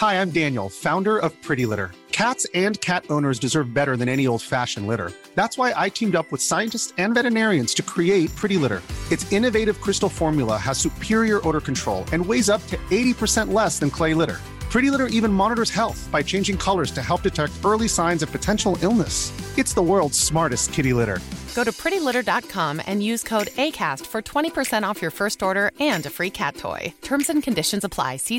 Hi I'm Daniel founder of pretty litter cats and cat owners deserve better than a old fashion litter that's why I teamed up with scientists and veterinarians to create pretty litter it's innovative crystal formula has superior odour control and weighs up eighty percent less than clay litter free litter even monitors health by changing colours to help detect early signs of potential illness it's the world smartest kitty litter go to Pretty Litter dot com and use code ACAST for twenty percent off your first order and free cat toy terms and conditions apply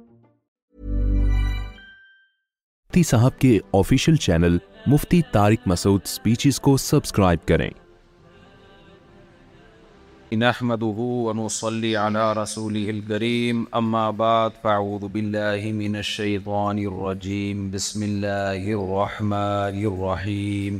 مفتی صاحب کے official channel Mufti Tariq Masood speeches کو subscribe کریں نحمده ونصلي على رسوله grim اما الرجيم بسم الله الرحمن الرحيم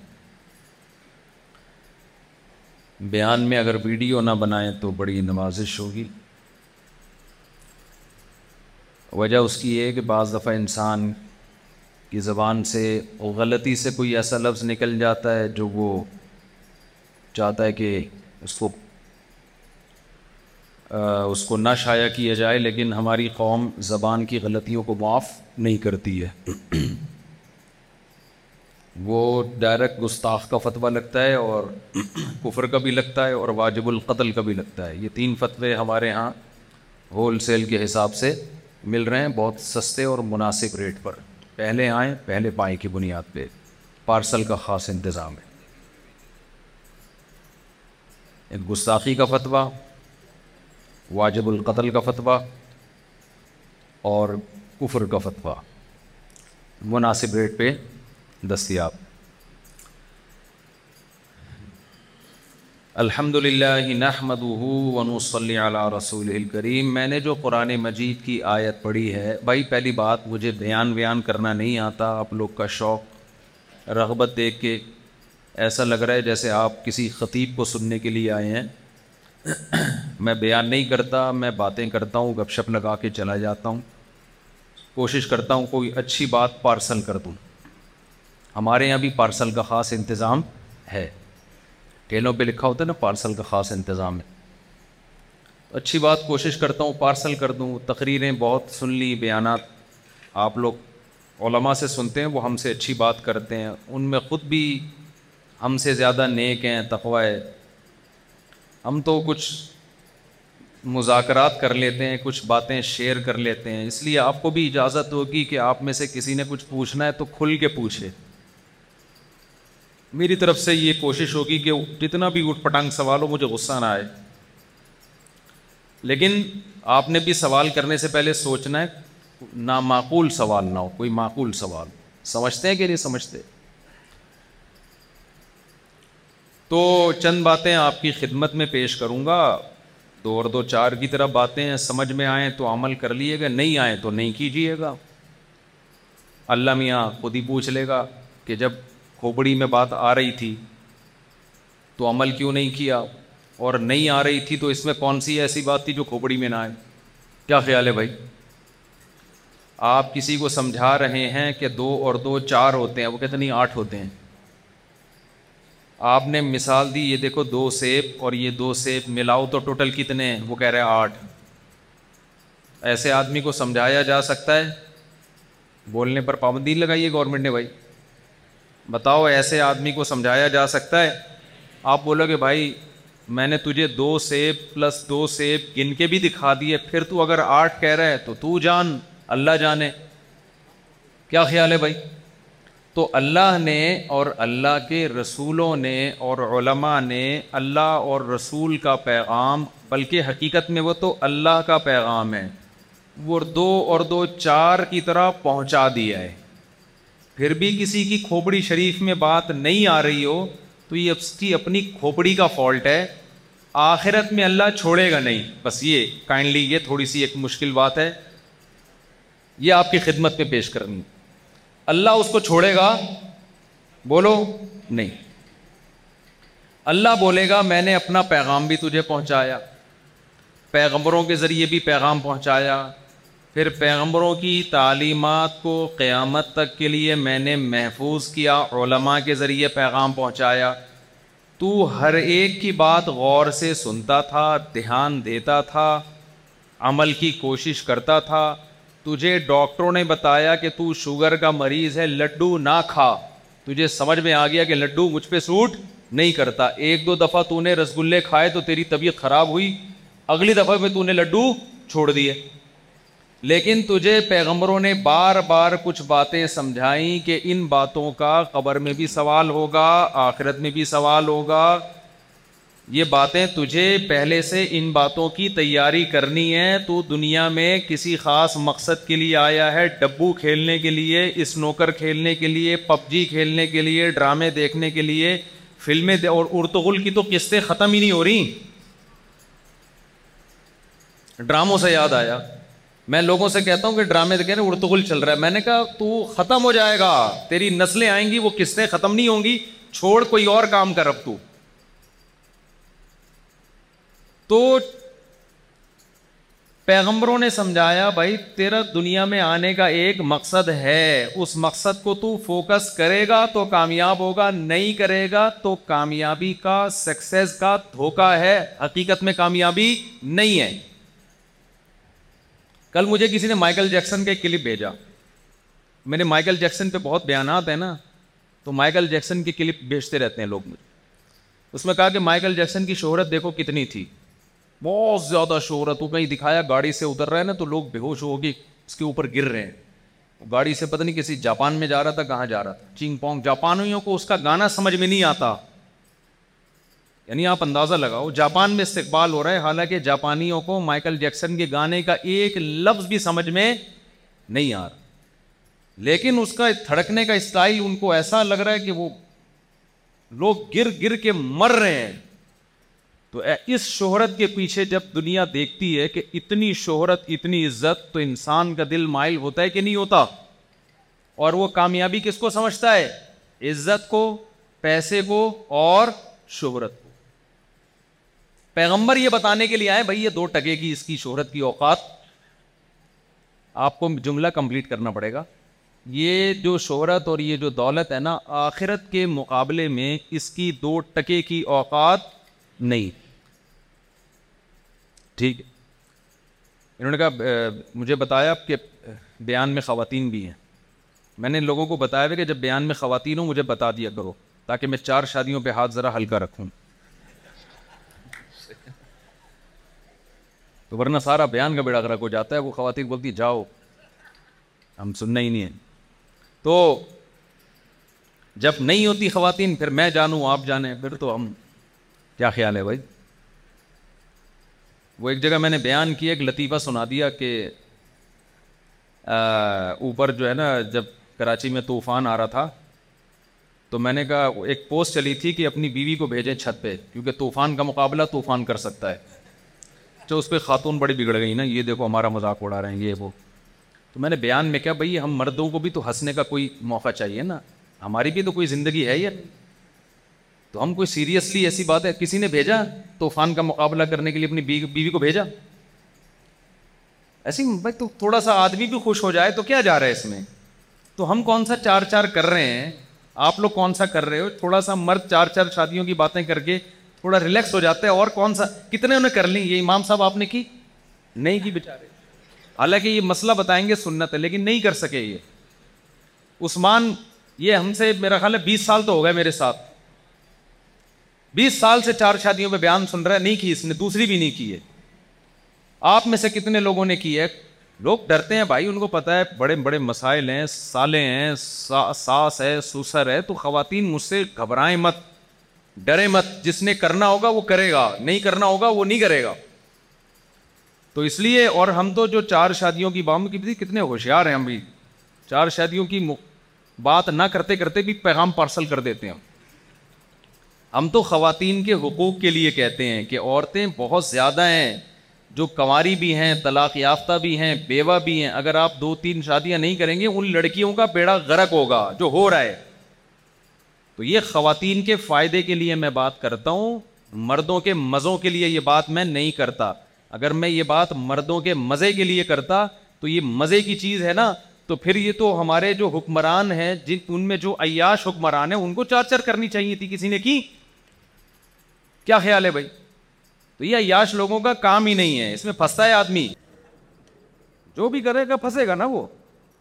بیان میں اگر ویڈیو نہ بنائیں تو بڑی نوازش ہوگی وجہ اس کی یہ ہے کہ بعض دفعہ انسان کی زبان سے غلطی سے کوئی ایسا لفظ نکل جاتا ہے جو وہ چاہتا ہے کہ اس کو اس کو نہ شائع کیا جائے لیکن ہماری قوم زبان کی غلطیوں کو معاف نہیں کرتی ہے وہ ڈائریکٹ گستاخ کا فتویٰ لگتا ہے اور کفر کا بھی لگتا ہے اور واجب القتل کا بھی لگتا ہے یہ تین فتوے ہمارے ہاں ہول سیل کے حساب سے مل رہے ہیں بہت سستے اور مناسب ریٹ پر پہلے آئیں پہلے پائیں کی بنیاد پہ پارسل کا خاص انتظام ہے ایک گستاخی کا فتویٰ واجب القتل کا فتویٰ اور کفر کا فتویٰ مناسب ریٹ پہ دستیاب الحمد للہ نحمد صلی علیہ رسول الکریم میں نے جو قرآن مجید کی آیت پڑھی ہے بھائی پہلی بات مجھے بیان بیان کرنا نہیں آتا آپ لوگ کا شوق رغبت دیکھ کے ایسا لگ رہا ہے جیسے آپ کسی خطیب کو سننے کے لیے آئے ہیں میں بیان نہیں کرتا میں باتیں کرتا ہوں گپ شپ لگا کے چلا جاتا ہوں کوشش کرتا ہوں کوئی اچھی بات پارسل کر دوں ہمارے یہاں بھی پارسل کا خاص انتظام ہے ٹیلوں پہ لکھا ہوتا ہے نا پارسل کا خاص انتظام ہے اچھی بات کوشش کرتا ہوں پارسل کر دوں تقریریں بہت سن لی بیانات آپ لوگ علماء سے سنتے ہیں وہ ہم سے اچھی بات کرتے ہیں ان میں خود بھی ہم سے زیادہ نیک ہیں ہے ہم تو کچھ مذاکرات کر لیتے ہیں کچھ باتیں شیئر کر لیتے ہیں اس لیے آپ کو بھی اجازت ہوگی کہ آپ میں سے کسی نے کچھ پوچھنا ہے تو کھل کے پوچھے میری طرف سے یہ کوشش ہوگی کہ جتنا بھی اٹھ پٹانگ سوال ہو مجھے غصہ نہ آئے لیکن آپ نے بھی سوال کرنے سے پہلے سوچنا ہے نامعقول معقول سوال نہ ہو کوئی معقول سوال سمجھتے ہیں کہ نہیں سمجھتے تو چند باتیں آپ کی خدمت میں پیش کروں گا دو اور دو چار کی طرح باتیں سمجھ میں آئیں تو عمل کر لیے گا نہیں آئیں تو نہیں کیجیے گا اللہ میاں خود ہی پوچھ لے گا کہ جب کھوپڑی میں بات آ رہی تھی تو عمل کیوں نہیں کیا اور نہیں آ رہی تھی تو اس میں کون سی ایسی بات تھی جو کھوپڑی میں نہ آئے کیا خیال ہے بھائی آپ کسی کو سمجھا رہے ہیں کہ دو اور دو چار ہوتے ہیں وہ کہتے نہیں آٹھ ہوتے ہیں آپ نے مثال دی یہ دیکھو دو سیب اور یہ دو سیب ملاؤ تو ٹوٹل کتنے ہیں وہ کہہ رہے آٹھ ایسے آدمی کو سمجھایا جا سکتا ہے بولنے پر پابندی لگائی ہے گورنمنٹ نے بھائی بتاؤ ایسے آدمی کو سمجھایا جا سکتا ہے آپ بولو کہ بھائی میں نے تجھے دو سیب پلس دو سیب گن کے بھی دکھا دیے پھر تو اگر آٹھ کہہ رہا ہے تو تو جان اللہ جانے کیا خیال ہے بھائی تو اللہ نے اور اللہ کے رسولوں نے اور علماء نے اللہ اور رسول کا پیغام بلکہ حقیقت میں وہ تو اللہ کا پیغام ہے وہ دو اور دو چار کی طرح پہنچا دیا ہے پھر بھی کسی کی کھوپڑی شریف میں بات نہیں آ رہی ہو تو یہ اس کی اپنی کھوپڑی کا فالٹ ہے آخرت میں اللہ چھوڑے گا نہیں بس یہ کائنڈلی یہ تھوڑی سی ایک مشکل بات ہے یہ آپ کی خدمت پہ پیش کرنی اللہ اس کو چھوڑے گا بولو نہیں اللہ بولے گا میں نے اپنا پیغام بھی تجھے پہنچایا پیغمبروں کے ذریعے بھی پیغام پہنچایا پھر پیغمبروں کی تعلیمات کو قیامت تک کے لیے میں نے محفوظ کیا علماء کے ذریعے پیغام پہنچایا تو ہر ایک کی بات غور سے سنتا تھا دھیان دیتا تھا عمل کی کوشش کرتا تھا تجھے ڈاکٹروں نے بتایا کہ تو شوگر کا مریض ہے لڈو نہ کھا تجھے سمجھ میں آ گیا کہ لڈو مجھ پہ سوٹ نہیں کرتا ایک دو دفعہ تو نے رس گلے کھائے تو تیری طبیعت خراب ہوئی اگلی دفعہ میں تو نے لڈو چھوڑ دیے لیکن تجھے پیغمبروں نے بار بار کچھ باتیں سمجھائیں کہ ان باتوں کا قبر میں بھی سوال ہوگا آخرت میں بھی سوال ہوگا یہ باتیں تجھے پہلے سے ان باتوں کی تیاری کرنی ہے تو دنیا میں کسی خاص مقصد کے لیے آیا ہے ڈبو کھیلنے کے لیے اسنوکر کھیلنے کے لیے پب جی کھیلنے کے لیے ڈرامے دیکھنے کے لیے فلمیں اور ارتغل کی تو قسطیں ختم ہی نہیں ہو رہی ڈراموں سے یاد آیا میں لوگوں سے کہتا ہوں کہ ڈرامے تو نا ارتغل چل رہا ہے میں نے کہا تو ختم ہو جائے گا تیری نسلیں آئیں گی وہ قسطیں ختم نہیں ہوں گی چھوڑ کوئی اور کام کر اب تو تو پیغمبروں نے سمجھایا بھائی تیرا دنیا میں آنے کا ایک مقصد ہے اس مقصد کو تو فوکس کرے گا تو کامیاب ہوگا نہیں کرے گا تو کامیابی کا سکسیز کا دھوکہ ہے حقیقت میں کامیابی نہیں ہے کل مجھے کسی نے مائیکل جیکسن کا ایک کلپ بھیجا میں نے مائیکل جیکسن پہ بہت بیانات ہیں نا تو مائیکل جیکسن کی کلپ بھیجتے رہتے ہیں لوگ مجھے اس میں کہا کہ مائیکل جیکسن کی شہرت دیکھو کتنی تھی بہت زیادہ شہرت وہ کہیں دکھایا گاڑی سے اتر رہا ہے نا تو لوگ بے ہوش ہوگی اس کے اوپر گر رہے ہیں گاڑی سے پتہ نہیں کسی جاپان میں جا رہا تھا کہاں جا رہا تھا چنگ پونگ جاپانیوں کو اس کا گانا سمجھ میں نہیں آتا یعنی آپ اندازہ لگاؤ جاپان میں استقبال ہو رہا ہے حالانکہ جاپانیوں کو مائیکل جیکسن کے گانے کا ایک لفظ بھی سمجھ میں نہیں آ رہا لیکن اس کا تھڑکنے کا اسٹائل ان کو ایسا لگ رہا ہے کہ وہ لوگ گر گر کے مر رہے ہیں تو اس شہرت کے پیچھے جب دنیا دیکھتی ہے کہ اتنی شہرت اتنی عزت تو انسان کا دل مائل ہوتا ہے کہ نہیں ہوتا اور وہ کامیابی کس کو سمجھتا ہے عزت کو پیسے کو اور شہرت پیغمبر یہ بتانے کے لیے آئے بھائی یہ دو ٹکے کی اس کی شہرت کی اوقات آپ کو جملہ کمپلیٹ کرنا پڑے گا یہ جو شہرت اور یہ جو دولت ہے نا آخرت کے مقابلے میں اس کی دو ٹکے کی اوقات نہیں ٹھیک ہے انہوں نے کہا مجھے بتایا آپ کہ بیان میں خواتین بھی ہیں میں نے لوگوں کو بتایا ہوا کہ جب بیان میں خواتین ہوں مجھے بتا دیا کرو تاکہ میں چار شادیوں پہ ہاتھ ذرا ہلکا رکھوں تو ورنہ سارا بیان کا بیڑا گرا کو جاتا ہے وہ خواتین بولتی جاؤ ہم سننا ہی نہیں ہے تو جب نہیں ہوتی خواتین پھر میں جانوں آپ جانیں پھر تو ہم کیا خیال ہے بھائی وہ ایک جگہ میں نے بیان کیا ایک لطیفہ سنا دیا کہ اوپر جو ہے نا جب کراچی میں طوفان آ رہا تھا تو میں نے کہا ایک پوسٹ چلی تھی کہ اپنی بیوی کو بھیجیں چھت پہ کیونکہ طوفان کا مقابلہ طوفان کر سکتا ہے اس پہ خاتون بڑی بگڑ گئی نا یہ دیکھو ہمارا مذاق اڑا رہے ہیں یہ وہ تو میں نے بیان میں کیا بھائی ہم مردوں کو بھی تو ہنسنے کا کوئی موقع چاہیے نا ہماری بھی تو کوئی زندگی ہے ہی تو ہم کوئی سیریسلی ایسی بات ہے کسی نے بھیجا طوفان کا مقابلہ کرنے کے لیے اپنی بیوی کو بھیجا ایسی بھائی تو تھوڑا سا آدمی بھی خوش ہو جائے تو کیا جا رہا ہے اس میں تو ہم کون سا چار چار کر رہے ہیں آپ لوگ کون سا کر رہے ہو تھوڑا سا مرد چار چار شادیوں کی باتیں کر کے تھوڑا ریلیکس ہو جاتا ہے اور کون سا کتنے انہیں کر لیں یہ امام صاحب آپ نے کی نہیں کی بیچارے حالانکہ یہ مسئلہ بتائیں گے سنت ہے لیکن نہیں کر سکے یہ عثمان یہ ہم سے میرا خیال ہے بیس سال تو ہو گئے میرے ساتھ بیس سال سے چار شادیوں پہ بیان سن رہا ہے نہیں کی اس نے دوسری بھی نہیں کی ہے آپ میں سے کتنے لوگوں نے کی ہے لوگ ڈرتے ہیں بھائی ان کو پتہ ہے بڑے بڑے مسائل ہیں سالے ہیں ساس ہے سسر ہے تو خواتین مجھ سے گھبرائیں مت ڈرے مت جس نے کرنا ہوگا وہ کرے گا نہیں کرنا ہوگا وہ نہیں کرے گا تو اس لیے اور ہم تو جو چار شادیوں کی بام کی کتنے ہوشیار ہیں ہم بھی چار شادیوں کی بات نہ کرتے کرتے بھی پیغام پارسل کر دیتے ہیں ہم تو خواتین کے حقوق کے لیے کہتے ہیں کہ عورتیں بہت زیادہ ہیں جو کنواری بھی ہیں طلاق یافتہ بھی ہیں بیوہ بھی ہیں اگر آپ دو تین شادیاں نہیں کریں گے ان لڑکیوں کا بیڑا غرق ہوگا جو ہو رہا ہے تو یہ خواتین کے فائدے کے لیے میں بات کرتا ہوں مردوں کے مزوں کے لیے یہ بات میں نہیں کرتا اگر میں یہ بات مردوں کے مزے کے لیے کرتا تو یہ مزے کی چیز ہے نا تو پھر یہ تو ہمارے جو حکمران ہیں جن ان میں جو عیاش حکمران ہیں ان کو چار چار کرنی چاہیے تھی کسی نے کی کیا خیال ہے بھائی تو یہ عیاش لوگوں کا کام ہی نہیں ہے اس میں پھنستا ہے آدمی جو بھی کرے گا پھنسے گا نا وہ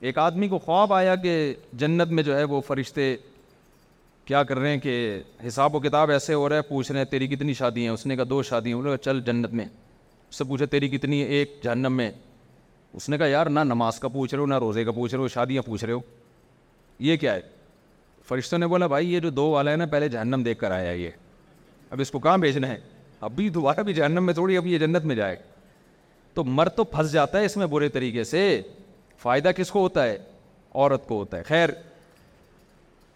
ایک آدمی کو خواب آیا کہ جنت میں جو ہے وہ فرشتے کیا کر رہے ہیں کہ حساب و کتاب ایسے ہو رہا ہے پوچھ رہے ہیں تیری کتنی شادی ہیں اس نے کہا دو شادی شادیاں بولے چل جنت میں اس سے پوچھا تیری کتنی ہے ایک جہنم میں اس نے کہا یار نہ نماز کا پوچھ رہے ہو نہ روزے کا پوچھ رہے ہو شادیاں پوچھ رہے ہو یہ کیا ہے فرشتوں نے بولا بھائی یہ جو دو والا ہے نا پہلے جہنم دیکھ کر آیا ہے یہ اب اس کو کہاں بھیجنا ہے اب بھی دوبارہ بھی جہنم میں تھوڑی اب یہ جنت میں جائے تو مر تو پھنس جاتا ہے اس میں برے طریقے سے فائدہ کس کو ہوتا ہے عورت کو ہوتا ہے خیر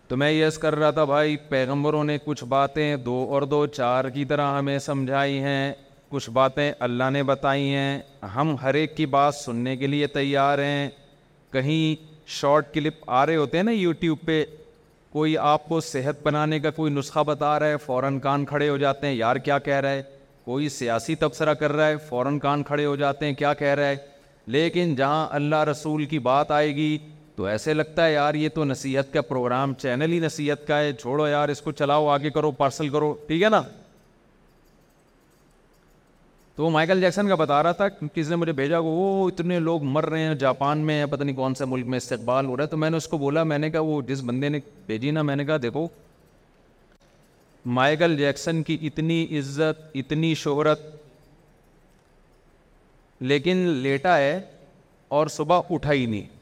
تو میں یس کر رہا تھا بھائی پیغمبروں نے کچھ باتیں دو اور دو چار کی طرح ہمیں سمجھائی ہیں کچھ باتیں اللہ نے بتائی ہیں ہم ہر ایک کی بات سننے کے لیے تیار ہیں کہیں شارٹ کلپ آ رہے ہوتے ہیں نا یوٹیوب پہ کوئی آپ کو صحت بنانے کا کوئی نسخہ بتا رہا ہے فوراً کان کھڑے ہو جاتے ہیں یار کیا کہہ رہا ہے کوئی سیاسی تبصرہ کر رہا ہے فوراً کان کھڑے ہو جاتے ہیں کیا کہہ رہا ہے لیکن جہاں اللہ رسول کی بات آئے گی تو ایسے لگتا ہے یار یہ تو نصیحت کا پروگرام چینل ہی نصیحت کا ہے چھوڑو یار اس کو چلاؤ آگے کرو پارسل کرو ٹھیک ہے نا تو وہ مائیکل جیکسن کا بتا رہا تھا کس نے مجھے بھیجا وہ اتنے لوگ مر رہے ہیں جاپان میں پتہ نہیں کون سے ملک میں استقبال ہو رہا ہے تو میں نے اس کو بولا میں نے کہا وہ جس بندے نے بھیجی نا میں نے کہا دیکھو مائیکل جیکسن کی اتنی عزت اتنی شہرت لیکن لیٹا ہے اور صبح اٹھا ہی نہیں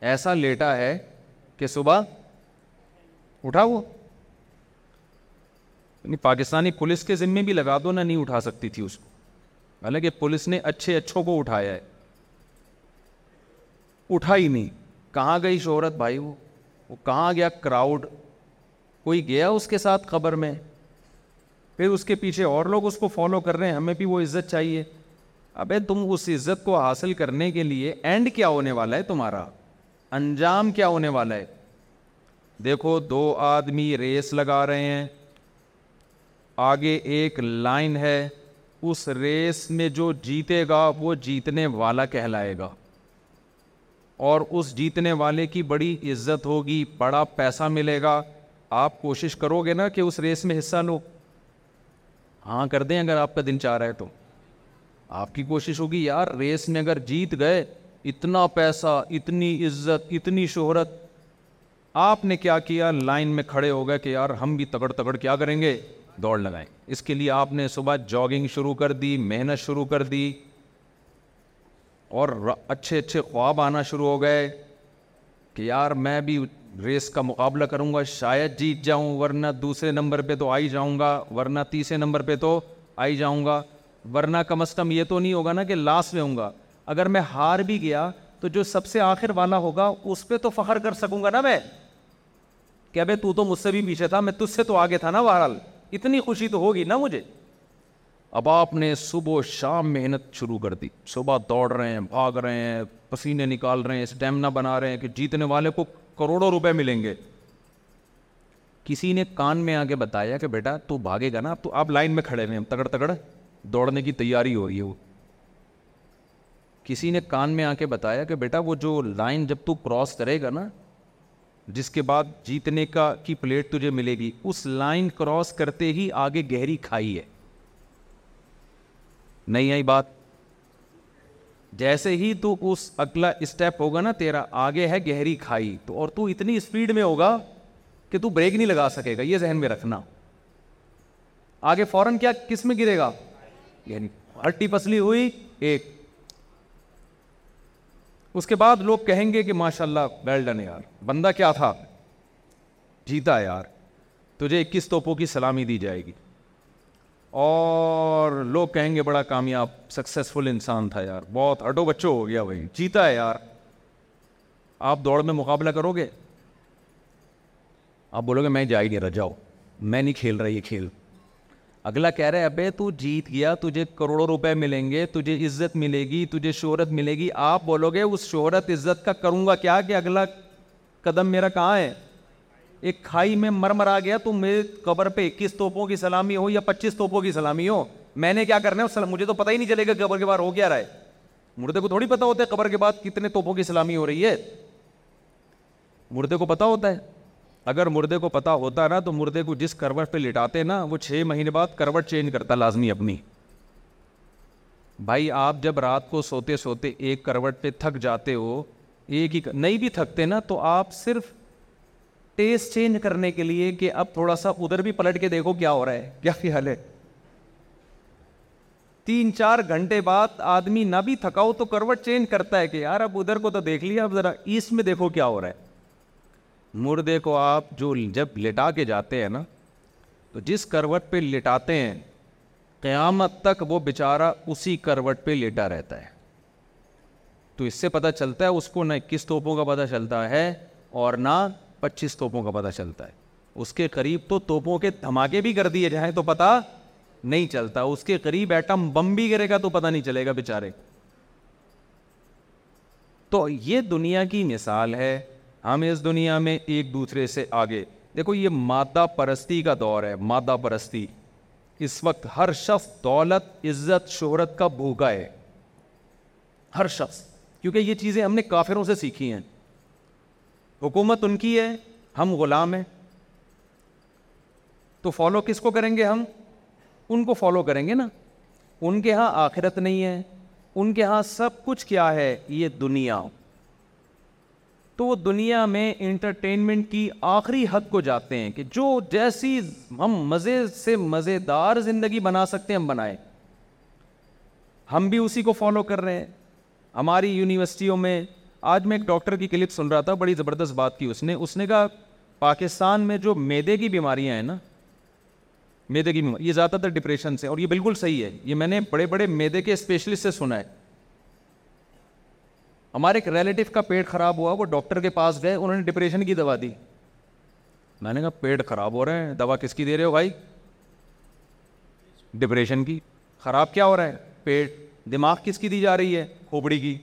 ایسا لیٹا ہے کہ صبح اٹھا وہ یعنی پاکستانی پولیس کے ذمے بھی لگا دو نہ نہیں اٹھا سکتی تھی اس کو حالانکہ پولیس نے اچھے اچھوں کو اٹھایا ہے اٹھا ہی نہیں کہاں گئی شہرت بھائی وہ وہ کہاں گیا کراؤڈ کوئی گیا اس کے ساتھ خبر میں پھر اس کے پیچھے اور لوگ اس کو فالو کر رہے ہیں ہمیں بھی وہ عزت چاہیے ابے تم اس عزت کو حاصل کرنے کے لیے اینڈ کیا ہونے والا ہے تمہارا انجام کیا ہونے والا ہے دیکھو دو آدمی ریس لگا رہے ہیں آگے ایک لائن ہے اس ریس میں جو جیتے گا وہ جیتنے والا کہلائے گا اور اس جیتنے والے کی بڑی عزت ہوگی بڑا پیسہ ملے گا آپ کوشش کرو گے نا کہ اس ریس میں حصہ لو ہاں کر دیں اگر آپ کا دن چاہ رہا ہے تو آپ کی کوشش ہوگی یار ریس میں اگر جیت گئے اتنا پیسہ اتنی عزت اتنی شہرت آپ نے کیا کیا لائن میں کھڑے ہو گئے کہ یار ہم بھی تکڑ تکڑ کیا کریں گے دوڑ لگائیں اس کے لیے آپ نے صبح جاگنگ شروع کر دی محنت شروع کر دی اور اچھے اچھے خواب آنا شروع ہو گئے کہ یار میں بھی ریس کا مقابلہ کروں گا شاید جیت جاؤں ورنہ دوسرے نمبر پہ تو آئی جاؤں گا ورنہ تیسرے نمبر پہ تو آئی جاؤں گا ورنہ کم از کم یہ تو نہیں ہوگا نا کہ لاسٹ میں ہوں گا اگر میں ہار بھی گیا تو جو سب سے آخر والا ہوگا اس پہ تو فخر کر سکوں گا نا میں کہ کیا تو تو مجھ سے بھی پیچھے تھا میں تجھ سے تو آگے تھا نا بہرحال اتنی خوشی تو ہوگی نا مجھے اب آپ نے صبح و شام محنت شروع کر دی صبح دوڑ رہے ہیں بھاگ رہے ہیں پسینے نکال رہے ہیں اسٹیمنا بنا رہے ہیں کہ جیتنے والے کو کروڑوں روپے ملیں گے کسی نے کان میں آگے بتایا کہ بیٹا تو بھاگے گا نا اب تو آپ لائن میں کھڑے ہوئے ہیں تگڑ تگڑ دوڑنے کی تیاری ہو رہی ہے وہ کسی نے کان میں آ کے بتایا کہ بیٹا وہ جو لائن جب تو کراس کرے گا نا جس کے بعد جیتنے کا کی پلیٹ تجھے ملے گی اس لائن کراس کرتے ہی آگے گہری کھائی ہے نہیں آئی بات جیسے ہی تو اس اگلا اسٹیپ ہوگا نا تیرا آگے ہے گہری کھائی تو اور تو اتنی اسپیڈ میں ہوگا کہ تو بریک نہیں لگا سکے گا یہ ذہن میں رکھنا آگے فوراً کیا کس میں گرے گا یعنی ہٹی پسلی ہوئی ایک اس کے بعد لوگ کہیں گے کہ ماشاء اللہ ویل ڈن یار بندہ کیا تھا جیتا یار تجھے اکیس توپوں کی سلامی دی جائے گی اور لوگ کہیں گے بڑا کامیاب سکسیزفل انسان تھا یار بہت اڈو بچو ہو گیا بھائی جیتا ہے یار آپ دوڑ میں مقابلہ کرو گے آپ بولو گے میں جا ہی نہیں رہا جاؤ میں نہیں کھیل رہا یہ کھیل اگلا کہہ رہا ہے ابے تو جیت گیا تجھے کروڑوں روپے ملیں گے تجھے عزت ملے گی تجھے شہرت ملے گی آپ بولو گے اس شہرت عزت کا کروں گا کیا کہ اگلا قدم میرا کہاں ہے ایک کھائی میں مرمر آ گیا تو میرے قبر پہ اکیس توپوں کی سلامی ہو یا پچیس توپوں کی سلامی ہو میں نے کیا کرنا ہے مجھے تو پتہ ہی نہیں چلے گا قبر کے بعد ہو کیا رہا ہے مردے کو تھوڑی پتہ ہوتا ہے قبر کے بعد کتنے توپوں کی سلامی ہو رہی ہے مردے کو پتہ ہوتا ہے اگر مردے کو پتہ ہوتا نا تو مردے کو جس کروٹ پہ لٹاتے نا وہ چھ مہینے بعد کروٹ چینج کرتا لازمی اپنی بھائی آپ جب رات کو سوتے سوتے ایک کروٹ پہ تھک جاتے ہو ایک ہی نہیں بھی تھکتے نا تو آپ صرف ٹیسٹ چینج کرنے کے لیے کہ اب تھوڑا سا ادھر بھی پلٹ کے دیکھو کیا ہو رہا ہے کیا خیال ہے تین چار گھنٹے بعد آدمی نہ بھی تھکاؤ تو کروٹ چینج کرتا ہے کہ یار اب ادھر کو تو دیکھ لیا اب ذرا ایسٹ میں دیکھو کیا ہو رہا ہے مردے کو آپ جو جب لٹا کے جاتے ہیں نا تو جس کروٹ پہ لٹاتے ہیں قیامت تک وہ بیچارہ اسی کروٹ پہ لیٹا رہتا ہے تو اس سے پتہ چلتا ہے اس کو نہ اکیس توپوں کا پتہ چلتا ہے اور نہ پچیس توپوں کا پتہ چلتا ہے اس کے قریب تو توپوں کے دھماکے بھی کر دیے جائیں تو پتہ نہیں چلتا اس کے قریب ایٹم بم بھی گرے گا تو پتہ نہیں چلے گا بیچارے تو یہ دنیا کی مثال ہے ہم اس دنیا میں ایک دوسرے سے آگے دیکھو یہ مادہ پرستی کا دور ہے مادہ پرستی اس وقت ہر شخص دولت عزت شہرت کا بھوکا ہے ہر شخص کیونکہ یہ چیزیں ہم نے کافروں سے سیکھی ہیں حکومت ان کی ہے ہم غلام ہیں تو فالو کس کو کریں گے ہم ان کو فالو کریں گے نا ان کے ہاں آخرت نہیں ہے ان کے ہاں سب کچھ کیا ہے یہ دنیا تو وہ دنیا میں انٹرٹینمنٹ کی آخری حد کو جاتے ہیں کہ جو جیسی ہم مزے سے مزے دار زندگی بنا سکتے ہیں ہم بنائیں ہم بھی اسی کو فالو کر رہے ہیں ہماری یونیورسٹیوں میں آج میں ایک ڈاکٹر کی کلپ سن رہا تھا بڑی زبردست بات کی اس نے اس نے کہا پاکستان میں جو میدے کی بیماریاں ہیں نا میدے کی بیماری یہ زیادہ تر ڈپریشن سے اور یہ بالکل صحیح ہے یہ میں نے بڑے بڑے میدے کے اسپیشلسٹ سے سنا ہے ہمارے ایک ریلیٹیو کا پیٹ خراب ہوا وہ ڈاکٹر کے پاس گئے انہوں نے ڈپریشن کی دوا دی میں نے کہا پیٹ خراب ہو رہے ہیں دوا کس کی دے رہے ہو بھائی ڈپریشن کی خراب کیا ہو رہا ہے پیٹ دماغ کس کی دی جا رہی ہے کھوپڑی کی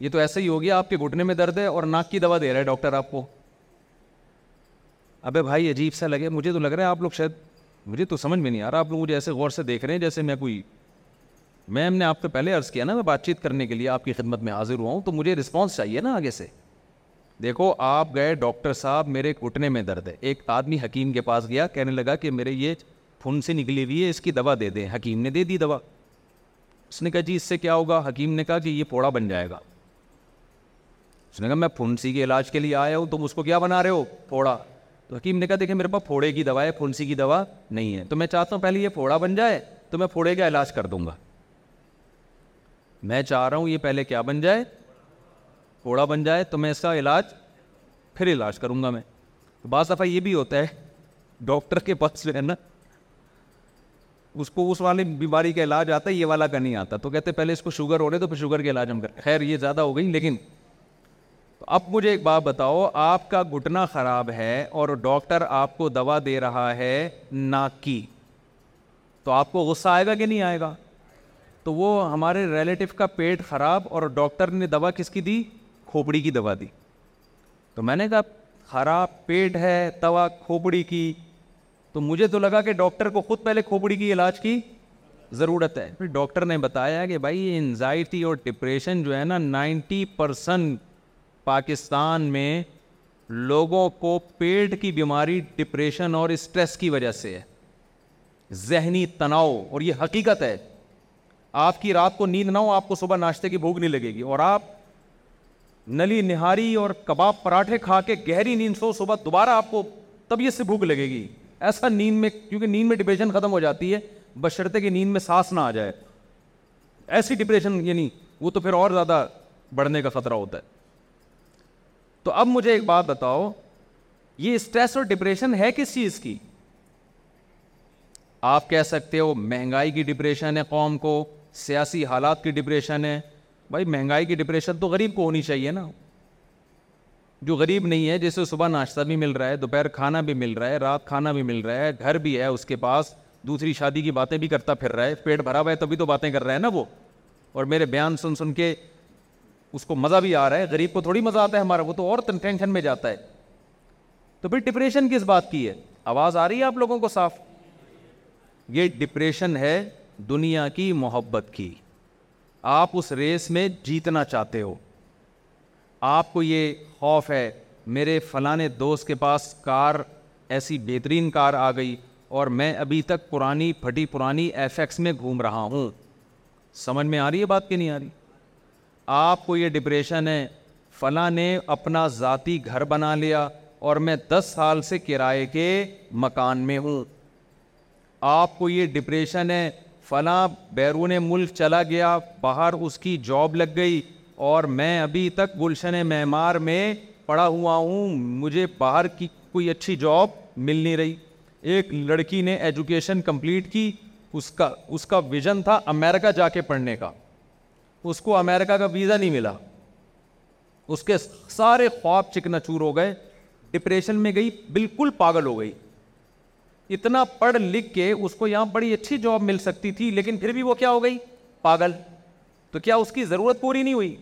یہ تو ایسے ہی ہو گیا آپ کے گھٹنے میں درد ہے اور ناک کی دوا دے رہا ہے ڈاکٹر آپ کو ابے بھائی عجیب سا لگے مجھے تو لگ رہا ہے آپ لوگ شاید مجھے تو سمجھ میں نہیں آ رہا آپ لوگ مجھے ایسے غور سے دیکھ رہے ہیں جیسے میں کوئی میم نے آپ سے پہلے عرض کیا نا میں بات چیت کرنے کے لیے آپ کی خدمت میں حاضر ہوا ہوں تو مجھے رسپانس چاہیے نا آگے سے دیکھو آپ گئے ڈاکٹر صاحب میرے کٹنے میں درد ہے ایک آدمی حکیم کے پاس گیا کہنے لگا کہ میرے یہ سے نکلی ہوئی ہے اس کی دوا دے دیں حکیم نے دے دی دوا اس نے کہا جی اس سے کیا ہوگا حکیم نے کہا کہ یہ پھوڑا بن جائے گا اس نے کہا میں پھنسی کے علاج کے لیے آیا ہوں تم اس کو کیا بنا رہے ہو پھوڑا تو حکیم نے کہا دیکھیں میرے پاس پھوڑے کی دوا ہے پھنسی کی دوا نہیں ہے تو میں چاہتا ہوں پہلے یہ پھوڑا بن جائے تو میں پھوڑے کا علاج کر دوں گا میں چاہ رہا ہوں یہ پہلے کیا بن جائے کوڑا بن جائے تو میں اس کا علاج پھر علاج کروں گا میں تو بعض دفعہ یہ بھی ہوتا ہے ڈاکٹر کے پاس جو ہے نا اس کو اس والی بیماری کا علاج آتا ہے یہ والا کا نہیں آتا تو کہتے پہلے اس کو شوگر ہو رہے تو پھر شوگر کے علاج ہم کریں خیر یہ زیادہ ہو گئی لیکن تو اب مجھے ایک بات بتاؤ آپ کا گھٹنا خراب ہے اور ڈاکٹر آپ کو دوا دے رہا ہے ناک کی تو آپ کو غصہ آئے گا کہ نہیں آئے گا تو وہ ہمارے ریلیٹو کا پیٹ خراب اور ڈاکٹر نے دوا کس کی دی کھوپڑی کی دوا دی تو میں نے کہا خراب پیٹ ہے توا کھوپڑی کی تو مجھے تو لگا کہ ڈاکٹر کو خود پہلے کھوپڑی کی علاج کی ضرورت ہے پھر ڈاکٹر نے بتایا کہ بھائی انزائٹی اور ڈپریشن جو ہے نا نائنٹی پرسن پاکستان میں لوگوں کو پیٹ کی بیماری ڈپریشن اور اسٹریس کی وجہ سے ہے ذہنی تناؤ اور یہ حقیقت ہے آپ کی رات کو نیند نہ ہو آپ کو صبح ناشتے کی بھوک نہیں لگے گی اور آپ نلی نہاری اور کباب پراٹھے کھا کے گہری نیند سو صبح دوبارہ آپ کو طبیعت سے بھوک لگے گی ایسا نیند میں کیونکہ نیند میں ڈپریشن ختم ہو جاتی ہے بشرطے کی نیند میں سانس نہ آ جائے ایسی ڈپریشن یعنی وہ تو پھر اور زیادہ بڑھنے کا خطرہ ہوتا ہے تو اب مجھے ایک بات بتاؤ یہ اسٹریس اور ڈپریشن ہے کس چیز کی آپ کہہ سکتے ہو مہنگائی کی ڈپریشن ہے قوم کو سیاسی حالات کی ڈپریشن ہے بھائی مہنگائی کی ڈپریشن تو غریب کو ہونی چاہیے نا جو غریب نہیں ہے جیسے صبح ناشتہ بھی مل رہا ہے دوپہر کھانا بھی مل رہا ہے رات کھانا بھی مل رہا ہے گھر بھی ہے اس کے پاس دوسری شادی کی باتیں بھی کرتا پھر رہا ہے پیٹ بھرا ہوا ہے تبھی تو باتیں کر رہا ہے نا وہ اور میرے بیان سن سن کے اس کو مزہ بھی آ رہا ہے غریب کو تھوڑی مزہ آتا ہے ہمارا وہ تو اور ٹینشن میں جاتا ہے تو پھر ڈپریشن کس بات کی ہے آواز آ رہی ہے آپ لوگوں کو صاف یہ ڈپریشن ہے دنیا کی محبت کی آپ اس ریس میں جیتنا چاہتے ہو آپ کو یہ خوف ہے میرے فلاں دوست کے پاس کار ایسی بہترین کار آ گئی اور میں ابھی تک پرانی پھٹی پرانی ایف ایکس میں گھوم رہا ہوں سمجھ میں آ رہی ہے بات کہ نہیں آ رہی آپ کو یہ ڈپریشن ہے فلاں نے اپنا ذاتی گھر بنا لیا اور میں دس سال سے کرائے کے مکان میں ہوں آپ کو یہ ڈپریشن ہے فلاں بیرون ملک چلا گیا باہر اس کی جاب لگ گئی اور میں ابھی تک گلشن معمار میں پڑا ہوا ہوں مجھے باہر کی کوئی اچھی جاب مل نہیں رہی ایک لڑکی نے ایجوکیشن کمپلیٹ کی اس کا اس کا ویژن تھا امریکہ جا کے پڑھنے کا اس کو امریکہ کا ویزا نہیں ملا اس کے سارے خواب چکنچور ہو گئے ڈپریشن میں گئی بالکل پاگل ہو گئی اتنا پڑھ لکھ کے اس کو یہاں بڑی اچھی جاب مل سکتی تھی لیکن پھر بھی وہ کیا ہو گئی پاگل تو کیا اس کی ضرورت پوری نہیں ہوئی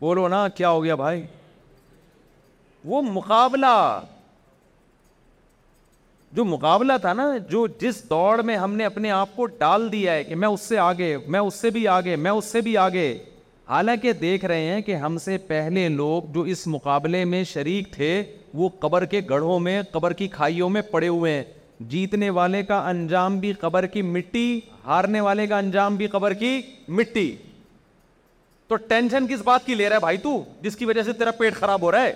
بولو نا کیا ہو گیا بھائی وہ مقابلہ جو مقابلہ تھا نا جو جس دوڑ میں ہم نے اپنے آپ کو ڈال دیا ہے کہ میں اس سے آگے میں اس سے بھی آگے میں اس سے بھی آگے حالانکہ دیکھ رہے ہیں کہ ہم سے پہلے لوگ جو اس مقابلے میں شریک تھے وہ قبر کے گڑھوں میں قبر کی کھائیوں میں پڑے ہوئے ہیں جیتنے والے کا انجام بھی قبر کی مٹی ہارنے والے کا انجام بھی قبر کی مٹی تو ٹینشن کس بات کی لے رہا ہے بھائی تو جس کی وجہ سے تیرا پیٹ خراب ہو رہا ہے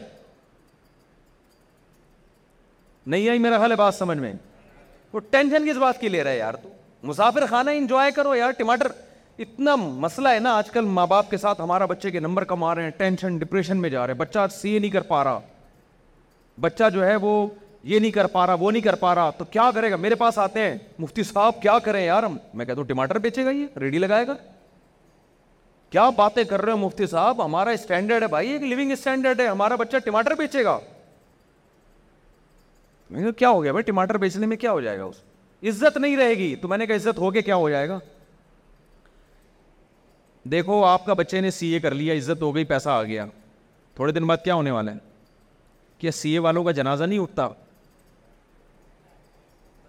نہیں آئی میرا خیال ہے بات سمجھ میں وہ ٹینشن کس بات کی لے رہا ہے یار تو مسافر خانہ انجوائے کرو یار ٹماٹر اتنا مسئلہ ہے نا آج کل ماں باپ کے ساتھ ہمارا بچے کے نمبر کم آ رہے ہیں ٹینشن ڈپریشن میں جا رہے ہیں بچہ سی سی نہیں کر پا رہا بچہ جو ہے وہ یہ نہیں کر پا رہا وہ نہیں کر پا رہا تو کیا کرے گا میرے پاس آتے ہیں مفتی صاحب کیا کریں یار ہم میں کہتا ہوں ٹماٹر بیچے گا یہ ریڈی لگائے گا کیا باتیں کر رہے ہو مفتی صاحب ہمارا اسٹینڈرڈ ہے بھائی ایک لیونگ اسٹینڈرڈ ہے ہمارا بچہ ٹماٹر بیچے گا میں کہا کیا ہو گیا بھائی ٹماٹر بیچنے میں کیا ہو جائے گا اس عزت نہیں رہے گی تو میں نے کہا عزت ہو کے کیا ہو جائے گا دیکھو آپ کا بچے نے سی اے کر لیا عزت ہو گئی پیسہ آ گیا تھوڑے دن بعد کیا ہونے والا ہے کیا سی اے والوں کا جنازہ نہیں اٹھتا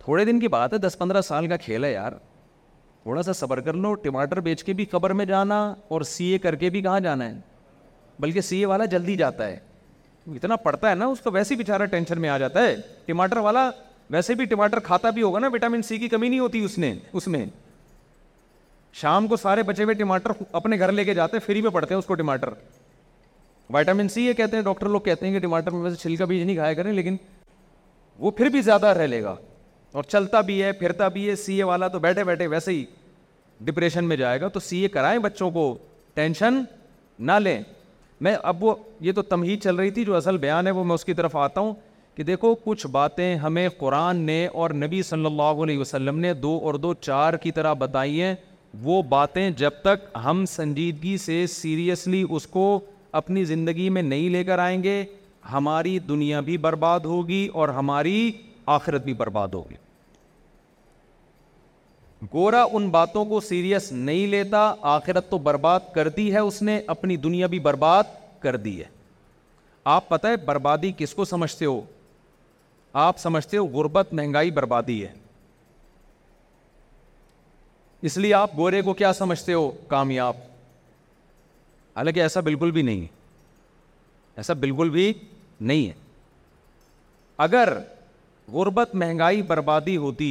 تھوڑے دن کی بات ہے دس پندرہ سال کا کھیل ہے یار تھوڑا سا صبر کر لو ٹماٹر بیچ کے بھی قبر میں جانا اور سی اے کر کے بھی کہاں جانا ہے بلکہ سی اے والا جلدی جاتا ہے اتنا پڑتا ہے نا اس کا ویسے بے ٹینشن میں آ جاتا ہے ٹماٹر والا ویسے بھی ٹماٹر کھاتا بھی ہوگا نا وٹامن سی کی کمی نہیں ہوتی اس نے اس میں شام کو سارے بچے ہوئے ٹماٹر اپنے گھر لے کے جاتے ہیں فری میں پڑتے ہیں اس کو ٹماٹر وائٹامن سی یہ کہتے ہیں ڈاکٹر لوگ کہتے ہیں کہ ٹماٹر میں ویسے چھلکا بیج نہیں کھایا کریں لیکن وہ پھر بھی زیادہ رہ لے گا اور چلتا بھی ہے پھرتا بھی ہے سی اے والا تو بیٹھے بیٹھے ویسے ہی ڈپریشن میں جائے گا تو سی اے کرائیں بچوں کو ٹینشن نہ لیں میں اب وہ یہ تو تمہید چل رہی تھی جو اصل بیان ہے وہ میں اس کی طرف آتا ہوں کہ دیکھو کچھ باتیں ہمیں قرآن نے اور نبی صلی اللہ علیہ وسلم نے دو اور دو چار کی طرح بتائی ہیں وہ باتیں جب تک ہم سنجیدگی سے سیریسلی اس کو اپنی زندگی میں نہیں لے کر آئیں گے ہماری دنیا بھی برباد ہوگی اور ہماری آخرت بھی برباد ہوگی گورا ان باتوں کو سیریس نہیں لیتا آخرت تو برباد کر دی ہے اس نے اپنی دنیا بھی برباد کر دی ہے آپ پتہ ہے بربادی کس کو سمجھتے ہو آپ سمجھتے ہو غربت مہنگائی بربادی ہے اس لیے آپ گورے کو کیا سمجھتے ہو کامیاب حالانکہ ایسا بالکل بھی نہیں ہے ایسا بالکل بھی نہیں ہے اگر غربت مہنگائی بربادی ہوتی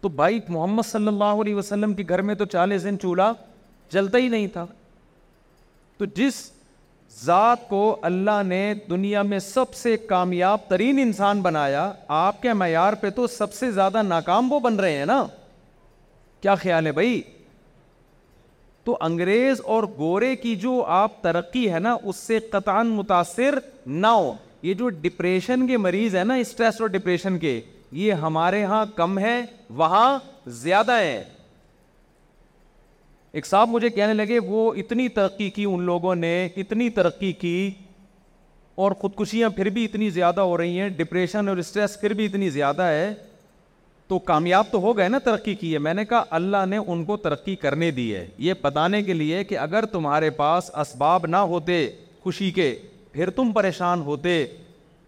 تو بھائی محمد صلی اللہ علیہ وسلم کے گھر میں تو چالیس دن چولہا جلتا ہی نہیں تھا تو جس ذات کو اللہ نے دنیا میں سب سے کامیاب ترین انسان بنایا آپ کے معیار پہ تو سب سے زیادہ ناکام وہ بن رہے ہیں نا کیا خیال ہے بھائی تو انگریز اور گورے کی جو آپ ترقی ہے نا اس سے قطعا متاثر نہ ہو یہ جو ڈپریشن کے مریض ہیں نا اسٹریس اور ڈپریشن کے یہ ہمارے ہاں کم ہے وہاں زیادہ ہے ایک صاحب مجھے کہنے لگے وہ اتنی ترقی کی ان لوگوں نے اتنی ترقی کی اور خودکشیاں پھر بھی اتنی زیادہ ہو رہی ہیں ڈپریشن اور اسٹریس پھر بھی اتنی زیادہ ہے تو کامیاب تو ہو گئے نا ترقی کی ہے میں نے کہا اللہ نے ان کو ترقی کرنے دی ہے یہ بتانے کے لیے کہ اگر تمہارے پاس اسباب نہ ہوتے خوشی کے پھر تم پریشان ہوتے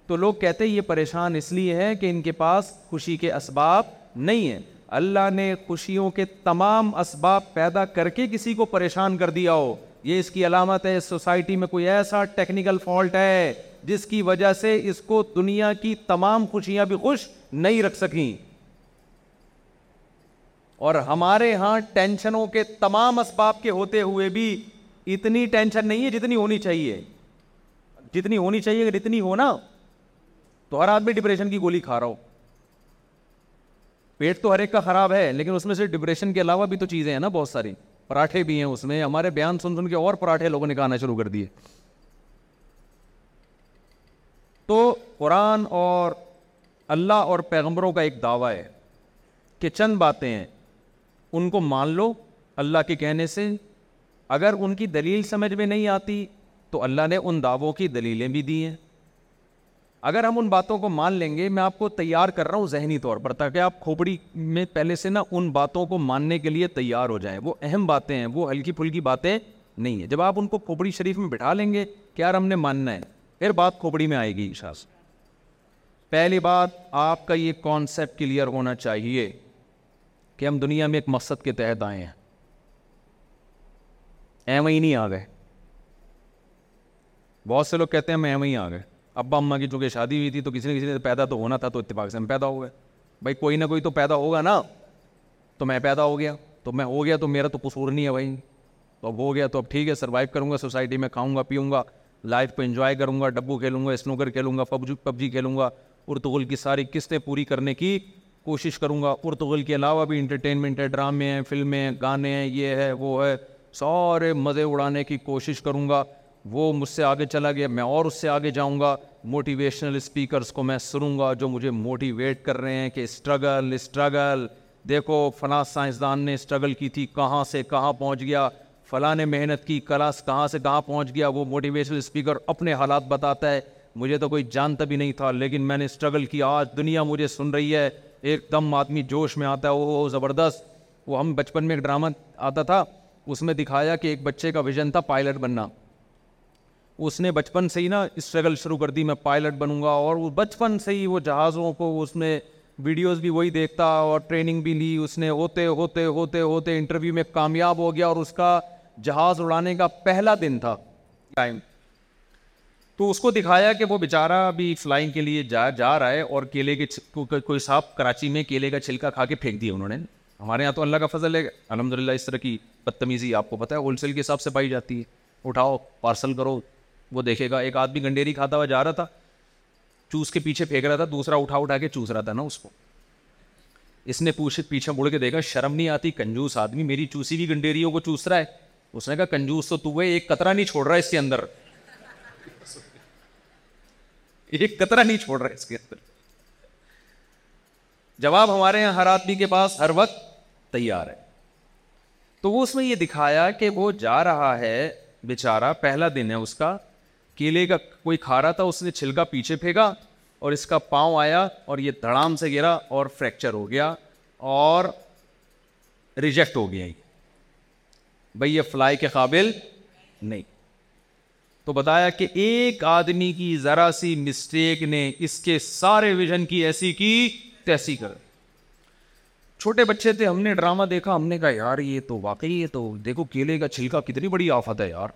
تو لوگ کہتے یہ پریشان اس لیے ہے کہ ان کے پاس خوشی کے اسباب نہیں ہیں اللہ نے خوشیوں کے تمام اسباب پیدا کر کے کسی کو پریشان کر دیا ہو یہ اس کی علامت ہے اس سوسائٹی میں کوئی ایسا ٹیکنیکل فالٹ ہے جس کی وجہ سے اس کو دنیا کی تمام خوشیاں بھی خوش نہیں رکھ سکیں اور ہمارے ہاں ٹینشنوں کے تمام اسباب کے ہوتے ہوئے بھی اتنی ٹینشن نہیں ہے جتنی ہونی چاہیے جتنی ہونی چاہیے اگر اتنی ہونا تو ہر آدمی ڈپریشن کی گولی کھا رہا ہو پیٹ تو ہر ایک کا خراب ہے لیکن اس میں سے ڈپریشن کے علاوہ بھی تو چیزیں ہیں نا بہت ساری پراٹھے بھی ہیں اس میں ہمارے بیان سن سن کے اور پراٹھے لوگوں نے کہانا شروع کر دیے تو قرآن اور اللہ اور پیغمبروں کا ایک دعویٰ ہے کہ چند باتیں ہیں ان کو مان لو اللہ کے کہنے سے اگر ان کی دلیل سمجھ میں نہیں آتی تو اللہ نے ان دعووں کی دلیلیں بھی دی ہیں اگر ہم ان باتوں کو مان لیں گے میں آپ کو تیار کر رہا ہوں ذہنی طور پر تاکہ آپ کھوپڑی میں پہلے سے نا ان باتوں کو ماننے کے لیے تیار ہو جائیں وہ اہم باتیں ہیں وہ ہلکی پھلکی باتیں نہیں ہیں جب آپ ان کو کھوپڑی شریف میں بٹھا لیں گے کہ یار ہم نے ماننا ہے پھر بات کھوپڑی میں آئے گی اشاء پہلی بات آپ کا یہ کانسیپٹ کلیئر ہونا چاہیے کہ ہم دنیا میں ایک مقصد کے تحت آئے ہیں ایم ہی نہیں آ گئے بہت سے لوگ کہتے ہیں ہم ایم ہی آ گئے ابا اماں کی چونکہ شادی ہوئی تھی تو کسی نہ کسی نے پیدا تو ہونا تھا تو اتفاق سے ہم پیدا ہو گئے بھائی کوئی نہ کوئی تو پیدا ہوگا نا تو میں پیدا ہو گیا تو میں ہو گیا تو میرا تو قصور نہیں ہے بھائی تو اب ہو گیا تو اب ٹھیک ہے سروائیو کروں گا سوسائٹی میں کھاؤں گا پیوں گا لائف کو انجوائے کروں گا ڈبو کھیلوں گا اسنوکر کھیلوں گا پب پبجی کھیلوں گا ارتغل کی ساری قسطیں پوری کرنے کی کوشش کروں گا پرتغل کے علاوہ بھی انٹرٹینمنٹ ہے ڈرامے ہیں فلمیں ہیں گانے ہیں یہ ہے وہ ہے سارے مزے اڑانے کی کوشش کروں گا وہ مجھ سے آگے چلا گیا میں اور اس سے آگے جاؤں گا موٹیویشنل اسپیکرس کو میں سنوں گا جو مجھے موٹیویٹ کر رہے ہیں کہ اسٹرگل اسٹرگل دیکھو فلاں سائنسدان نے اسٹرگل کی تھی کہاں سے کہاں پہنچ گیا فلاں نے محنت کی کلاس کہاں سے کہاں پہنچ گیا وہ موٹیویشنل اسپیکر اپنے حالات بتاتا ہے مجھے تو کوئی جانتا بھی نہیں تھا لیکن میں نے اسٹرگل کیا آج دنیا مجھے سن رہی ہے ایک دم آدمی جوش میں آتا ہے وہ زبردست وہ ہم بچپن میں ایک ڈرامہ آتا تھا اس میں دکھایا کہ ایک بچے کا ویژن تھا پائلٹ بننا اس نے بچپن سے ہی نا اسٹرگل شروع کر دی میں پائلٹ بنوں گا اور وہ بچپن سے ہی وہ جہازوں کو اس نے ویڈیوز بھی وہی دیکھتا اور ٹریننگ بھی لی اس نے ہوتے ہوتے ہوتے ہوتے انٹرویو میں کامیاب ہو گیا اور اس کا جہاز اڑانے کا پہلا دن تھا ٹائم تو اس کو دکھایا کہ وہ بیچارہ ابھی فلائنگ کے لیے جا جا رہا ہے اور کیلے کے کوئی صاحب کراچی میں کیلے کا چھلکا کھا کے پھینک دیا انہوں نے ہمارے یہاں تو اللہ کا فضل ہے الحمد للہ اس طرح کی بدتمیزی آپ کو پتہ ہے ہول سیل کے حساب سے پائی جاتی ہے اٹھاؤ پارسل کرو وہ دیکھے گا ایک آدمی گنڈیری کھاتا ہوا جا رہا تھا چوس کے پیچھے پھینک رہا تھا دوسرا اٹھا اٹھا کے چوس رہا تھا نا اس کو اس نے پوچھے پیچھے مڑ کے دیکھا شرم نہیں آتی کنجوس آدمی میری چوسی بھی گنڈیریوں کو چوس رہا ہے اس نے کہا کنجوس تو تو ہے ایک قطرہ نہیں چھوڑ رہا ہے اس کے اندر ایک قطرہ نہیں چھوڑ رہے اس کے اندر جواب ہمارے یہاں ہر آدمی کے پاس ہر وقت تیار ہے تو وہ اس میں یہ دکھایا کہ وہ جا رہا ہے بیچارہ پہلا دن ہے اس کا کیلے کا کوئی کھا رہا تھا اس نے چھلکا پیچھے پھینکا اور اس کا پاؤں آیا اور یہ دھڑام سے گرا اور فریکچر ہو گیا اور ریجیکٹ ہو گیا بھائی یہ فلائی کے قابل نہیں تو بتایا کہ ایک آدمی کی ذرا سی مسٹیک نے اس کے سارے ویژن کی ایسی کی تیسی کر چھوٹے بچے تھے ہم نے ڈرامہ دیکھا ہم نے کہا یار یہ تو واقعی یہ تو دیکھو کیلے کا چھلکا کتنی بڑی آفت ہے یار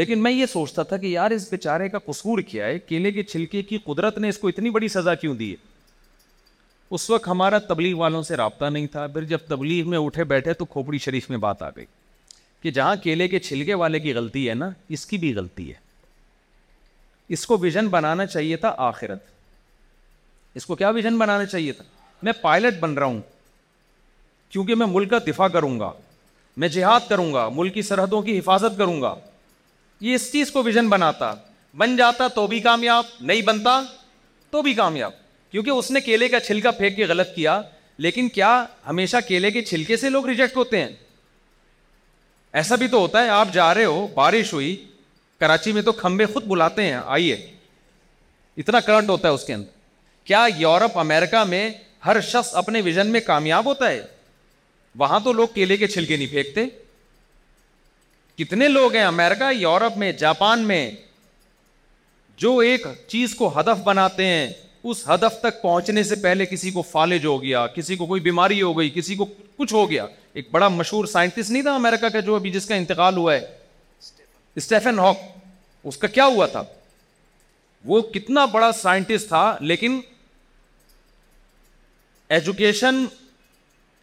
لیکن میں یہ سوچتا تھا کہ یار اس بیچارے کا قصور کیا ہے کیلے کے چھلکے کی قدرت نے اس کو اتنی بڑی سزا کیوں دی ہے اس وقت ہمارا تبلیغ والوں سے رابطہ نہیں تھا پھر جب تبلیغ میں اٹھے بیٹھے تو کھوپڑی شریف میں بات آ گئی کہ جہاں کیلے کے چھلکے والے کی غلطی ہے نا اس کی بھی غلطی ہے اس کو ویژن بنانا چاہیے تھا آخرت اس کو کیا ویژن بنانا چاہیے تھا میں پائلٹ بن رہا ہوں کیونکہ میں ملک کا دفاع کروں گا میں جہاد کروں گا ملک کی سرحدوں کی حفاظت کروں گا یہ اس چیز کو ویژن بناتا بن جاتا تو بھی کامیاب نہیں بنتا تو بھی کامیاب کیونکہ اس نے کیلے کا چھلکا پھینک کے غلط کیا لیکن کیا ہمیشہ کیلے کے چھلکے سے لوگ ریجیکٹ ہوتے ہیں ایسا بھی تو ہوتا ہے آپ جا رہے ہو بارش ہوئی کراچی میں تو کھمبے خود بلاتے ہیں آئیے اتنا کرنٹ ہوتا ہے اس کے اندر کیا یورپ امیرکا میں ہر شخص اپنے ویژن میں کامیاب ہوتا ہے وہاں تو لوگ کیلے کے چھلکے نہیں پھینکتے کتنے لوگ ہیں امیرکا یورپ میں جاپان میں جو ایک چیز کو ہدف بناتے ہیں اس ہدف تک پہنچنے سے پہلے کسی کو فالج ہو گیا کسی کو کوئی بیماری ہو گئی کسی کو کچھ ہو گیا ایک بڑا مشہور سائنٹسٹ نہیں تھا امریکہ کا جو ابھی جس کا انتقال ہوا ہے اسٹیفن ہاک اس کا کیا ہوا تھا وہ کتنا بڑا سائنٹسٹ تھا لیکن ایجوکیشن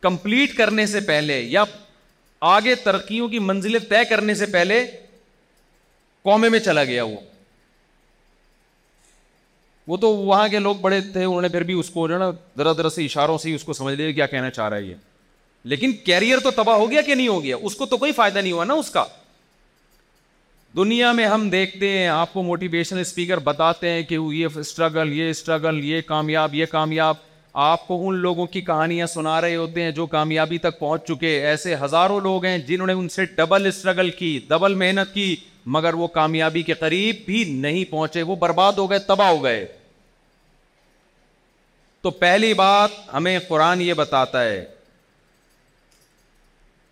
کمپلیٹ کرنے سے پہلے یا آگے ترقیوں کی منزلیں طے کرنے سے پہلے قومے میں چلا گیا وہ وہ تو وہاں کے لوگ بڑے تھے انہوں نے پھر بھی اس کو جو ہے نا دراصر سے اشاروں سے ہی اس کو سمجھ لیا کیا کہنا چاہ رہا ہے یہ لیکن کیریئر تو تباہ ہو گیا کہ نہیں ہو گیا اس کو تو کوئی فائدہ نہیں ہوا نا اس کا دنیا میں ہم دیکھتے ہیں آپ کو موٹیویشن اسپیکر بتاتے ہیں کہ وہ یہ اسٹرگل یہ اسٹرگل یہ کامیاب یہ کامیاب آپ کو ان لوگوں کی کہانیاں سنا رہے ہوتے ہیں جو کامیابی تک پہنچ چکے ایسے ہزاروں لوگ ہیں جنہوں نے ان سے ڈبل اسٹرگل کی ڈبل محنت کی مگر وہ کامیابی کے قریب بھی نہیں پہنچے وہ برباد ہو گئے تباہ ہو گئے تو پہلی بات ہمیں قرآن یہ بتاتا ہے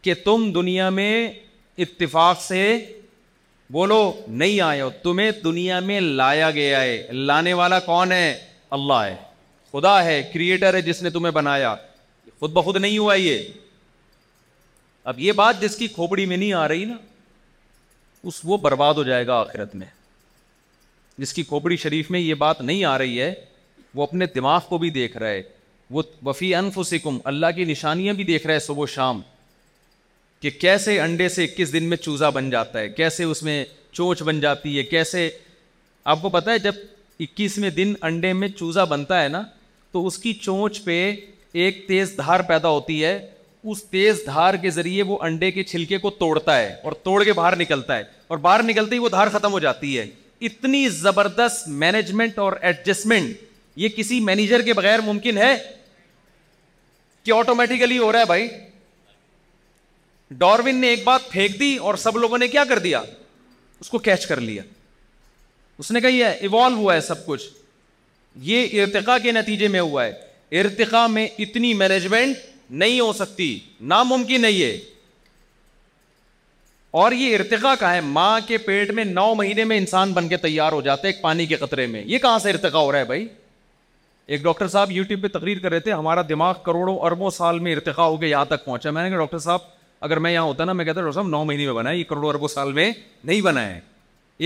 کہ تم دنیا میں اتفاق سے بولو نہیں آئے ہو تمہیں دنیا میں لایا گیا ہے لانے والا کون ہے اللہ ہے خدا ہے کریٹر ہے جس نے تمہیں بنایا خود بخود نہیں ہوا یہ اب یہ بات جس کی کھوپڑی میں نہیں آ رہی نا اس وہ برباد ہو جائے گا آخرت میں جس کی کھوپڑی شریف میں یہ بات نہیں آ رہی ہے وہ اپنے دماغ کو بھی دیکھ رہا ہے وہ وفی انف اللہ کی نشانیاں بھی دیکھ رہا ہے صبح و شام کہ کیسے انڈے سے اکیس دن میں چوزا بن جاتا ہے کیسے اس میں چونچ بن جاتی ہے کیسے آپ کو پتا ہے جب اکیسویں دن انڈے میں چوزا بنتا ہے نا تو اس کی چونچ پہ ایک تیز دھار پیدا ہوتی ہے اس تیز دھار کے ذریعے وہ انڈے کے چھلکے کو توڑتا ہے اور توڑ کے باہر نکلتا ہے اور باہر نکلتے ہی وہ دھار ختم ہو جاتی ہے اتنی زبردست مینجمنٹ اور ایڈجسٹمنٹ یہ کسی مینیجر کے بغیر ممکن ہے کہ آٹومیٹیکلی ہو رہا ہے بھائی ڈاروین نے ایک بات پھینک دی اور سب لوگوں نے کیا کر دیا اس کو کیچ کر لیا اس نے کہا یہ ایوالو ہوا ہے سب کچھ یہ ارتقا کے نتیجے میں ہوا ہے ارتقا میں اتنی مینجمنٹ نہیں ہو سکتی ناممکن نہیں ہے اور یہ ارتقا کا ہے ماں کے پیٹ میں نو مہینے میں انسان بن کے تیار ہو جاتا ہے ایک پانی کے قطرے میں یہ کہاں سے ارتقا ہو رہا ہے بھائی ایک ڈاکٹر صاحب یوٹیوب پہ تقریر کر رہے تھے ہمارا دماغ کروڑوں اربوں سال میں ارتقا ہو کے یہاں تک پہنچا میں نے کہا ڈاکٹر صاحب اگر میں یہاں ہوتا نا میں کہتا ڈاکٹر صاحب نو مہینے میں بنا ہے یہ کروڑوں اربوں سال میں نہیں بنا ہے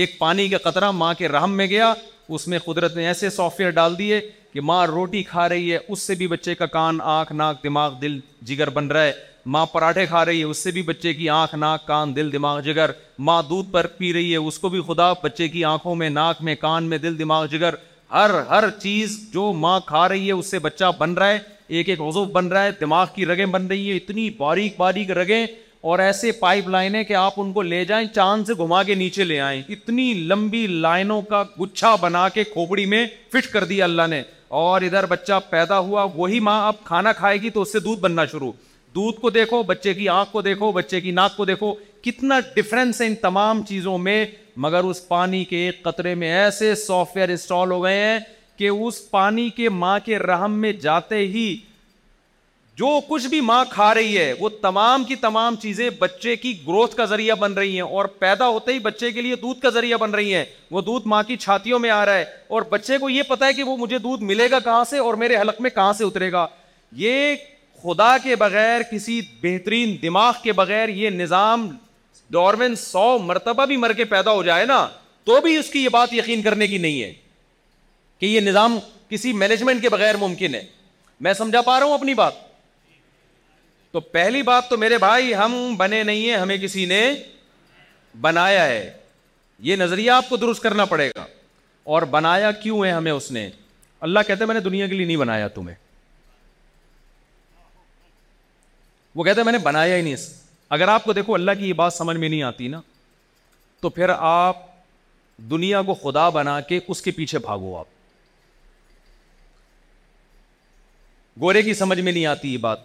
ایک پانی کا قطرہ ماں کے رحم میں گیا اس میں قدرت نے ایسے سافٹ ویئر ڈال دیے کہ ماں روٹی کھا رہی ہے اس سے بھی بچے کا کان آنکھ ناک دماغ دل جگر بن رہا ہے ماں پراٹھے کھا رہی ہے اس سے بھی بچے کی آنکھ ناک کان دل دماغ جگر ماں دودھ پر پی رہی ہے اس کو بھی خدا بچے کی آنکھوں میں ناک میں کان میں دل دماغ جگر ہر ہر چیز جو ماں کھا رہی ہے اس سے بچہ بن رہا ہے ایک ایک عضو بن رہا ہے دماغ کی رگیں بن رہی ہیں اتنی باریک باریک رگیں اور ایسے پائپ لائن کہ آپ ان کو لے جائیں چاند سے گھما کے نیچے لے آئیں اتنی لمبی لائنوں کا گچھا بنا کے کھوپڑی میں فٹ کر دیا اللہ نے اور ادھر بچہ پیدا ہوا وہی ماں اب کھانا کھائے گی تو اس سے دودھ بننا شروع دودھ کو دیکھو بچے کی آنکھ کو دیکھو بچے کی ناک کو دیکھو کتنا ڈفرینس ہے ان تمام چیزوں میں مگر اس پانی کے ایک قطرے میں ایسے سافٹ ویئر انسٹال ہو گئے ہیں کہ اس پانی کے ماں کے رحم میں جاتے ہی جو کچھ بھی ماں کھا رہی ہے وہ تمام کی تمام چیزیں بچے کی گروتھ کا ذریعہ بن رہی ہیں اور پیدا ہوتے ہی بچے کے لیے دودھ کا ذریعہ بن رہی ہیں وہ دودھ ماں کی چھاتیوں میں آ رہا ہے اور بچے کو یہ پتا ہے کہ وہ مجھے دودھ ملے گا کہاں سے اور میرے حلق میں کہاں سے اترے گا یہ خدا کے بغیر کسی بہترین دماغ کے بغیر یہ نظام دور سو مرتبہ بھی مر کے پیدا ہو جائے نا تو بھی اس کی یہ بات یقین کرنے کی نہیں ہے کہ یہ نظام کسی مینجمنٹ کے بغیر ممکن ہے میں سمجھا پا رہا ہوں اپنی بات تو پہلی بات تو میرے بھائی ہم بنے نہیں ہیں ہمیں کسی نے بنایا ہے یہ نظریہ آپ کو درست کرنا پڑے گا اور بنایا کیوں ہے ہمیں اس نے اللہ کہتے میں نے دنیا کے لیے نہیں بنایا تمہیں وہ کہتے ہیں میں نے بنایا ہی نہیں اگر آپ کو دیکھو اللہ کی یہ بات سمجھ میں نہیں آتی نا تو پھر آپ دنیا کو خدا بنا کے اس کے پیچھے بھاگو آپ گورے کی سمجھ میں نہیں آتی یہ بات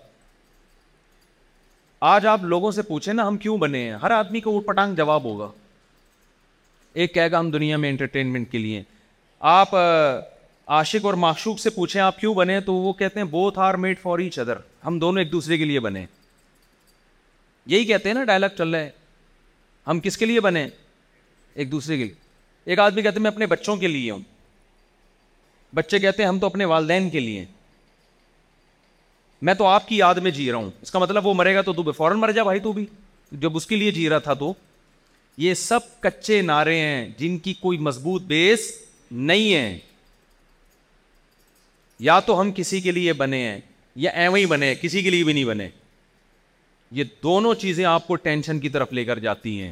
آج آپ لوگوں سے پوچھیں نا ہم کیوں بنے ہیں ہر آدمی کو اوٹ پٹانگ جواب ہوگا ایک کہے گا ہم دنیا میں انٹرٹینمنٹ کے لیے آپ عاشق اور معشوق سے پوچھیں آپ کیوں بنے تو وہ کہتے ہیں both are made for each other ہم دونوں ایک دوسرے کے لیے بنے یہی کہتے ہیں نا ڈائلاگ چل رہے ہیں ہم کس کے لیے بنے ایک دوسرے کے لیے ایک آدمی کہتے ہیں میں اپنے بچوں کے لیے ہوں بچے کہتے ہیں ہم تو اپنے والدین کے لیے ہیں میں تو آپ کی یاد میں جی رہا ہوں اس کا مطلب وہ مرے گا تو تو فوراً مر جا بھائی تو بھی جب اس کے لیے جی رہا تھا تو یہ سب کچے نعرے ہیں جن کی کوئی مضبوط بیس نہیں ہے یا تو ہم کسی کے لیے بنے ہیں یا ایوئی بنے کسی کے لیے بھی نہیں بنے یہ دونوں چیزیں آپ کو ٹینشن کی طرف لے کر جاتی ہیں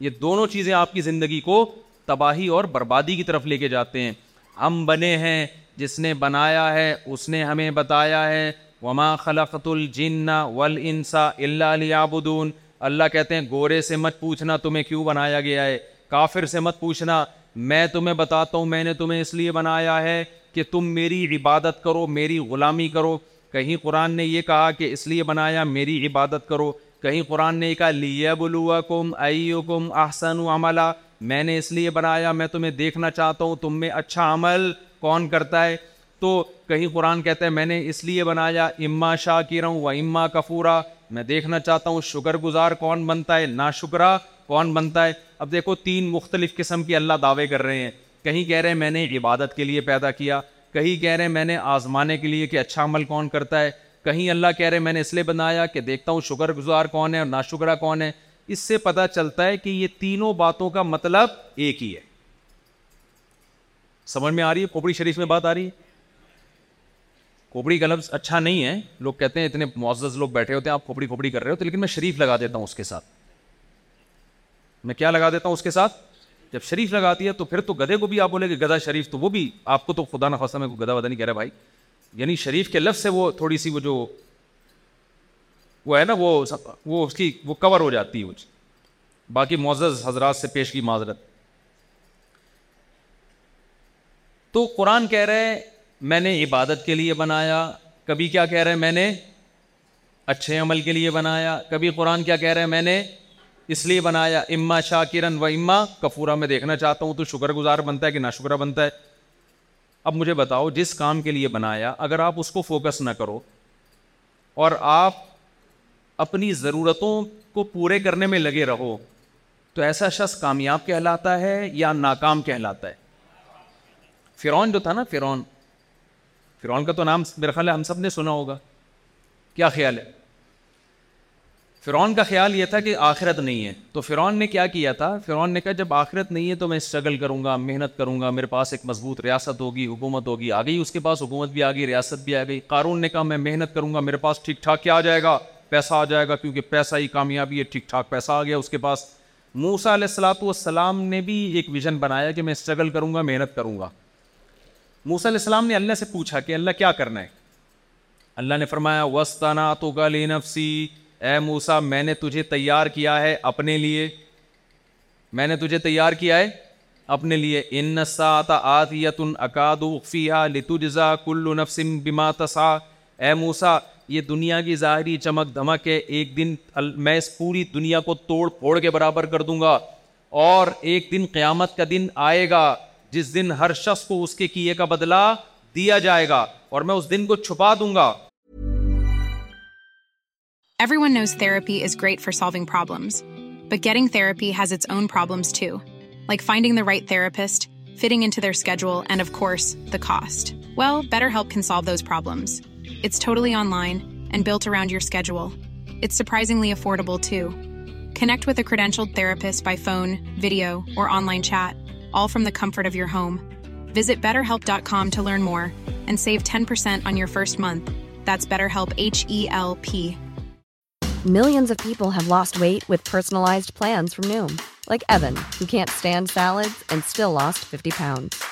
یہ دونوں چیزیں آپ کی زندگی کو تباہی اور بربادی کی طرف لے کے جاتے ہیں ہم بنے ہیں جس نے بنایا ہے اس نے ہمیں بتایا ہے وما خلقت الجن ول انسا اللہبود اللہ کہتے ہیں گورے سے مت پوچھنا تمہیں کیوں بنایا گیا ہے کافر سے مت پوچھنا میں تمہیں بتاتا ہوں میں نے تمہیں اس لیے بنایا ہے کہ تم میری عبادت کرو میری غلامی کرو کہیں قرآن نے یہ کہا کہ اس لیے بنایا میری عبادت کرو کہیں قرآن نے کہا لیبل قم عیو كم عملہ میں نے اس لیے بنایا میں تمہیں دیکھنا چاہتا ہوں تم میں اچھا عمل کون کرتا ہے تو کہیں قرآن کہتا ہے میں نے اس لیے بنایا اما شاہ کی و اما کفورا میں دیکھنا چاہتا ہوں شکر گزار کون بنتا ہے نا شکرا کون بنتا ہے اب دیکھو تین مختلف قسم کے اللہ دعوے کر رہے ہیں کہیں کہہ رہے ہیں میں نے عبادت کے لیے پیدا کیا کہیں کہہ رہے ہیں میں نے آزمانے کے لیے کہ اچھا عمل کون کرتا ہے کہیں اللہ کہہ رہے ہیں میں نے اس لیے بنایا کہ دیکھتا ہوں شکر گزار کون ہے اور ناشکرہ کون ہے اس سے پتہ چلتا ہے کہ یہ تینوں باتوں کا مطلب ایک ہی ہے سمجھ میں آ رہی ہے پوپڑی شریف میں بات آ رہی ہے کھوپڑی کا لفظ اچھا نہیں ہے لوگ کہتے ہیں اتنے معزز لوگ بیٹھے ہوتے ہیں آپ کھوپڑی کھوپڑی کر رہے ہوتے لیکن میں شریف لگا دیتا ہوں اس کے ساتھ میں کیا لگا دیتا ہوں اس کے ساتھ جب شریف لگاتی ہے تو پھر تو گدے کو بھی آپ بولے کہ گدا شریف تو وہ بھی آپ کو تو خدا نخواستہ میں گدا ودا نہیں کہہ رہا بھائی یعنی شریف کے لفظ سے وہ تھوڑی سی وہ جو وہ ہے نا وہ وہ اس کی وہ کور ہو جاتی ہے باقی معزز حضرات سے پیش کی معذرت تو قرآن کہہ رہے میں نے عبادت کے لیے بنایا کبھی کیا کہہ رہے ہیں میں نے اچھے عمل کے لیے بنایا کبھی قرآن کیا کہہ رہے ہیں میں نے اس لیے بنایا اما شاہ کرن و اما کفورہ میں دیکھنا چاہتا ہوں تو شکر گزار بنتا ہے کہ نا شکرہ بنتا ہے اب مجھے بتاؤ جس کام کے لیے بنایا اگر آپ اس کو فوکس نہ کرو اور آپ اپنی ضرورتوں کو پورے کرنے میں لگے رہو تو ایسا شخص کامیاب کہلاتا ہے یا ناکام کہلاتا ہے فرعون جو تھا نا فرعون فرعون کا تو نام میرا خیال ہے ہم سب نے سنا ہوگا کیا خیال ہے فرعون کا خیال یہ تھا کہ آخرت نہیں ہے تو فرعون نے کیا کیا تھا فرعون نے کہا جب آخرت نہیں ہے تو میں اسٹرگل کروں گا محنت کروں گا میرے پاس ایک مضبوط ریاست ہوگی حکومت ہوگی آ گئی اس کے پاس حکومت بھی آ گئی ریاست بھی آ گئی قارون نے کہا میں محنت کروں گا میرے پاس ٹھیک ٹھاک کیا آ جائے گا پیسہ آ جائے گا کیونکہ پیسہ ہی کامیابی ہے ٹھیک ٹھاک پیسہ آ گیا اس کے پاس موسا علیہ السلاۃ والسلام نے بھی ایک ویژن بنایا کہ میں اسٹرگل کروں گا محنت کروں گا موسیٰ علیہ السلام نے اللہ سے پوچھا کہ اللہ کیا کرنا ہے اللہ نے فرمایا وسطنا تو گلی نفسی اے موسا میں نے تجھے تیار کیا ہے اپنے لیے میں نے تجھے تیار کیا ہے اپنے لیے انتق وقفیہ کل نفسم بما تسا اے موسا یہ دنیا کی ظاہری چمک دھمک ہے ایک دن میں اس پوری دنیا کو توڑ پھوڑ کے برابر کر دوں گا اور ایک دن قیامت کا دن آئے گا جس دن ہر شخص کو اس کے کیے کا بدلا اور میں اس دن کو چھپا دوں گا all from the comfort of your home. Visit betterhelp.com to learn more and save 10% on your first month. That's BetterHelp H E L P. Millions of people have lost weight with personalized plans from Noom, like Evan, who can't stand salads and still lost 50 pounds.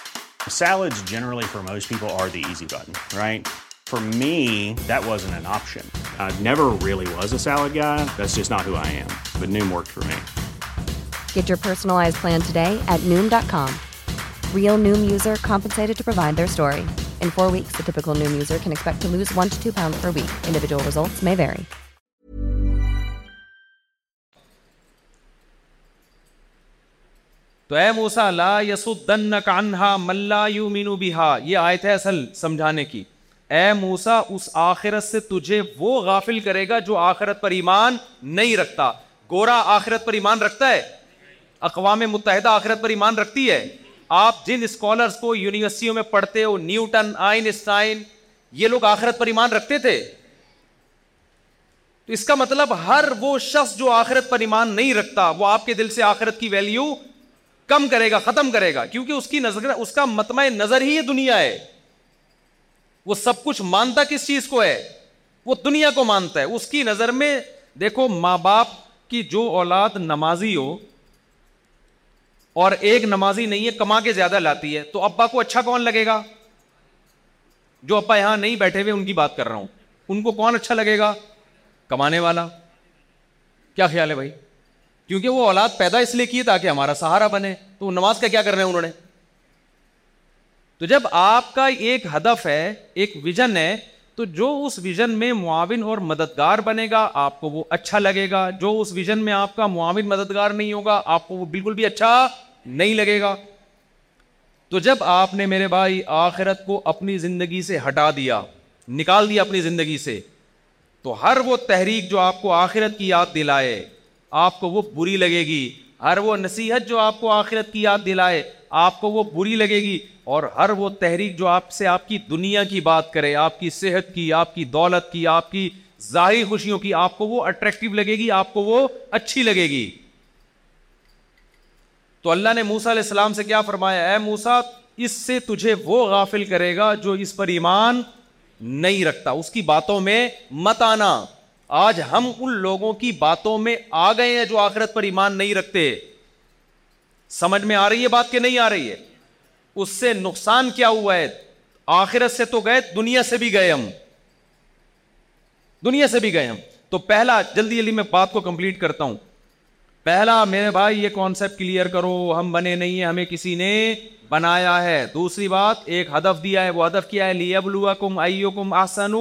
Salads, generally for most people, are the easy button, right? For me, that wasn't an option. I never really was a salad guy. That's just not who I am. But Noom worked for me. Get your personalized plan today at noom.com. Real noom user compensated to provide their story. In four weeks, the typical noom user can expect to lose one to two pounds per week. Individual results may vary. تو اے موسا لا یسن کانہا ملا you مینو بہا یہ آیت ہے اصل سمجھانے کی اے موسا اس آخرت سے تجھے وہ غافل کرے گا جو آخرت پر ایمان نہیں رکھتا گورا آخرت پر ایمان رکھتا ہے اقوام متحدہ آخرت پر ایمان رکھتی ہے آپ جن اسکالرس کو یونیورسٹیوں میں پڑھتے ہو نیوٹن آئنسٹائن یہ لوگ آخرت پر ایمان رکھتے تھے تو اس کا مطلب ہر وہ شخص جو آخرت پر ایمان نہیں رکھتا وہ آپ کے دل سے آخرت کی ویلیو کم کرے گا ختم کرے گا کیونکہ اس کی نظر اس کا متمع نظر ہی یہ دنیا ہے وہ سب کچھ مانتا کس چیز کو ہے وہ دنیا کو مانتا ہے اس کی نظر میں دیکھو ماں باپ کی جو اولاد نمازی ہو اور ایک نمازی نہیں ہے کما کے زیادہ لاتی ہے تو ابا کو اچھا کون لگے گا جو ابا یہاں نہیں بیٹھے ہوئے ان کی بات کر رہا ہوں ان کو کون اچھا لگے گا کمانے والا کیا خیال ہے بھائی کیونکہ وہ اولاد پیدا اس لیے کی تاکہ ہمارا سہارا بنے تو نماز کا کیا کر رہے ہیں انہوں نے تو جب آپ کا ایک ہدف ہے ایک ویژن ہے تو جو اس ویژن میں معاون اور مددگار بنے گا آپ کو وہ اچھا لگے گا جو اس ویژن میں آپ کا معاون مددگار نہیں ہوگا آپ کو وہ بالکل بھی اچھا نہیں لگے گا تو جب آپ نے میرے بھائی آخرت کو اپنی زندگی سے ہٹا دیا نکال دیا اپنی زندگی سے تو ہر وہ تحریک جو آپ کو آخرت کی یاد دلائے آپ کو وہ بری لگے گی ہر وہ نصیحت جو آپ کو آخرت کی یاد دلائے آپ کو وہ بری لگے گی اور ہر وہ تحریک جو آپ سے آپ کی دنیا کی بات کرے آپ کی صحت کی آپ کی دولت کی آپ کی ظاہری خوشیوں کی آپ کو وہ اٹریکٹیو لگے گی آپ کو وہ اچھی لگے گی تو اللہ نے موسا علیہ السلام سے کیا فرمایا اے موسا اس سے تجھے وہ غافل کرے گا جو اس پر ایمان نہیں رکھتا اس کی باتوں میں مت آنا آج ہم ان لوگوں کی باتوں میں آ گئے ہیں جو آخرت پر ایمان نہیں رکھتے سمجھ میں آ رہی ہے بات کہ نہیں آ رہی ہے اس سے نقصان کیا ہوا ہے آخرت سے تو گئے دنیا سے بھی گئے ہم دنیا سے بھی گئے ہم تو پہلا جلدی جلدی میں بات کو کمپلیٹ کرتا ہوں پہلا میرے بھائی یہ کانسیپٹ کلیئر کرو ہم بنے نہیں ہیں ہمیں کسی نے بنایا ہے دوسری بات ایک ہدف دیا ہے وہ ہدف کیا ہے کم کم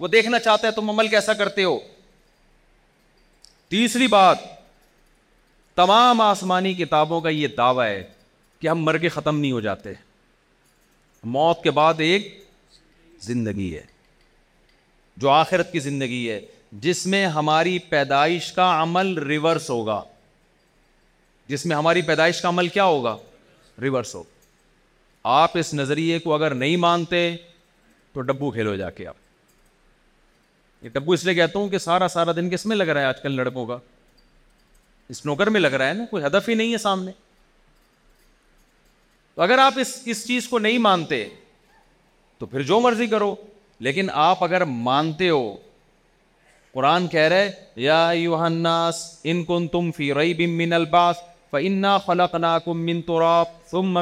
وہ دیکھنا چاہتا ہے تم عمل کیسا کرتے ہو تیسری بات تمام آسمانی کتابوں کا یہ دعویٰ ہے کہ ہم مر کے ختم نہیں ہو جاتے موت کے بعد ایک زندگی ہے جو آخرت کی زندگی ہے جس میں ہماری پیدائش کا عمل ریورس ہوگا جس میں ہماری پیدائش کا عمل کیا ہوگا ریورس ہوگا آپ اس نظریے کو اگر نہیں مانتے تو ڈبو کھیلو جا کے آپ یہ ڈبو اس لیے کہتا ہوں کہ سارا سارا دن کس میں لگ رہا ہے آج کل لڑکوں کا اسنوکر میں لگ رہا ہے نا کوئی ہدف ہی نہیں ہے سامنے تو اگر آپ اس اس چیز کو نہیں مانتے تو پھر جو مرضی کرو لیکن آپ اگر مانتے ہو قرآن کہہ رہے یا ان کن تم نا کم من تراب ثم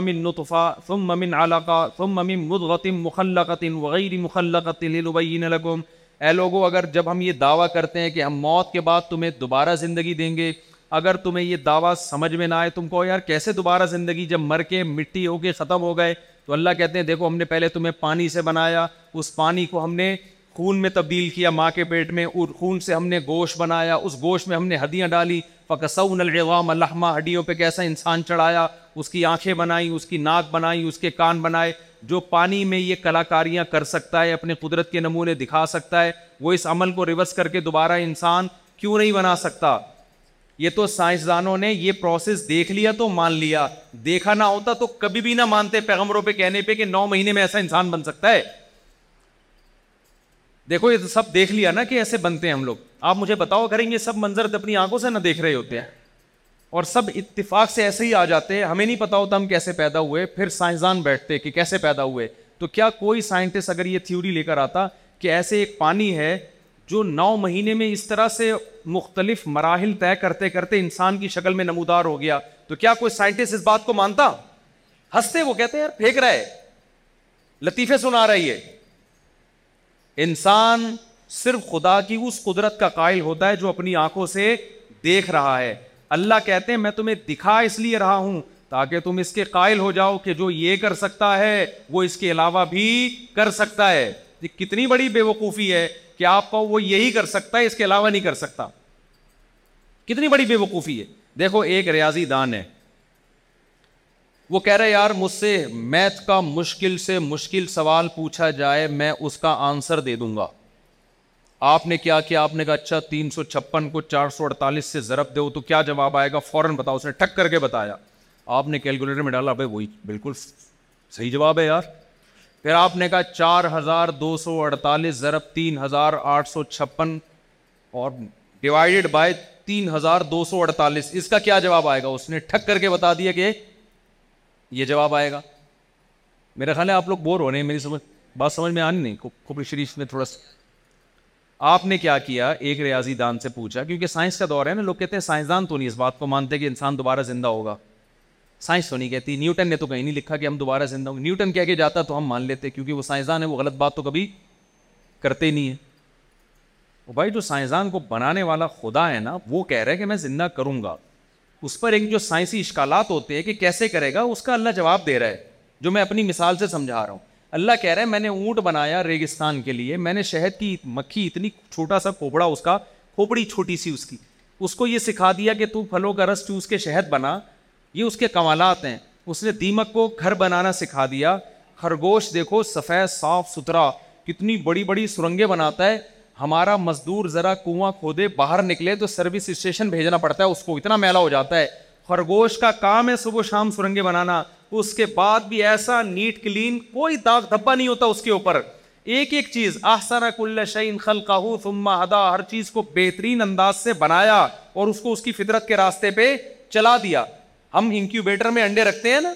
ثم من امن ثم من تم مخلقة وغیر مخلقة مخل لكم اے لوگو اگر جب ہم یہ دعویٰ کرتے ہیں کہ ہم موت کے بعد تمہیں دوبارہ زندگی دیں گے اگر تمہیں یہ دعویٰ سمجھ میں نہ آئے تم کو یار کیسے دوبارہ زندگی جب مر کے مٹی ہو کے ختم ہو گئے تو اللہ کہتے ہیں دیکھو ہم نے پہلے تمہیں پانی سے بنایا اس پانی کو ہم نے خون میں تبدیل کیا ماں کے پیٹ میں خون سے ہم نے گوشت بنایا اس گوشت میں ہم نے ہدیاں ڈالی فقصغام الحمہ ہڈیوں پہ کیسا انسان چڑھایا اس کی آنکھیں بنائیں اس کی ناک بنائی اس کے کان بنائے جو پانی میں یہ کلاکاریاں کر سکتا ہے اپنے قدرت کے نمونے دکھا سکتا ہے وہ اس عمل کو ریورس کر کے دوبارہ انسان کیوں نہیں بنا سکتا یہ تو سائنسدانوں نے یہ پروسیس دیکھ لیا تو مان لیا دیکھا نہ ہوتا تو کبھی بھی نہ مانتے پیغمبروں پہ کہنے پہ کہ نو مہینے میں ایسا انسان بن سکتا ہے دیکھو یہ سب دیکھ لیا نا کہ ایسے بنتے ہیں ہم لوگ آپ مجھے بتاؤ کریں گے سب منظر اپنی آنکھوں سے نہ دیکھ رہے ہوتے ہیں اور سب اتفاق سے ایسے ہی آ جاتے ہیں ہمیں نہیں پتا ہوتا ہم کیسے پیدا ہوئے پھر سائنسدان بیٹھتے کہ کیسے پیدا ہوئے تو کیا کوئی سائنٹسٹ اگر یہ تھیوری لے کر آتا کہ ایسے ایک پانی ہے جو نو مہینے میں اس طرح سے مختلف مراحل طے کرتے کرتے انسان کی شکل میں نمودار ہو گیا تو کیا کوئی سائنٹسٹ اس بات کو مانتا ہنستے وہ کہتے ہیں یار پھینک رہا ہے لطیفے سنا رہی ہے انسان صرف خدا کی اس قدرت کا قائل ہوتا ہے جو اپنی آنکھوں سے دیکھ رہا ہے اللہ کہتے ہیں میں تمہیں دکھا اس لیے رہا ہوں تاکہ تم اس کے قائل ہو جاؤ کہ جو یہ کر سکتا ہے وہ اس کے علاوہ بھی کر سکتا ہے کتنی بڑی بے وقوفی ہے کہ آپ کو وہ یہی کر سکتا ہے اس کے علاوہ نہیں کر سکتا کتنی بڑی بے وقوفی ہے دیکھو ایک ریاضی دان ہے وہ کہہ رہے یار مجھ سے میتھ کا مشکل سے مشکل سوال پوچھا جائے میں اس کا آنسر دے دوں گا آپ نے کیا کیا آپ نے کہا اچھا تین سو چھپن کو چار سو اڑتالیس سے ضرب دو تو کیا جواب آئے گا فوراً بتاؤ اس نے ٹھک کر کے بتایا آپ نے کیلکولیٹر میں ڈالا بھائی وہی بالکل صحیح جواب ہے یار پھر آپ نے کہا چار ہزار دو سو اڑتالیس ضرب تین ہزار آٹھ سو چھپن اور ڈیوائڈیڈ بائی تین ہزار دو سو اڑتالیس اس کا کیا جواب آئے گا اس نے ٹھک کر کے بتا دیا کہ یہ جواب آئے گا میرا خیال ہے آپ لوگ بور ہو رہے ہیں میری سمجھ بات سمجھ میں آنے نہیں کھوپڑی شریف میں تھوڑا سا آپ نے کیا کیا ایک ریاضی دان سے پوچھا کیونکہ سائنس کا دور ہے نا لوگ کہتے ہیں سائنسدان تو نہیں اس بات کو مانتے کہ انسان دوبارہ زندہ ہوگا سائنس تو نہیں کہتی نیوٹن نے تو کہیں نہیں لکھا کہ ہم دوبارہ زندہ ہوں گے نیوٹن کہہ کے جاتا تو ہم مان لیتے کیونکہ وہ سائنسدان ہے وہ غلط بات تو کبھی کرتے نہیں ہیں بھائی جو سائنسدان کو بنانے والا خدا ہے نا وہ کہہ رہے ہے کہ میں زندہ کروں گا اس پر ایک جو سائنسی اشکالات ہوتے ہیں کہ کیسے کرے گا اس کا اللہ جواب دے رہا ہے جو میں اپنی مثال سے سمجھا رہا ہوں اللہ کہہ رہا ہے میں نے اونٹ بنایا ریگستان کے لیے میں نے شہد کی مکھی اتنی چھوٹا سا کھوپڑا اس کا کھوپڑی چھوٹی سی اس کی اس کو یہ سکھا دیا کہ تو پھلوں کا رس چوس کے شہد بنا یہ اس کے کمالات ہیں اس نے دیمک کو گھر بنانا سکھا دیا خرگوش دیکھو سفید صاف ستھرا کتنی بڑی بڑی سرنگیں بناتا ہے ہمارا مزدور ذرا کنواں کھودے باہر نکلے تو سروس اسٹیشن بھیجنا پڑتا ہے اس کو اتنا میلہ ہو جاتا ہے خرگوش کا کام ہے صبح شام سرنگیں بنانا اس کے بعد بھی ایسا نیٹ کلین کوئی داغ دھبا نہیں ہوتا اس کے اوپر ایک ایک چیز آسانہ کل شعین ثم ہدا ہر چیز کو بہترین انداز سے بنایا اور اس کو اس کی فطرت کے راستے پہ چلا دیا ہم انکیوبیٹر میں انڈے رکھتے ہیں نا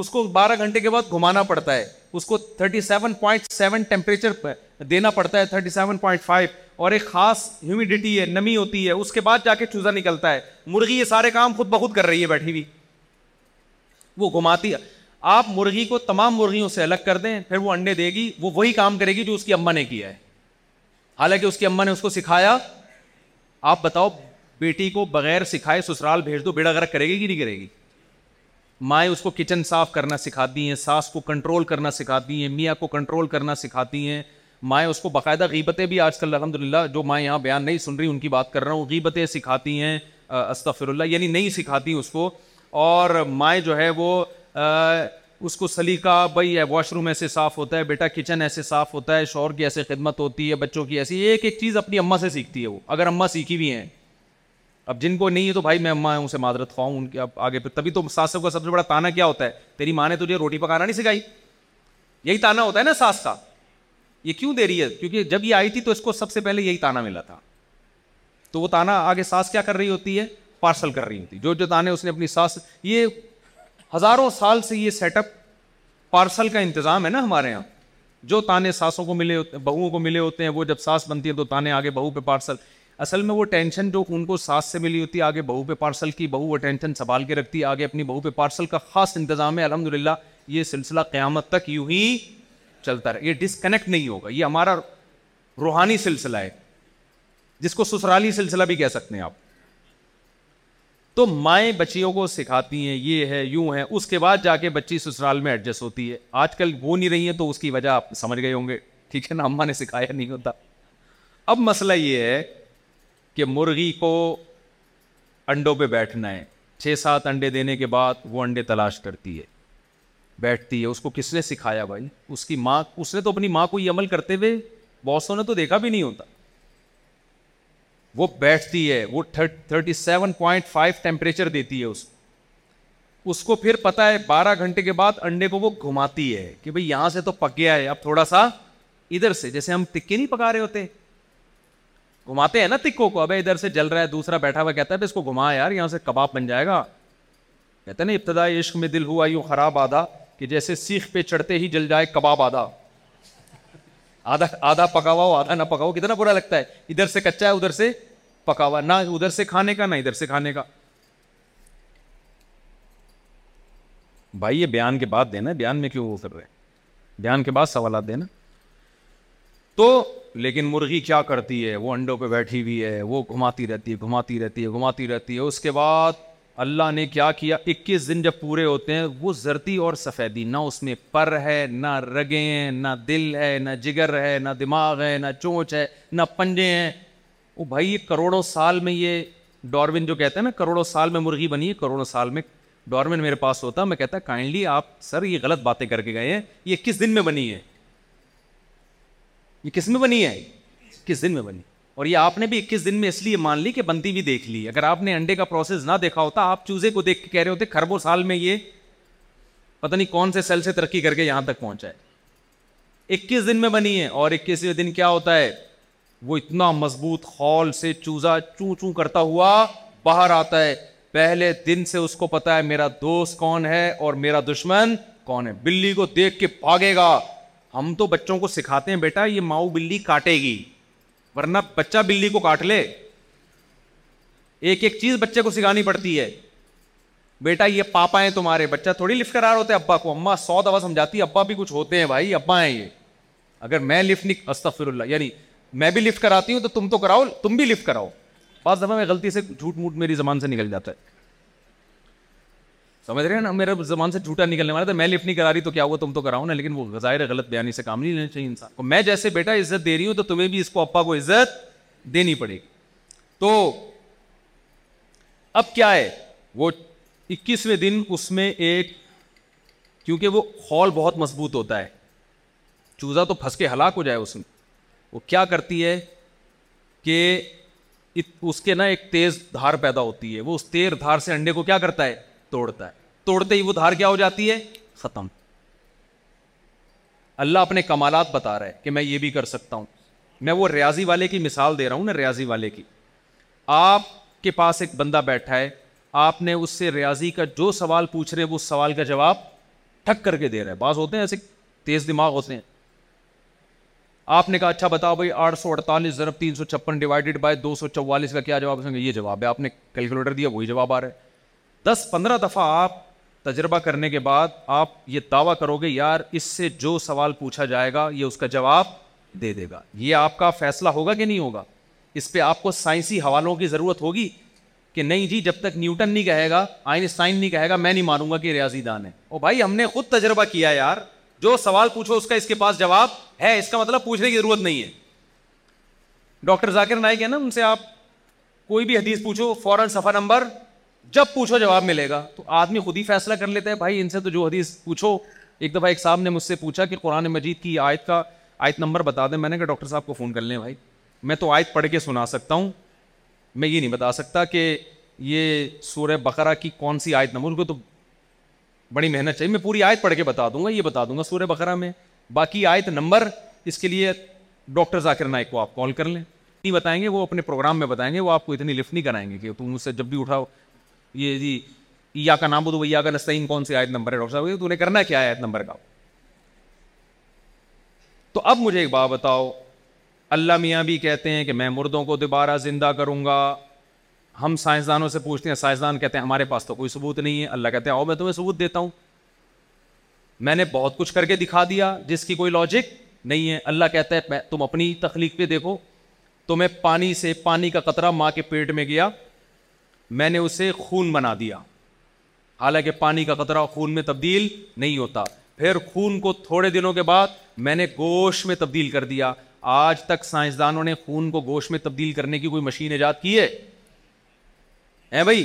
اس کو بارہ گھنٹے کے بعد گھمانا پڑتا ہے اس کو پوائنٹ سیون ٹیمپریچر دینا پڑتا ہے 37.5 اور ایک خاص ہیومیڈیٹی ہے نمی ہوتی ہے اس کے بعد جا کے چوزا نکلتا ہے مرغی یہ سارے کام خود بخود کر رہی ہے بیٹھی ہوئی وہ گھماتی آپ مرغی کو تمام مرغیوں سے الگ کر دیں پھر وہ انڈے دے گی وہ وہی کام کرے گی جو اس کی اماں نے کیا ہے حالانکہ اس کی اماں نے اس کو سکھایا آپ بتاؤ بیٹی کو بغیر سکھائے سسرال بھیج دو بیڑا غرق کرے گی کہ نہیں کرے گی مائیں اس کو کچن صاف کرنا سکھاتی ہیں ساس کو کنٹرول کرنا سکھاتی ہیں میاں کو کنٹرول کرنا سکھاتی ہیں مائیں اس کو باقاعدہ غیبتیں بھی آج کل الحمد للہ جو مائیں یہاں بیان نہیں سن رہی ان کی بات کر رہا ہوں غیبتیں سکھاتی ہیں استفر اللہ یعنی نہیں سکھاتی اس کو اور مائیں جو ہے وہ اس کو سلیقہ بھائی واش روم ایسے صاف ہوتا ہے بیٹا کچن ایسے صاف ہوتا ہے شور کی ایسے خدمت ہوتی ہے بچوں کی ایسی ایک ایک چیز اپنی اماں سے سیکھتی ہے وہ اگر اماں سیکھی بھی ہیں اب جن کو نہیں ہے تو بھائی میں اماں ہوں اسے معذرت خواہ ہوں ان کے اب آگے پھر تبھی تو ساس کا سب سے بڑا تانا کیا ہوتا ہے تیری ماں نے تجھے روٹی پکانا نہیں سکھائی یہی تانا ہوتا ہے نا ساس کا یہ کیوں دے رہی ہے کیونکہ جب یہ آئی تھی تو اس کو سب سے پہلے یہی تانا ملا تھا تو وہ تانا آگے ساس کیا کر رہی ہوتی ہے پارسل کر رہی ہوتی جو جو تانے اس نے اپنی ساس یہ ہزاروں سال سے یہ سیٹ اپ پارسل کا انتظام ہے نا ہمارے یہاں جو تانے ساسوں کو ملے ہوتے ہیں بہوؤں کو ملے ہوتے ہیں وہ جب ساس بنتی ہے تو تانے آگے بہو پہ پارسل اصل میں وہ ٹینشن جو خون کو ساس سے ملی ہوتی ہے آگے بہو پہ پارسل کی بہو وہ ٹینشن سنبھال کے رکھتی آگے اپنی بہو پہ پارسل کا خاص انتظام ہے الحمد یہ سلسلہ قیامت تک یوں ہی چلتا رہے یہ ڈسکنیکٹ نہیں ہوگا یہ ہمارا روحانی سلسلہ ہے جس کو سسرالی سلسلہ بھی کہہ سکتے ہیں آپ تو مائیں بچیوں کو سکھاتی ہیں یہ ہے یوں ہے اس کے بعد جا کے بچی سسرال میں ایڈجسٹ ہوتی ہے آج کل وہ نہیں رہی ہیں تو اس کی وجہ آپ سمجھ گئے ہوں گے ٹھیک ہے نا اماں نے سکھایا نہیں ہوتا اب مسئلہ یہ ہے کہ مرغی کو انڈوں پہ بیٹھنا ہے چھ سات انڈے دینے کے بعد وہ انڈے تلاش کرتی ہے بیٹھتی ہے اس کو کس نے سکھایا بھائی اس کی ماں اس نے تو اپنی ماں کو یہ عمل کرتے ہوئے باسوں نے تو دیکھا بھی نہیں ہوتا وہ بیٹھتی ہے وہ thirty seven point five temperature دیتی ہے اس کو اس کو پھر پتا ہے بارہ گھنٹے کے بعد انڈے کو وہ گھماتی ہے کہ بھائی یہاں سے تو پک گیا ہے اب تھوڑا سا ادھر سے جیسے ہم ٹکے نہیں پکا رہے ہوتے گھماتے ہیں نا تکو کو ابھی ادھر سے جل رہا ہے دوسرا بیٹھا ہوا کہتا ہے اس کو گھما یار یہاں سے کباب بن جائے گا کہتے ہیں نا ابتدا عشق میں دل ہوا یوں خراب آدھا کہ جیسے سیخ پہ چڑھتے ہی جل جائے کباب آدھا آدھا آدھا پکاوا ہو آدھا نہ پکاؤ کتنا برا لگتا ہے ادھر سے کچا ہے ادھر سے پکا ہوا نہ ادھر سے کھانے کا نہ ادھر سے کھانے کا بھائی یہ بیان کے بعد دینا بیان میں کیوں وہ کر رہے بیان کے بعد سوالات دینا تو لیکن مرغی کیا کرتی ہے وہ انڈوں پہ بیٹھی ہوئی ہے وہ گھماتی رہتی ہے گھماتی رہتی ہے گھماتی رہتی ہے اس کے بعد اللہ نے کیا کیا اکیس دن جب پورے ہوتے ہیں وہ زرتی اور سفیدی نہ اس میں پر ہے نہ رگیں نہ دل ہے نہ جگر ہے نہ دماغ ہے نہ چونچ ہے نہ پنجے ہیں وہ بھائی یہ کروڑوں سال میں یہ ڈاروین جو کہتا ہے نا کروڑوں سال میں مرغی بنی ہے کروڑوں سال میں ڈاروین میرے پاس ہوتا میں کہتا کائنڈلی آپ سر یہ غلط باتیں کر کے گئے ہیں یہ کس دن میں بنی ہے یہ کس میں بنی ہے کس دن میں بنی اور یہ آپ نے بھی اکیس دن میں اس لیے مان لی کہ بنتی بھی دیکھ لی اگر آپ نے انڈے کا پروسیس نہ دیکھا ہوتا آپ چوزے کو دیکھ کے کہہ رہے ہوتے کھربو سال میں یہ پتا نہیں کون سے سیل سے ترقی کر کے یہاں تک پہنچا ہے اکیس دن میں بنی ہے اور اکیسویں دن کیا ہوتا ہے وہ اتنا مضبوط خول سے چوزا چو چو کرتا ہوا باہر آتا ہے پہلے دن سے اس کو پتا ہے میرا دوست کون ہے اور میرا دشمن کون ہے بلی کو دیکھ کے بھاگے گا ہم تو بچوں کو سکھاتے ہیں بیٹا یہ ماؤ بلی کاٹے گی ورنہ بچہ بلی کو کاٹ لے ایک ایک چیز بچے کو سکھانی پڑتی ہے بیٹا یہ پاپا ہیں تمہارے بچہ تھوڑی لفٹ کرا ہوتے ابا کو اما سو دفعہ سمجھاتی ابا بھی کچھ ہوتے ہیں بھائی ابا ہیں یہ اگر میں لفٹ نہیں استفر اللہ یعنی میں بھی لفٹ کراتی ہوں تو تم تو کراؤ تم بھی لفٹ کراؤ بعض دفعہ میں غلطی سے جھوٹ موٹ میری زبان سے نکل جاتا ہے سمجھ رہے ہیں نا میرا زبان سے جھوٹا نکلنے والا تھا میں لفٹ نہیں کرا رہی تو کیا ہوا تم تو کراؤ نا لیکن وہ ظاہر غلط بیانی سے کام نہیں لینا چاہیے انسان کو میں جیسے بیٹا عزت دے رہی ہوں تو تمہیں بھی اس کو کو عزت دینی پڑے گی تو اب کیا ہے وہ اکیسویں دن اس میں ایک کیونکہ وہ ہال بہت مضبوط ہوتا ہے چوزا تو پھنس کے ہلاک ہو جائے اس میں وہ کیا کرتی ہے کہ اس کے نا ایک تیز دھار پیدا ہوتی ہے وہ اس تیر دھار سے انڈے کو کیا کرتا ہے توڑتا ہے توڑتے ہی وہ دھار کیا ہو جاتی ہے ختم اللہ اپنے کمالات بتا رہا ہے کہ میں یہ بھی کر سکتا ہوں میں وہ ریاضی والے کی مثال دے رہا ہوں نا ریاضی والے کی آپ کے پاس ایک بندہ بیٹھا ہے آپ نے اس سے ریاضی کا جو سوال پوچھ رہے ہیں وہ سوال کا جواب ٹھک کر کے دے رہا ہے بعض ہوتے ہیں ایسے تیز دماغ ہوتے ہیں آپ نے کہا اچھا بتاؤ بھائی آٹھ سو اڑتالیس ضرب تین سو چھپن ڈیوائڈیڈ بائی دو سو چوالیس کا کیا جواب ہے یہ جواب ہے آپ نے کیلکولیٹر دیا وہی جواب آ رہا ہے دس پندرہ دفعہ آپ تجربہ کرنے کے بعد آپ یہ دعویٰ کرو گے یار اس سے جو سوال پوچھا جائے گا یہ اس کا جواب دے دے گا یہ آپ کا فیصلہ ہوگا کہ نہیں ہوگا اس پہ آپ کو سائنسی حوالوں کی ضرورت ہوگی کہ نہیں جی جب تک نیوٹن نہیں کہے گا آئنسٹائن نہیں کہے گا میں نہیں مانوں گا کہ ریاضی دان ہے بھائی ہم نے خود تجربہ کیا یار جو سوال پوچھو اس کا اس کے پاس جواب ہے اس کا مطلب پوچھنے کی ضرورت نہیں ہے ڈاکٹر ذاکر نائک ہے نا ان سے آپ کوئی بھی حدیث پوچھو فوراً سفر نمبر جب پوچھو جواب ملے گا تو آدمی خود ہی فیصلہ کر لیتا ہے بھائی ان سے تو جو حدیث پوچھو ایک دفعہ ایک صاحب نے مجھ سے پوچھا کہ قرآن مجید کی آیت کا آیت نمبر بتا دیں میں نے کہا ڈاکٹر صاحب کو فون کر لیں بھائی میں تو آیت پڑھ کے سنا سکتا ہوں میں یہ نہیں بتا سکتا کہ یہ سورہ بقرہ کی کون سی آیت نمبر کو تو بڑی محنت چاہیے میں پوری آیت پڑھ کے بتا دوں گا یہ بتا دوں گا سورہ بقرہ میں باقی آیت نمبر اس کے لیے ڈاکٹر ذاکر نائک کو آپ کال کر لیں نہیں بتائیں گے وہ اپنے پروگرام میں بتائیں گے وہ آپ کو اتنی لفٹ نہیں کرائیں گے کہ تم اس سے جب بھی اٹھاؤ یہ جی یا کا نام یا کا نسعین کون سی آیت نمبر ہے ڈاکٹر صاحب تو نے کرنا کیا آیت نمبر کا تو اب مجھے ایک بات بتاؤ اللہ میاں بھی کہتے ہیں کہ میں مردوں کو دوبارہ زندہ کروں گا ہم سائنسدانوں سے پوچھتے ہیں سائنسدان کہتے ہیں ہمارے پاس تو کوئی ثبوت نہیں ہے اللہ کہتے ہیں آؤ میں تمہیں ثبوت دیتا ہوں میں نے بہت کچھ کر کے دکھا دیا جس کی کوئی لاجک نہیں ہے اللہ کہتا ہے تم اپنی تخلیق پہ دیکھو تمہیں پانی سے پانی کا قطرہ ماں کے پیٹ میں گیا میں نے اسے خون بنا دیا حالانکہ پانی کا قطرہ خون میں تبدیل نہیں ہوتا پھر خون کو تھوڑے دنوں کے بعد میں نے گوشت میں تبدیل کر دیا آج تک سائنسدانوں نے خون کو گوشت میں تبدیل کرنے کی کوئی مشین ایجاد کی ہے اے بھائی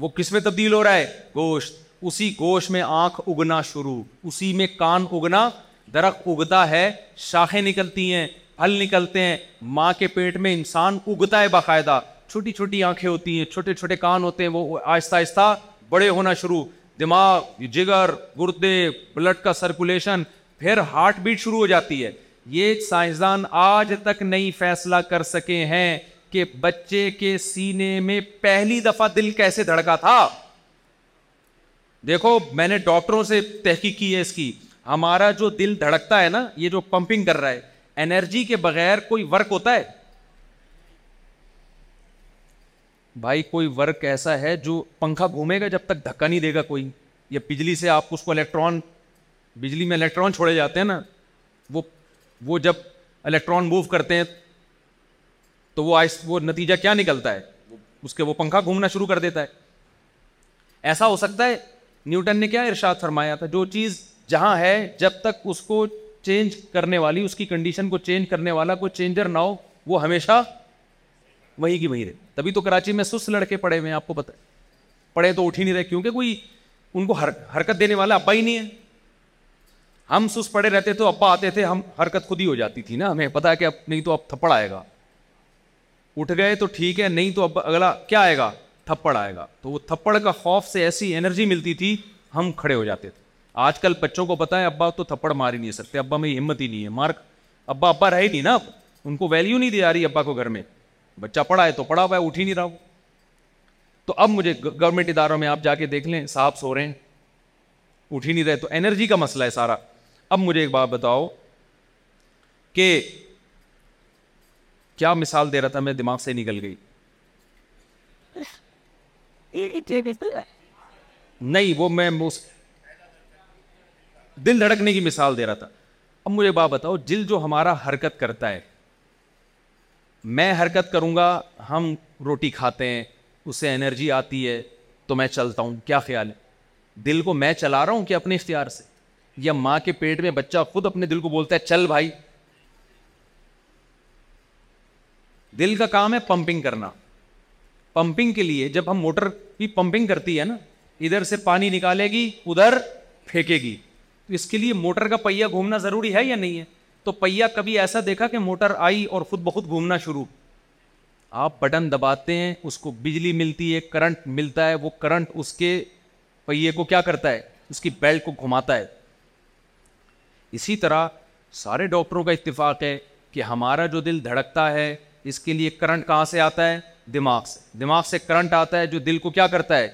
وہ کس میں تبدیل ہو رہا ہے گوشت اسی گوشت میں آنکھ اگنا شروع اسی میں کان اگنا درخت اگتا ہے شاخیں نکلتی ہیں پھل نکلتے ہیں ماں کے پیٹ میں انسان اگتا ہے باقاعدہ چھوٹی چھوٹی آنکھیں ہوتی ہیں چھوٹے چھوٹے کان ہوتے ہیں وہ آہستہ آہستہ بڑے ہونا شروع دماغ جگر گردے بلڈ کا سرکولیشن پھر ہارٹ بیٹ شروع ہو جاتی ہے یہ سائنسدان آج تک نہیں فیصلہ کر سکے ہیں کہ بچے کے سینے میں پہلی دفعہ دل کیسے دھڑکا تھا دیکھو میں نے ڈاکٹروں سے تحقیق کی ہے اس کی ہمارا جو دل دھڑکتا ہے نا یہ جو پمپنگ کر رہا ہے انرجی کے بغیر کوئی ورک ہوتا ہے بھائی کوئی ورک ایسا ہے جو پنکھا گھومے گا جب تک دھکا نہیں دے گا کوئی یا بجلی سے آپ اس کو الیکٹران بجلی میں الیکٹران چھوڑے جاتے ہیں نا وہ وہ جب الیکٹران موو کرتے ہیں تو وہ آئس وہ نتیجہ کیا نکلتا ہے اس کے وہ پنکھا گھومنا شروع کر دیتا ہے ایسا ہو سکتا ہے نیوٹن نے کیا ارشاد فرمایا تھا جو چیز جہاں ہے جب تک اس کو چینج کرنے والی اس کی کنڈیشن کو چینج کرنے والا کوئی چینجر نہ ہو وہ ہمیشہ وہیں کی وہیں رہے تبھی تو کراچی میں سست لڑکے پڑے ہوئے ہیں آپ کو پتہ پڑے تو اٹھ ہی نہیں رہے کیونکہ کوئی ان کو حرکت دینے والا ابا ہی نہیں ہے ہم سس پڑے رہتے تو ابا آتے تھے ہم حرکت خود ہی ہو جاتی تھی نا ہمیں پتا ہے کہ اب نہیں تو اب تھپڑ آئے گا اٹھ گئے تو ٹھیک ہے نہیں تو اب اگلا کیا آئے گا تھپڑ آئے گا تو وہ تھپڑ کا خوف سے ایسی انرجی ملتی تھی ہم کھڑے ہو جاتے تھے آج کل بچوں کو پتا ہے ابا تو تھپڑ مار ہی نہیں سکتے ابا میں ہمت ہی نہیں ہے مارک ابا ابا رہے نہیں نا ان کو ویلیو نہیں دی جا رہی ابا کو گھر میں بچہ پڑھا ہے تو پڑھا ہوا ہے اٹھ ہی نہیں رہا وہ تو اب مجھے گورنمنٹ اداروں میں آپ جا کے دیکھ لیں صاحب سو رہے ہیں اٹھ ہی نہیں رہے تو انرجی کا مسئلہ ہے سارا اب مجھے ایک بات بتاؤ کہ کیا مثال دے رہا تھا میں دماغ سے نکل گئی نہیں وہ میں دل دھڑکنے کی مثال دے رہا تھا اب مجھے بات بتاؤ جل جو ہمارا حرکت کرتا ہے میں حرکت کروں گا ہم روٹی کھاتے ہیں اس سے انرجی آتی ہے تو میں چلتا ہوں کیا خیال ہے دل کو میں چلا رہا ہوں کہ اپنے اختیار سے یا ماں کے پیٹ میں بچہ خود اپنے دل کو بولتا ہے چل بھائی دل کا کام ہے پمپنگ کرنا پمپنگ کے لیے جب ہم موٹر بھی پمپنگ کرتی ہے نا ادھر سے پانی نکالے گی ادھر پھینکے گی تو اس کے لیے موٹر کا پہیا گھومنا ضروری ہے یا نہیں ہے تو پہیا کبھی ایسا دیکھا کہ موٹر آئی اور خود بخود گھومنا شروع آپ بٹن دباتے ہیں اس کو بجلی ملتی ہے کرنٹ ملتا ہے وہ کرنٹ اس کے پہیے کو کیا کرتا ہے اس کی بیلٹ کو گھماتا ہے اسی طرح سارے ڈاکٹروں کا اتفاق ہے کہ ہمارا جو دل دھڑکتا ہے اس کے لیے کرنٹ کہاں سے آتا ہے دماغ سے دماغ سے کرنٹ آتا ہے جو دل کو کیا کرتا ہے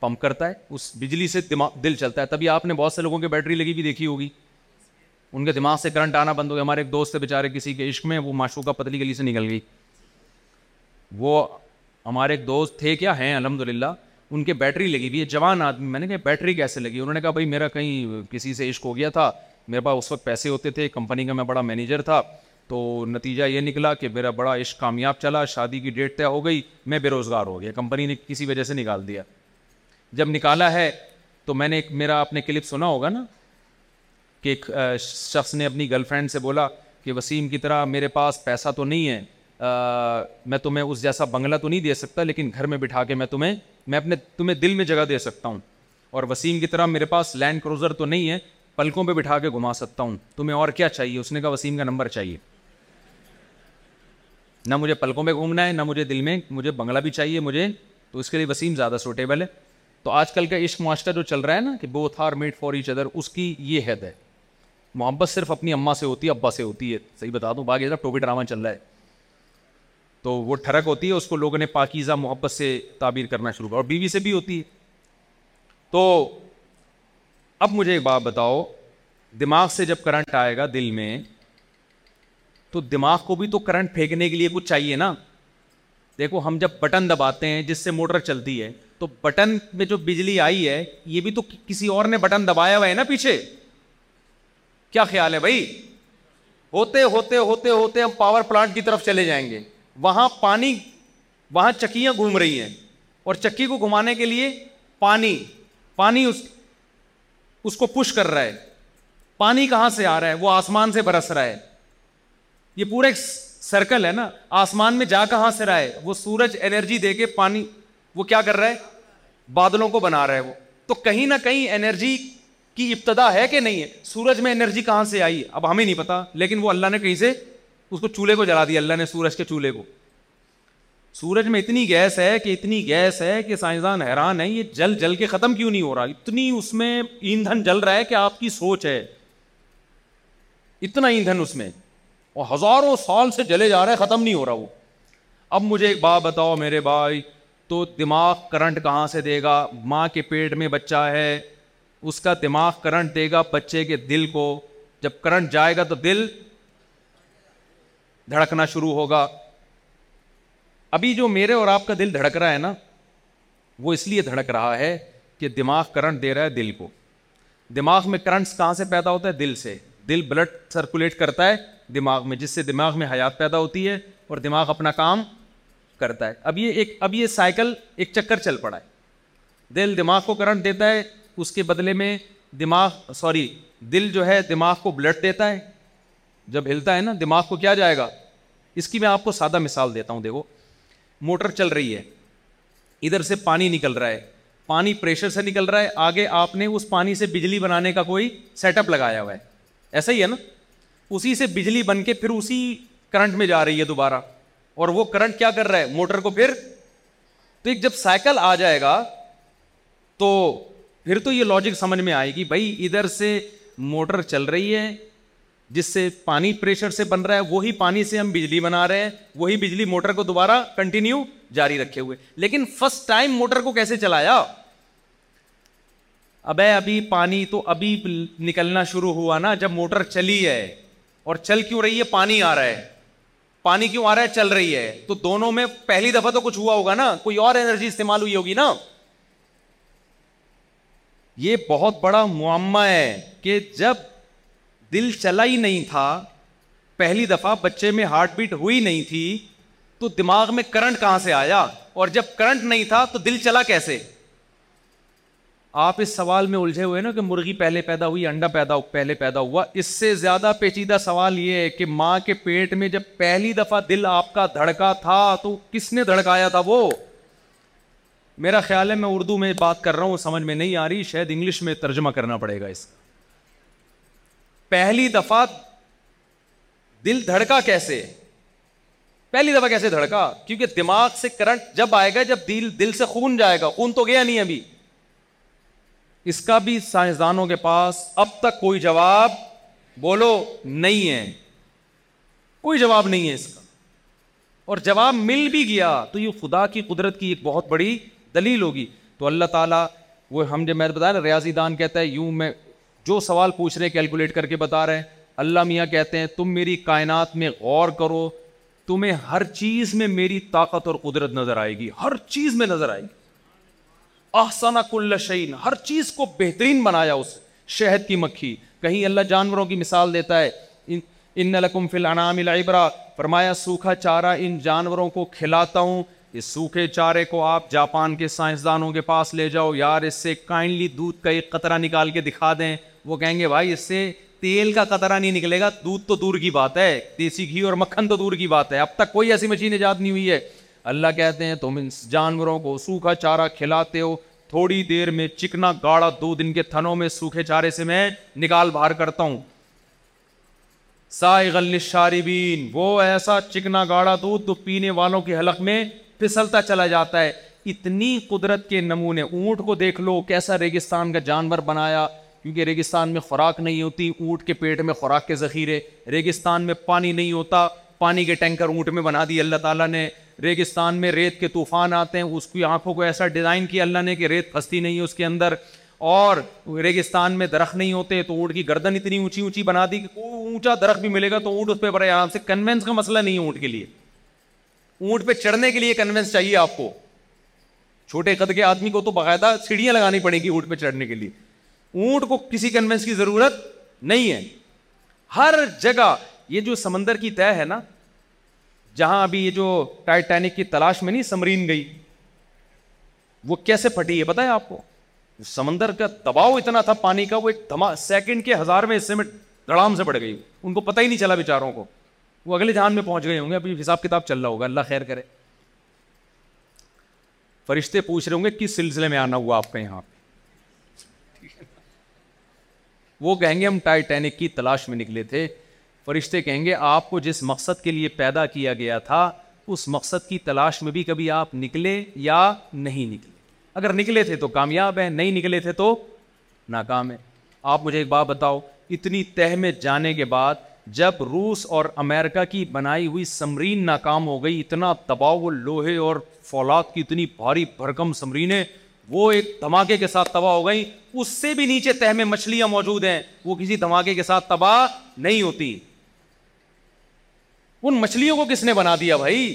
پمپ کرتا ہے اس بجلی سے دل چلتا ہے تبھی آپ نے بہت سے لوگوں کی بیٹری لگی بھی دیکھی ہوگی ان کے دماغ سے کرنٹ آنا بند ہو گیا ہمارے ایک دوست تھے بےچارے کسی کے عشق میں وہ معشوقہ کا پتلی گلی سے نکل گئی وہ ہمارے ایک دوست تھے کیا ہیں الحمد للہ ان کے بیٹری لگی ہوئی ہے جوان آدمی میں نے کہا بیٹری کیسے لگی انہوں نے کہا بھائی میرا کہیں کسی سے عشق ہو گیا تھا میرے پاس اس وقت پیسے ہوتے تھے کمپنی کا میں بڑا مینیجر تھا تو نتیجہ یہ نکلا کہ میرا بڑا عشق کامیاب چلا شادی کی ڈیٹ طے ہو گئی میں بے روزگار ہو گیا کمپنی نے کسی وجہ سے نکال دیا جب نکالا ہے تو میں نے ایک میرا اپنے کلپ سنا ہوگا نا کہ ایک شخص نے اپنی گرل فرینڈ سے بولا کہ وسیم کی طرح میرے پاس پیسہ تو نہیں ہے میں تمہیں اس جیسا بنگلہ تو نہیں دے سکتا لیکن گھر میں بٹھا کے میں تمہیں میں اپنے تمہیں دل میں جگہ دے سکتا ہوں اور وسیم کی طرح میرے پاس لینڈ کروزر تو نہیں ہے پلکوں پہ بٹھا کے گھما سکتا ہوں تمہیں اور کیا چاہیے اس نے کہا وسیم کا نمبر چاہیے نہ مجھے پلکوں پہ گھومنا ہے نہ مجھے دل میں مجھے بنگلہ بھی چاہیے مجھے تو اس کے لیے وسیم زیادہ سوٹیبل ہے تو آج کل کا عشق معاشرہ جو چل رہا ہے نا کہ both are made for each other اس کی یہ حد ہے محبت صرف اپنی اماں سے ہوتی ہے ابا سے ہوتی ہے صحیح بتا دوں باقی سر ٹوپی ڈرامہ چل رہا ہے تو وہ ٹھڑک ہوتی ہے اس کو لوگوں نے پاکیزہ محبت سے تعبیر کرنا شروع کر اور بیوی سے بھی ہوتی ہے تو اب مجھے ایک بات بتاؤ دماغ سے جب کرنٹ آئے گا دل میں تو دماغ کو بھی تو کرنٹ پھینکنے کے لیے کچھ چاہیے نا دیکھو ہم جب بٹن دباتے ہیں جس سے موٹر چلتی ہے تو بٹن میں جو بجلی آئی ہے یہ بھی تو کسی اور نے بٹن دبایا ہوا ہے نا پیچھے کیا خیال ہے بھائی ہوتے ہوتے ہوتے ہوتے ہم پاور پلانٹ کی طرف چلے جائیں گے وہاں پانی وہاں چکیاں گھوم رہی ہیں اور چکی کو گھمانے کے لیے پانی پانی اس اس کو پش کر رہا ہے پانی کہاں سے آ رہا ہے وہ آسمان سے برس رہا ہے یہ پورا ایک سرکل ہے نا آسمان میں جا کہاں سے رہا ہے وہ سورج انرجی دے کے پانی وہ کیا کر رہا ہے بادلوں کو بنا رہا ہے وہ تو کہیں نہ کہیں انرجی کی ابتدا ہے کہ نہیں ہے سورج میں انرجی کہاں سے آئی اب ہمیں نہیں پتا لیکن وہ اللہ نے کہیں سے اس کو چولہے کو جلا دیا اللہ نے سورج کے چولہے کو سورج میں اتنی گیس ہے کہ اتنی گیس ہے کہ سائنسدان حیران ہے یہ جل جل کے ختم کیوں نہیں ہو رہا اتنی اس میں ایندھن جل رہا ہے کہ آپ کی سوچ ہے اتنا ایندھن اس میں اور ہزاروں سال سے جلے جا رہا ہے ختم نہیں ہو رہا وہ اب مجھے ایک بات بتاؤ میرے بھائی تو دماغ کرنٹ کہاں سے دے گا ماں کے پیٹ میں بچہ ہے اس کا دماغ کرنٹ دے گا بچے کے دل کو جب کرنٹ جائے گا تو دل دھڑکنا شروع ہوگا ابھی جو میرے اور آپ کا دل دھڑک رہا ہے نا وہ اس لیے دھڑک رہا ہے کہ دماغ کرنٹ دے رہا ہے دل کو دماغ میں کرنٹس کہاں سے پیدا ہوتا ہے دل سے دل بلڈ سرکولیٹ کرتا ہے دماغ میں جس سے دماغ میں حیات پیدا ہوتی ہے اور دماغ اپنا کام کرتا ہے اب یہ ایک اب یہ سائیکل ایک چکر چل پڑا ہے دل دماغ کو کرنٹ دیتا ہے اس کے بدلے میں دماغ سوری دل جو ہے دماغ کو بلٹ دیتا ہے جب ہلتا ہے نا دماغ کو کیا جائے گا اس کی میں آپ کو سادہ مثال دیتا ہوں دیکھو موٹر چل رہی ہے ادھر سے پانی نکل رہا ہے پانی پریشر سے نکل رہا ہے آگے آپ نے اس پانی سے بجلی بنانے کا کوئی سیٹ اپ لگایا ہوا ہے ایسا ہی ہے نا اسی سے بجلی بن کے پھر اسی کرنٹ میں جا رہی ہے دوبارہ اور وہ کرنٹ کیا کر رہا ہے موٹر کو پھر تو ایک جب سائیکل آ جائے گا تو پھر تو یہ لاجک سمجھ میں آئے گی بھائی ادھر سے موٹر چل رہی ہے جس سے پانی پریشر سے بن رہا ہے وہی پانی سے ہم بجلی بنا رہے ہیں وہی بجلی موٹر کو دوبارہ کنٹینیو جاری رکھے ہوئے لیکن فرسٹ ٹائم موٹر کو کیسے چلایا ابے ابھی پانی تو ابھی نکلنا شروع ہوا نا جب موٹر چلی ہے اور چل کیوں رہی ہے پانی آ رہا ہے پانی کیوں آ رہا ہے چل رہی ہے تو دونوں میں پہلی دفعہ تو کچھ ہوا ہوگا نا کوئی اور انرجی استعمال ہوئی ہوگی نا یہ بہت بڑا معمہ ہے کہ جب دل چلا ہی نہیں تھا پہلی دفعہ بچے میں ہارٹ بیٹ ہوئی نہیں تھی تو دماغ میں کرنٹ کہاں سے آیا اور جب کرنٹ نہیں تھا تو دل چلا کیسے آپ اس سوال میں الجھے ہوئے نا کہ مرغی پہلے پیدا ہوئی انڈا پیدا پہلے پیدا ہوا اس سے زیادہ پیچیدہ سوال یہ ہے کہ ماں کے پیٹ میں جب پہلی دفعہ دل آپ کا دھڑکا تھا تو کس نے دھڑکایا تھا وہ میرا خیال ہے میں اردو میں بات کر رہا ہوں سمجھ میں نہیں آ رہی شاید انگلش میں ترجمہ کرنا پڑے گا اس کا پہلی دفعہ دل دھڑکا کیسے پہلی دفعہ کیسے دھڑکا کیونکہ دماغ سے کرنٹ جب آئے گا جب دل دل سے خون جائے گا خون تو گیا نہیں ابھی اس کا بھی سائنسدانوں کے پاس اب تک کوئی جواب بولو نہیں ہے کوئی جواب نہیں ہے اس کا اور جواب مل بھی گیا تو یہ خدا کی قدرت کی ایک بہت بڑی دلیل ہوگی تو اللہ تعالیٰ وہ ہم جو میں بتایا نا ریاضی دان کہتا ہے یوں میں جو سوال پوچھ رہے کیلکولیٹ کر کے بتا رہے ہیں اللہ میاں کہتے ہیں تم میری کائنات میں غور کرو تمہیں ہر چیز میں میری طاقت اور قدرت نظر آئے گی ہر چیز میں نظر آئے گی آسانہ کل شعین ہر چیز کو بہترین بنایا اس شہد کی مکھی کہیں اللہ جانوروں کی مثال دیتا ہے ان لکم فی الانام العبرہ فرمایا سوکھا چارہ ان جانوروں کو کھلاتا ہوں اس سوکھے چارے کو آپ جاپان کے سائنسدانوں کے پاس لے جاؤ یار اس سے کائنڈلی دودھ کا ایک قطرہ نکال کے دکھا دیں وہ کہیں گے بھائی اس سے تیل کا قطرہ نہیں نکلے گا دودھ تو دور کی بات ہے دیسی گھی اور مکھن تو دور کی بات ہے اب تک کوئی ایسی مشین ایجاد نہیں ہوئی ہے اللہ کہتے ہیں تم ان جانوروں کو سوکھا چارہ کھلاتے ہو تھوڑی دیر میں چکنا گاڑا دودھ ان کے تھنوں میں سوکھے چارے سے میں نکال باہر کرتا ہوں سائے شاربین وہ ایسا چکنا گاڑا دودھ تو پینے والوں کی حلق میں پسلتا چلا جاتا ہے اتنی قدرت کے نمونے اونٹ کو دیکھ لو کیسا ریگستان کا جانور بنایا کیونکہ ریگستان میں خوراک نہیں ہوتی اونٹ کے پیٹ میں خوراک کے ذخیرے ریگستان میں پانی نہیں ہوتا پانی کے ٹینکر اونٹ میں بنا دی اللہ تعالیٰ نے ریگستان میں ریت کے طوفان آتے ہیں اس کی آنکھوں کو ایسا ڈیزائن کیا اللہ نے کہ ریت پھنستی نہیں ہے اس کے اندر اور ریگستان میں درخت نہیں ہوتے تو اونٹ کی گردن اتنی اونچی اونچی بنا دی کہ اونچا درخت بھی ملے گا تو اونٹ اس پہ بڑے آرام سے کنوینس کا مسئلہ نہیں ہے اونٹ کے لیے اونٹ پہ چڑھنے کے لیے کنوینس چاہیے آپ کو چھوٹے قد کے آدمی کو تو باقاعدہ سیڑھیاں لگانی پڑیں گی اونٹ پہ چڑھنے کے لیے اونٹ کو کسی کنوینس کی ضرورت نہیں ہے ہر جگہ یہ جو سمندر کی طے ہے نا جہاں ابھی یہ جو ٹائٹینک کی تلاش میں نہیں سمرین گئی وہ کیسے پھٹی ہے بتائیں آپ کو سمندر کا دباؤ اتنا تھا پانی کا وہ ایک سیکنڈ کے ہزارویں حصے میں دڑام سے پڑ گئی ان کو پتہ ہی نہیں چلا بیچاروں کو وہ اگلے جہان میں پہنچ گئے ہوں گے ابھی حساب کتاب چل رہا ہوگا اللہ خیر کرے فرشتے پوچھ رہے ہوں گے کس سلسلے میں آنا ہوا آپ کے یہاں وہ کہیں گے ہم ٹائٹینک کی تلاش میں نکلے تھے فرشتے کہیں گے آپ کو جس مقصد کے لیے پیدا کیا گیا تھا اس مقصد کی تلاش میں بھی کبھی آپ نکلے یا نہیں نکلے اگر نکلے تھے تو کامیاب ہیں نہیں نکلے تھے تو ناکام ہے آپ مجھے ایک بات بتاؤ اتنی تہ میں جانے کے بعد جب روس اور امریکہ کی بنائی ہوئی سمرین ناکام ہو گئی اتنا تباہ وہ لوہے اور فولاد کی اتنی بھاری بھرکم سمرینیں وہ ایک دھماکے کے ساتھ تباہ ہو گئی اس سے بھی نیچے تہ میں مچھلیاں موجود ہیں وہ کسی دھماکے کے ساتھ تباہ نہیں ہوتی ان مچھلیوں کو کس نے بنا دیا بھائی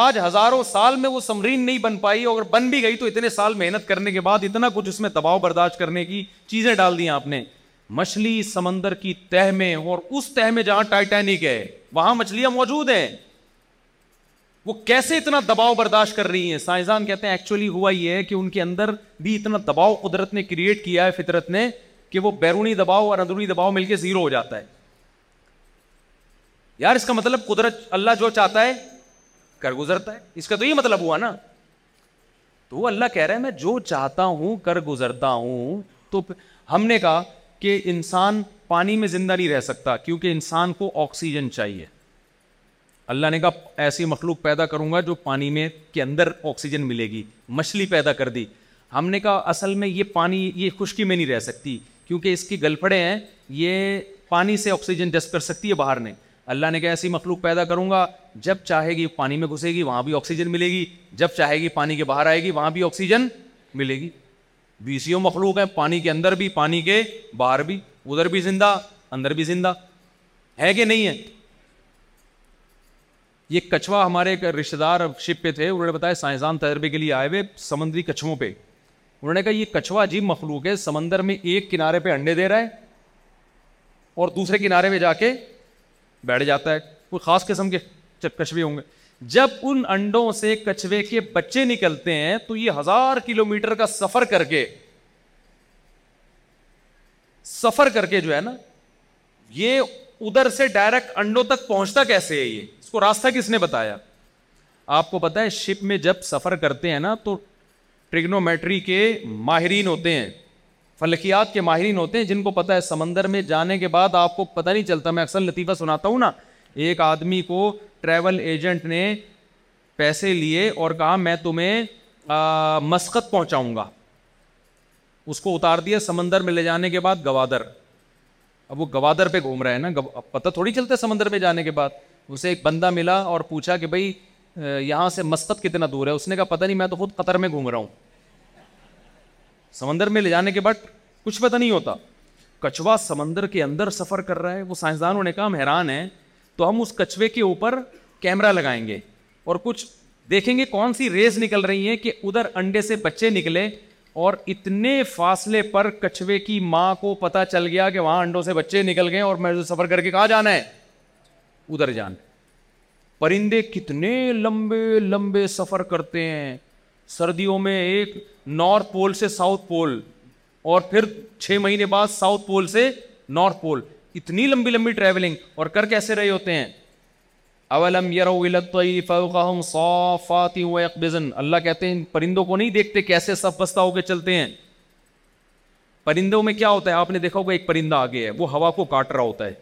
آج ہزاروں سال میں وہ سمرین نہیں بن پائی اور بن بھی گئی تو اتنے سال محنت کرنے کے بعد اتنا کچھ اس میں دباؤ برداشت کرنے کی چیزیں ڈال دی آپ نے مچھلی سمندر کی تہ میں اور اس تہ میں جہاں ٹائٹینک ہے وہاں مچھلیاں موجود ہیں وہ کیسے اتنا دباؤ برداشت کر رہی ہیں سائنسدان کہتے ہیں ایکچولی ہوا یہ ہے کہ وہ بیرونی دباؤ اور اندرونی دباؤ مل کے زیرو ہو جاتا ہے یار اس کا مطلب قدرت اللہ جو چاہتا ہے کر گزرتا ہے اس کا تو یہ مطلب ہوا نا تو اللہ کہہ رہا ہے میں جو چاہتا ہوں کر گزرتا ہوں تو ہم نے کہا کہ انسان پانی میں زندہ نہیں رہ سکتا کیونکہ انسان کو آکسیجن چاہیے اللہ نے کہا ایسی مخلوق پیدا کروں گا جو پانی میں کے اندر آکسیجن ملے گی مچھلی پیدا کر دی ہم نے کہا اصل میں یہ پانی یہ خشکی میں نہیں رہ سکتی کیونکہ اس کی گلپڑے ہیں یہ پانی سے آکسیجن ڈسپ کر سکتی ہے باہر نے اللہ نے کہا ایسی مخلوق پیدا کروں گا جب چاہے گی پانی میں گھسے گی وہاں بھی آکسیجن ملے گی جب چاہے گی پانی کے باہر آئے گی وہاں بھی آکسیجن ملے گی بی مخلوق ہیں پانی کے اندر بھی پانی کے باہر بھی ادھر بھی زندہ اندر بھی زندہ ہے کہ نہیں ہے یہ کچھوا ہمارے ایک رشتے دار شپ پہ تھے انہوں نے بتایا سائنسدان تجربے کے لیے آئے ہوئے سمندری کچھوں پہ انہوں نے کہا یہ کچھوا عجیب مخلوق ہے سمندر میں ایک کنارے پہ انڈے دے رہا ہے اور دوسرے کنارے پہ جا کے بیٹھ جاتا ہے کوئی خاص قسم کے کچھوے ہوں گے جب ان انڈوں سے کچھوے کے بچے نکلتے ہیں تو یہ ہزار کلومیٹر کا سفر کر کے سفر کر کے جو ہے نا یہ ادھر سے ڈائریکٹ انڈوں تک پہنچتا کیسے ہے یہ اس کو راستہ کس نے بتایا آپ کو پتا ہے شپ میں جب سفر کرتے ہیں نا تو ٹریگنومیٹری کے ماہرین ہوتے ہیں فلکیات کے ماہرین ہوتے ہیں جن کو پتا ہے سمندر میں جانے کے بعد آپ کو پتا نہیں چلتا میں اکثر لطیفہ سناتا ہوں نا ایک آدمی کو ٹریول ایجنٹ نے پیسے لیے اور کہا میں تمہیں مسقط پہنچاؤں گا اس کو اتار دیا سمندر میں لے جانے کے بعد گوادر اب وہ گوادر پہ گھوم رہا ہے نا پتہ تھوڑی چلتے سمندر پہ جانے کے بعد اسے ایک بندہ ملا اور پوچھا کہ بھائی یہاں سے مسقط کتنا دور ہے اس نے کہا پتہ نہیں میں تو خود قطر میں گھوم رہا ہوں سمندر میں لے جانے کے بعد کچھ پتہ نہیں ہوتا کچھوا سمندر کے اندر سفر کر رہا ہے وہ سائنسدانوں نے کہا ہم حیران ہیں تو ہم اس کچوے کے اوپر کیمرا لگائیں گے اور کچھ دیکھیں گے کون سی ریز نکل رہی ہیں کہ ادھر انڈے سے بچے نکلے اور اتنے فاصلے پر کچھوے کی ماں کو پتا چل گیا کہ وہاں انڈوں سے بچے نکل گئے اور میں سفر کر کے کہاں جانا ہے ادھر جانا پرندے کتنے لمبے لمبے سفر کرتے ہیں سردیوں میں ایک نارتھ پول سے ساؤتھ پول اور پھر چھ مہینے بعد ساؤتھ پول سے نارتھ پول اتنی لمبی لمبی ٹریولنگ اور کر کیسے رہے ہوتے ہیں اولم یار اللہ کہتے ہیں پرندوں کو نہیں دیکھتے کیسے سب ہو کے چلتے ہیں پرندوں میں کیا ہوتا ہے آپ نے دیکھا ہوگا ایک پرندہ آگے ہے وہ ہوا کو کاٹ رہا ہوتا ہے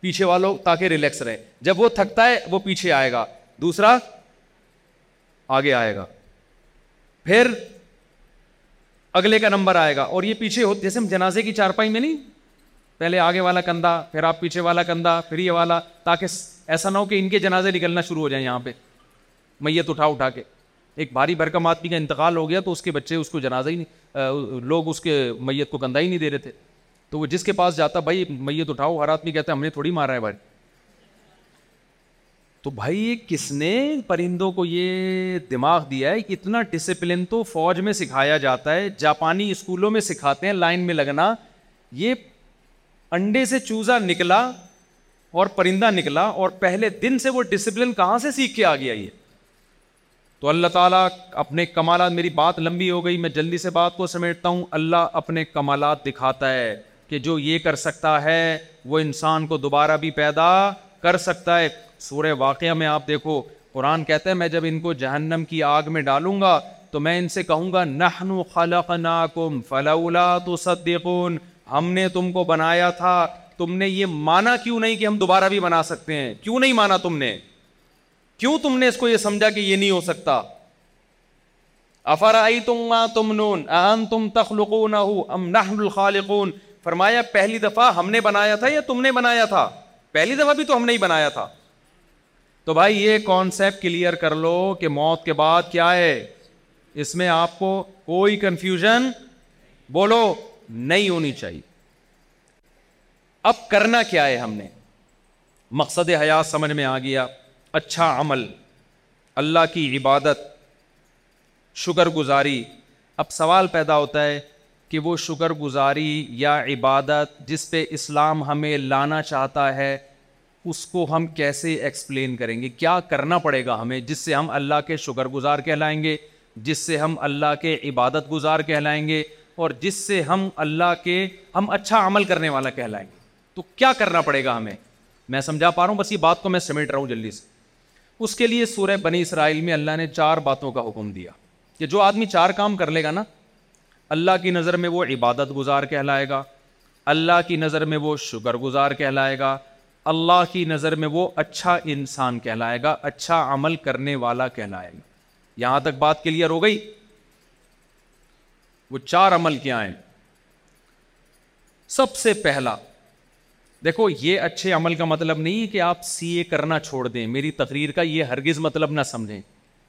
پیچھے والوں تاکہ ریلیکس رہے جب وہ تھکتا ہے وہ پیچھے آئے گا دوسرا آگے آئے گا پھر اگلے کا نمبر آئے گا اور یہ پیچھے ہو جیسے ہم جنازے کی چارپائی میں نہیں پہلے آگے والا کندھا پھر آپ پیچھے والا کندھا پھر یہ والا تاکہ ایسا نہ ہو کہ ان کے جنازے نکلنا شروع ہو جائیں یہاں پہ میت اٹھا اٹھا کے ایک بھاری بھرکم آدمی کا انتقال ہو گیا تو اس کے بچے اس کو جنازہ ہی نہیں لوگ اس کے میت کو کندھا ہی نہیں دے رہے تھے تو وہ جس کے پاس جاتا بھائی میت اٹھاؤ ہر آدمی کہتا ہے ہم نے تھوڑی مارا ہے بھائی تو بھائی کس نے پرندوں کو یہ دماغ دیا ہے کہ اتنا ڈسپلن تو فوج میں سکھایا جاتا ہے جاپانی اسکولوں میں سکھاتے ہیں لائن میں لگنا یہ انڈے سے چوزا نکلا اور پرندہ نکلا اور پہلے دن سے وہ ڈسپلن کہاں سے سیکھ کے آ گیا یہ تو اللہ تعالیٰ اپنے کمالات میری بات لمبی ہو گئی میں جلدی سے بات کو سمیٹتا ہوں اللہ اپنے کمالات دکھاتا ہے کہ جو یہ کر سکتا ہے وہ انسان کو دوبارہ بھی پیدا کر سکتا ہے سورہ واقعہ میں آپ دیکھو قرآن کہتے ہیں میں جب ان کو جہنم کی آگ میں ڈالوں گا تو میں ان سے کہوں گا نہ خلقناکم فلولا تصدقون ہم نے تم کو بنایا تھا تم نے یہ مانا کیوں نہیں کہ ہم دوبارہ بھی بنا سکتے ہیں کیوں نہیں مانا تم نے کیوں تم نے اس کو یہ سمجھا کہ یہ نہیں ہو سکتا آئی تم تم تم نون ام الخالقون فرمایا پہلی دفعہ ہم نے بنایا تھا یا تم نے بنایا تھا پہلی دفعہ بھی تو ہم نے بنایا تھا تو بھائی یہ کانسیپٹ کلیئر کر لو کہ موت کے بعد کیا ہے اس میں آپ کو کوئی کنفیوژن بولو نہیں ہونی چاہیے اب کرنا کیا ہے ہم نے مقصد حیات سمجھ میں آ گیا اچھا عمل اللہ کی عبادت شکر گزاری اب سوال پیدا ہوتا ہے کہ وہ شکر گزاری یا عبادت جس پہ اسلام ہمیں لانا چاہتا ہے اس کو ہم کیسے ایکسپلین کریں گے کیا کرنا پڑے گا ہمیں جس سے ہم اللہ کے شکر گزار کہلائیں گے جس سے ہم اللہ کے عبادت گزار کہلائیں گے اور جس سے ہم اللہ کے ہم اچھا عمل کرنے والا کہلائیں گے تو کیا کرنا پڑے گا ہمیں میں سمجھا پا رہا ہوں بس یہ بات کو میں سمیٹ رہا ہوں جلدی سے اس کے لیے سورہ بنی اسرائیل میں اللہ نے چار باتوں کا حکم دیا کہ جو آدمی چار کام کر لے گا نا اللہ کی نظر میں وہ عبادت گزار کہلائے گا اللہ کی نظر میں وہ شکر گزار کہلائے گا اللہ کی نظر میں وہ اچھا انسان کہلائے گا اچھا عمل کرنے والا کہلائے گا یہاں تک بات کلیئر ہو گئی وہ چار عمل کیا ہیں سب سے پہلا دیکھو یہ اچھے عمل کا مطلب نہیں کہ آپ سی اے کرنا چھوڑ دیں میری تقریر کا یہ ہرگز مطلب نہ سمجھیں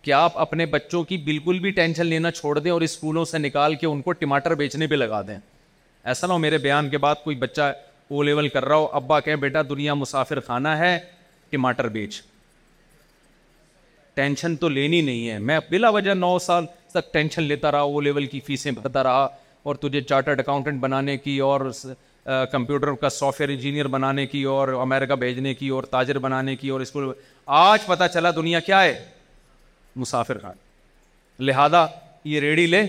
کہ آپ اپنے بچوں کی بالکل بھی ٹینشن لینا چھوڑ دیں اور اسکولوں سے نکال کے ان کو ٹماٹر بیچنے پہ لگا دیں ایسا نہ ہو میرے بیان کے بعد کوئی بچہ او لیول کر رہا ہو ابا کہیں بیٹا دنیا مسافر خانہ ہے ٹماٹر بیچ ٹینشن تو لینی نہیں ہے میں بلا وجہ نو سال سب ٹینشن لیتا رہا وہ لیول کی فیسیں بھرتا رہا اور تجھے چارٹرڈ اکاؤنٹنٹ بنانے کی اور کمپیوٹر کا سافٹ ویئر انجینئر بنانے کی اور امریکہ بھیجنے کی اور تاجر بنانے کی اور اس کو آج پتہ چلا دنیا کیا ہے مسافر خان لہذا یہ ریڈی لے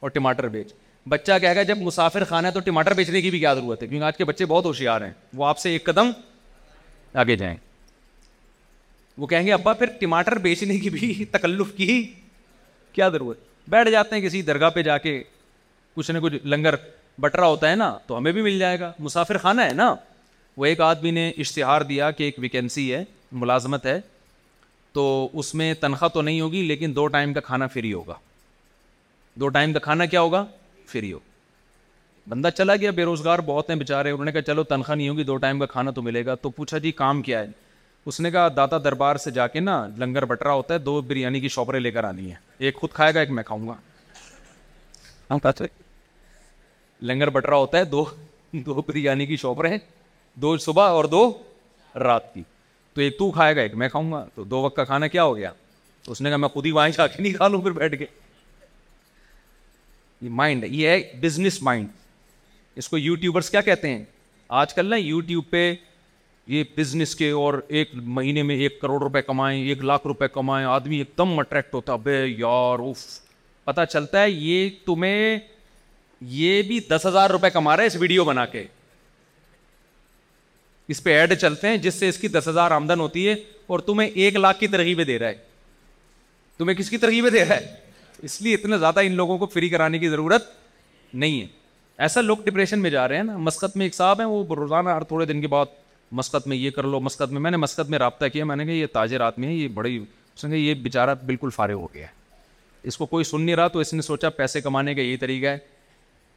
اور ٹماٹر بیچ بچہ کہے گا جب مسافر خان ہے تو ٹماٹر بیچنے کی بھی کیا ضرورت ہے کیونکہ آج کے بچے بہت ہوشیار ہیں وہ آپ سے ایک قدم آگے جائیں وہ کہیں گے ابا پھر ٹماٹر بیچنے کی بھی تکلف کی کیا ضرورت بیٹھ جاتے ہیں کسی درگاہ پہ جا کے کچھ نہ کچھ لنگر بٹرا ہوتا ہے نا تو ہمیں بھی مل جائے گا مسافر خانہ ہے نا وہ ایک آدمی نے اشتہار دیا کہ ایک ویکینسی ہے ملازمت ہے تو اس میں تنخواہ تو نہیں ہوگی لیکن دو ٹائم کا کھانا فری ہوگا دو ٹائم کا کھانا کیا ہوگا فری ہو بندہ چلا گیا بے روزگار بہت ہیں بیچارے انہوں نے کہا چلو تنخواہ نہیں ہوگی دو ٹائم کا کھانا تو ملے گا تو پوچھا جی کام کیا ہے اس نے کہا داتا دربار سے جا کے نا لنگر بٹرا ہوتا ہے دو بریانی کی شاپرے لے کر آنی ہے ایک خود کھائے گا ایک میں کھاؤں گا لنگر بٹرا ہوتا ہے دو دو بریانی کی دو صبح اور دو رات کی تو ایک تو کھائے گا ایک میں کھاؤں گا تو دو وقت کا کھانا کیا ہو گیا اس نے کہا میں خود ہی وہاں جا کے نہیں کھا لوں پھر بیٹھ کے یہ مائنڈ ہے بزنس مائنڈ اس کو یوٹیوبرس کیا کہتے ہیں آج کل نا یوٹیوب پہ یہ بزنس کے اور ایک مہینے میں ایک کروڑ روپے کمائیں ایک لاکھ روپے کمائیں آدمی ایک دم اٹریکٹ ہوتا بے یار اوف پتہ چلتا ہے یہ تمہیں یہ بھی دس ہزار روپے کما رہا ہے اس ویڈیو بنا کے اس پہ ایڈ چلتے ہیں جس سے اس کی دس ہزار آمدن ہوتی ہے اور تمہیں ایک لاکھ کی ترغیبیں دے رہا ہے تمہیں کس کی ترغیبیں دے رہا ہے اس لیے اتنا زیادہ ان لوگوں کو فری کرانے کی ضرورت نہیں ہے ایسا لوگ ڈپریشن میں جا رہے ہیں نا مسقط میں ایک صاحب ہیں وہ روزانہ ہر تھوڑے دن کے بعد مسقط میں یہ کر لو مسقط میں میں نے مسقط میں رابطہ کیا میں نے کہا یہ تاجر آدمی ہے یہ بڑی اس نے کہا یہ بیچارہ بالکل فارغ ہو گیا ہے اس کو کوئی سن نہیں رہا تو اس نے سوچا پیسے کمانے کا یہی طریقہ ہے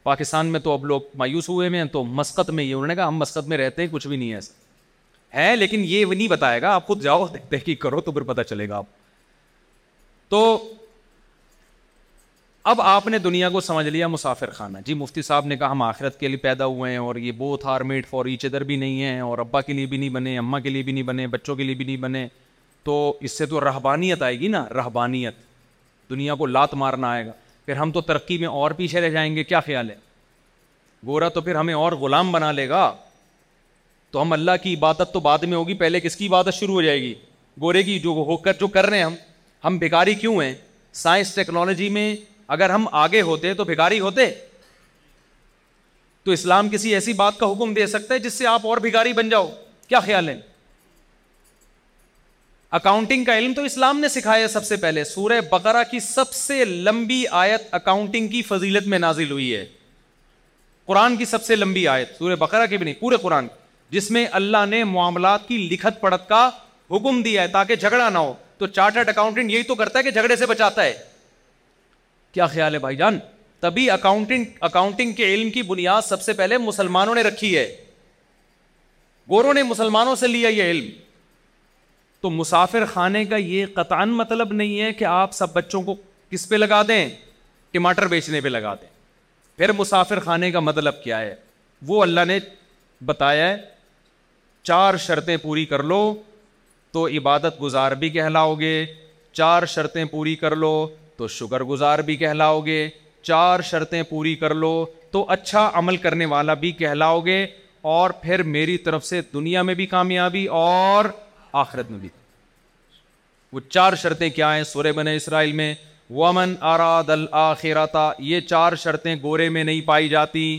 پاکستان میں تو اب لوگ مایوس ہوئے ہیں تو مسقط میں یہ انہوں نے کہا ہم مسقط میں رہتے ہیں کچھ بھی نہیں ہے ہے لیکن یہ نہیں بتائے گا آپ خود جاؤ تحقیق کرو تو پھر پتہ چلے گا آپ تو اب آپ نے دنیا کو سمجھ لیا مسافر خانہ جی مفتی صاحب نے کہا ہم آخرت کے لیے پیدا ہوئے ہیں اور یہ بوتھ ہار میڈ فار ایچ ادھر بھی نہیں ہے اور ابا کے لیے بھی نہیں بنے اماں کے لیے بھی نہیں بنے بچوں کے لیے بھی نہیں بنے تو اس سے تو رہبانیت آئے گی نا رہبانیت دنیا کو لات مارنا آئے گا پھر ہم تو ترقی میں اور پیچھے رہ جائیں گے کیا خیال ہے گورا تو پھر ہمیں اور غلام بنا لے گا تو ہم اللہ کی عبادت تو بعد میں ہوگی پہلے کس کی عبادت شروع ہو جائے گی گورے کی جو ہو کر جو کر رہے ہیں ہم ہم بیکاری کیوں ہیں سائنس ٹیکنالوجی میں اگر ہم آگے ہوتے تو بھگاری ہوتے تو اسلام کسی ایسی بات کا حکم دے سکتا ہے جس سے آپ اور بھگاری بن جاؤ کیا خیال ہے اکاؤنٹنگ کا علم تو اسلام نے سکھایا سب سے پہلے سورہ بقرہ کی سب سے لمبی آیت اکاؤنٹنگ کی فضیلت میں نازل ہوئی ہے قرآن کی سب سے لمبی آیت سورہ بقرہ کی بھی نہیں پورے قرآن جس میں اللہ نے معاملات کی لکھت پڑھت کا حکم دیا ہے تاکہ جھگڑا نہ ہو تو چارٹرڈ اکاؤنٹنٹ یہی تو کرتا ہے کہ جھگڑے سے بچاتا ہے کیا خیال ہے بھائی جان تبھی اکاؤنٹنگ اکاؤنٹنگ کے علم کی بنیاد سب سے پہلے مسلمانوں نے رکھی ہے گوروں نے مسلمانوں سے لیا یہ علم تو مسافر خانے کا یہ قطع مطلب نہیں ہے کہ آپ سب بچوں کو کس پہ لگا دیں ٹماٹر بیچنے پہ لگا دیں پھر مسافر خانے کا مطلب کیا ہے وہ اللہ نے بتایا ہے چار شرطیں پوری کر لو تو عبادت گزار بھی کہلاؤ گے چار شرطیں پوری کر لو تو شکر گزار بھی کہلاؤ گے چار شرطیں پوری کر لو تو اچھا عمل کرنے والا بھی کہلاؤ گے اور پھر میری طرف سے دنیا میں بھی کامیابی اور آخرت میں بھی وہ چار شرطیں کیا ہیں سورہ بن اسرائیل میں ومن اراد الآخرتا یہ چار شرطیں گورے میں نہیں پائی جاتی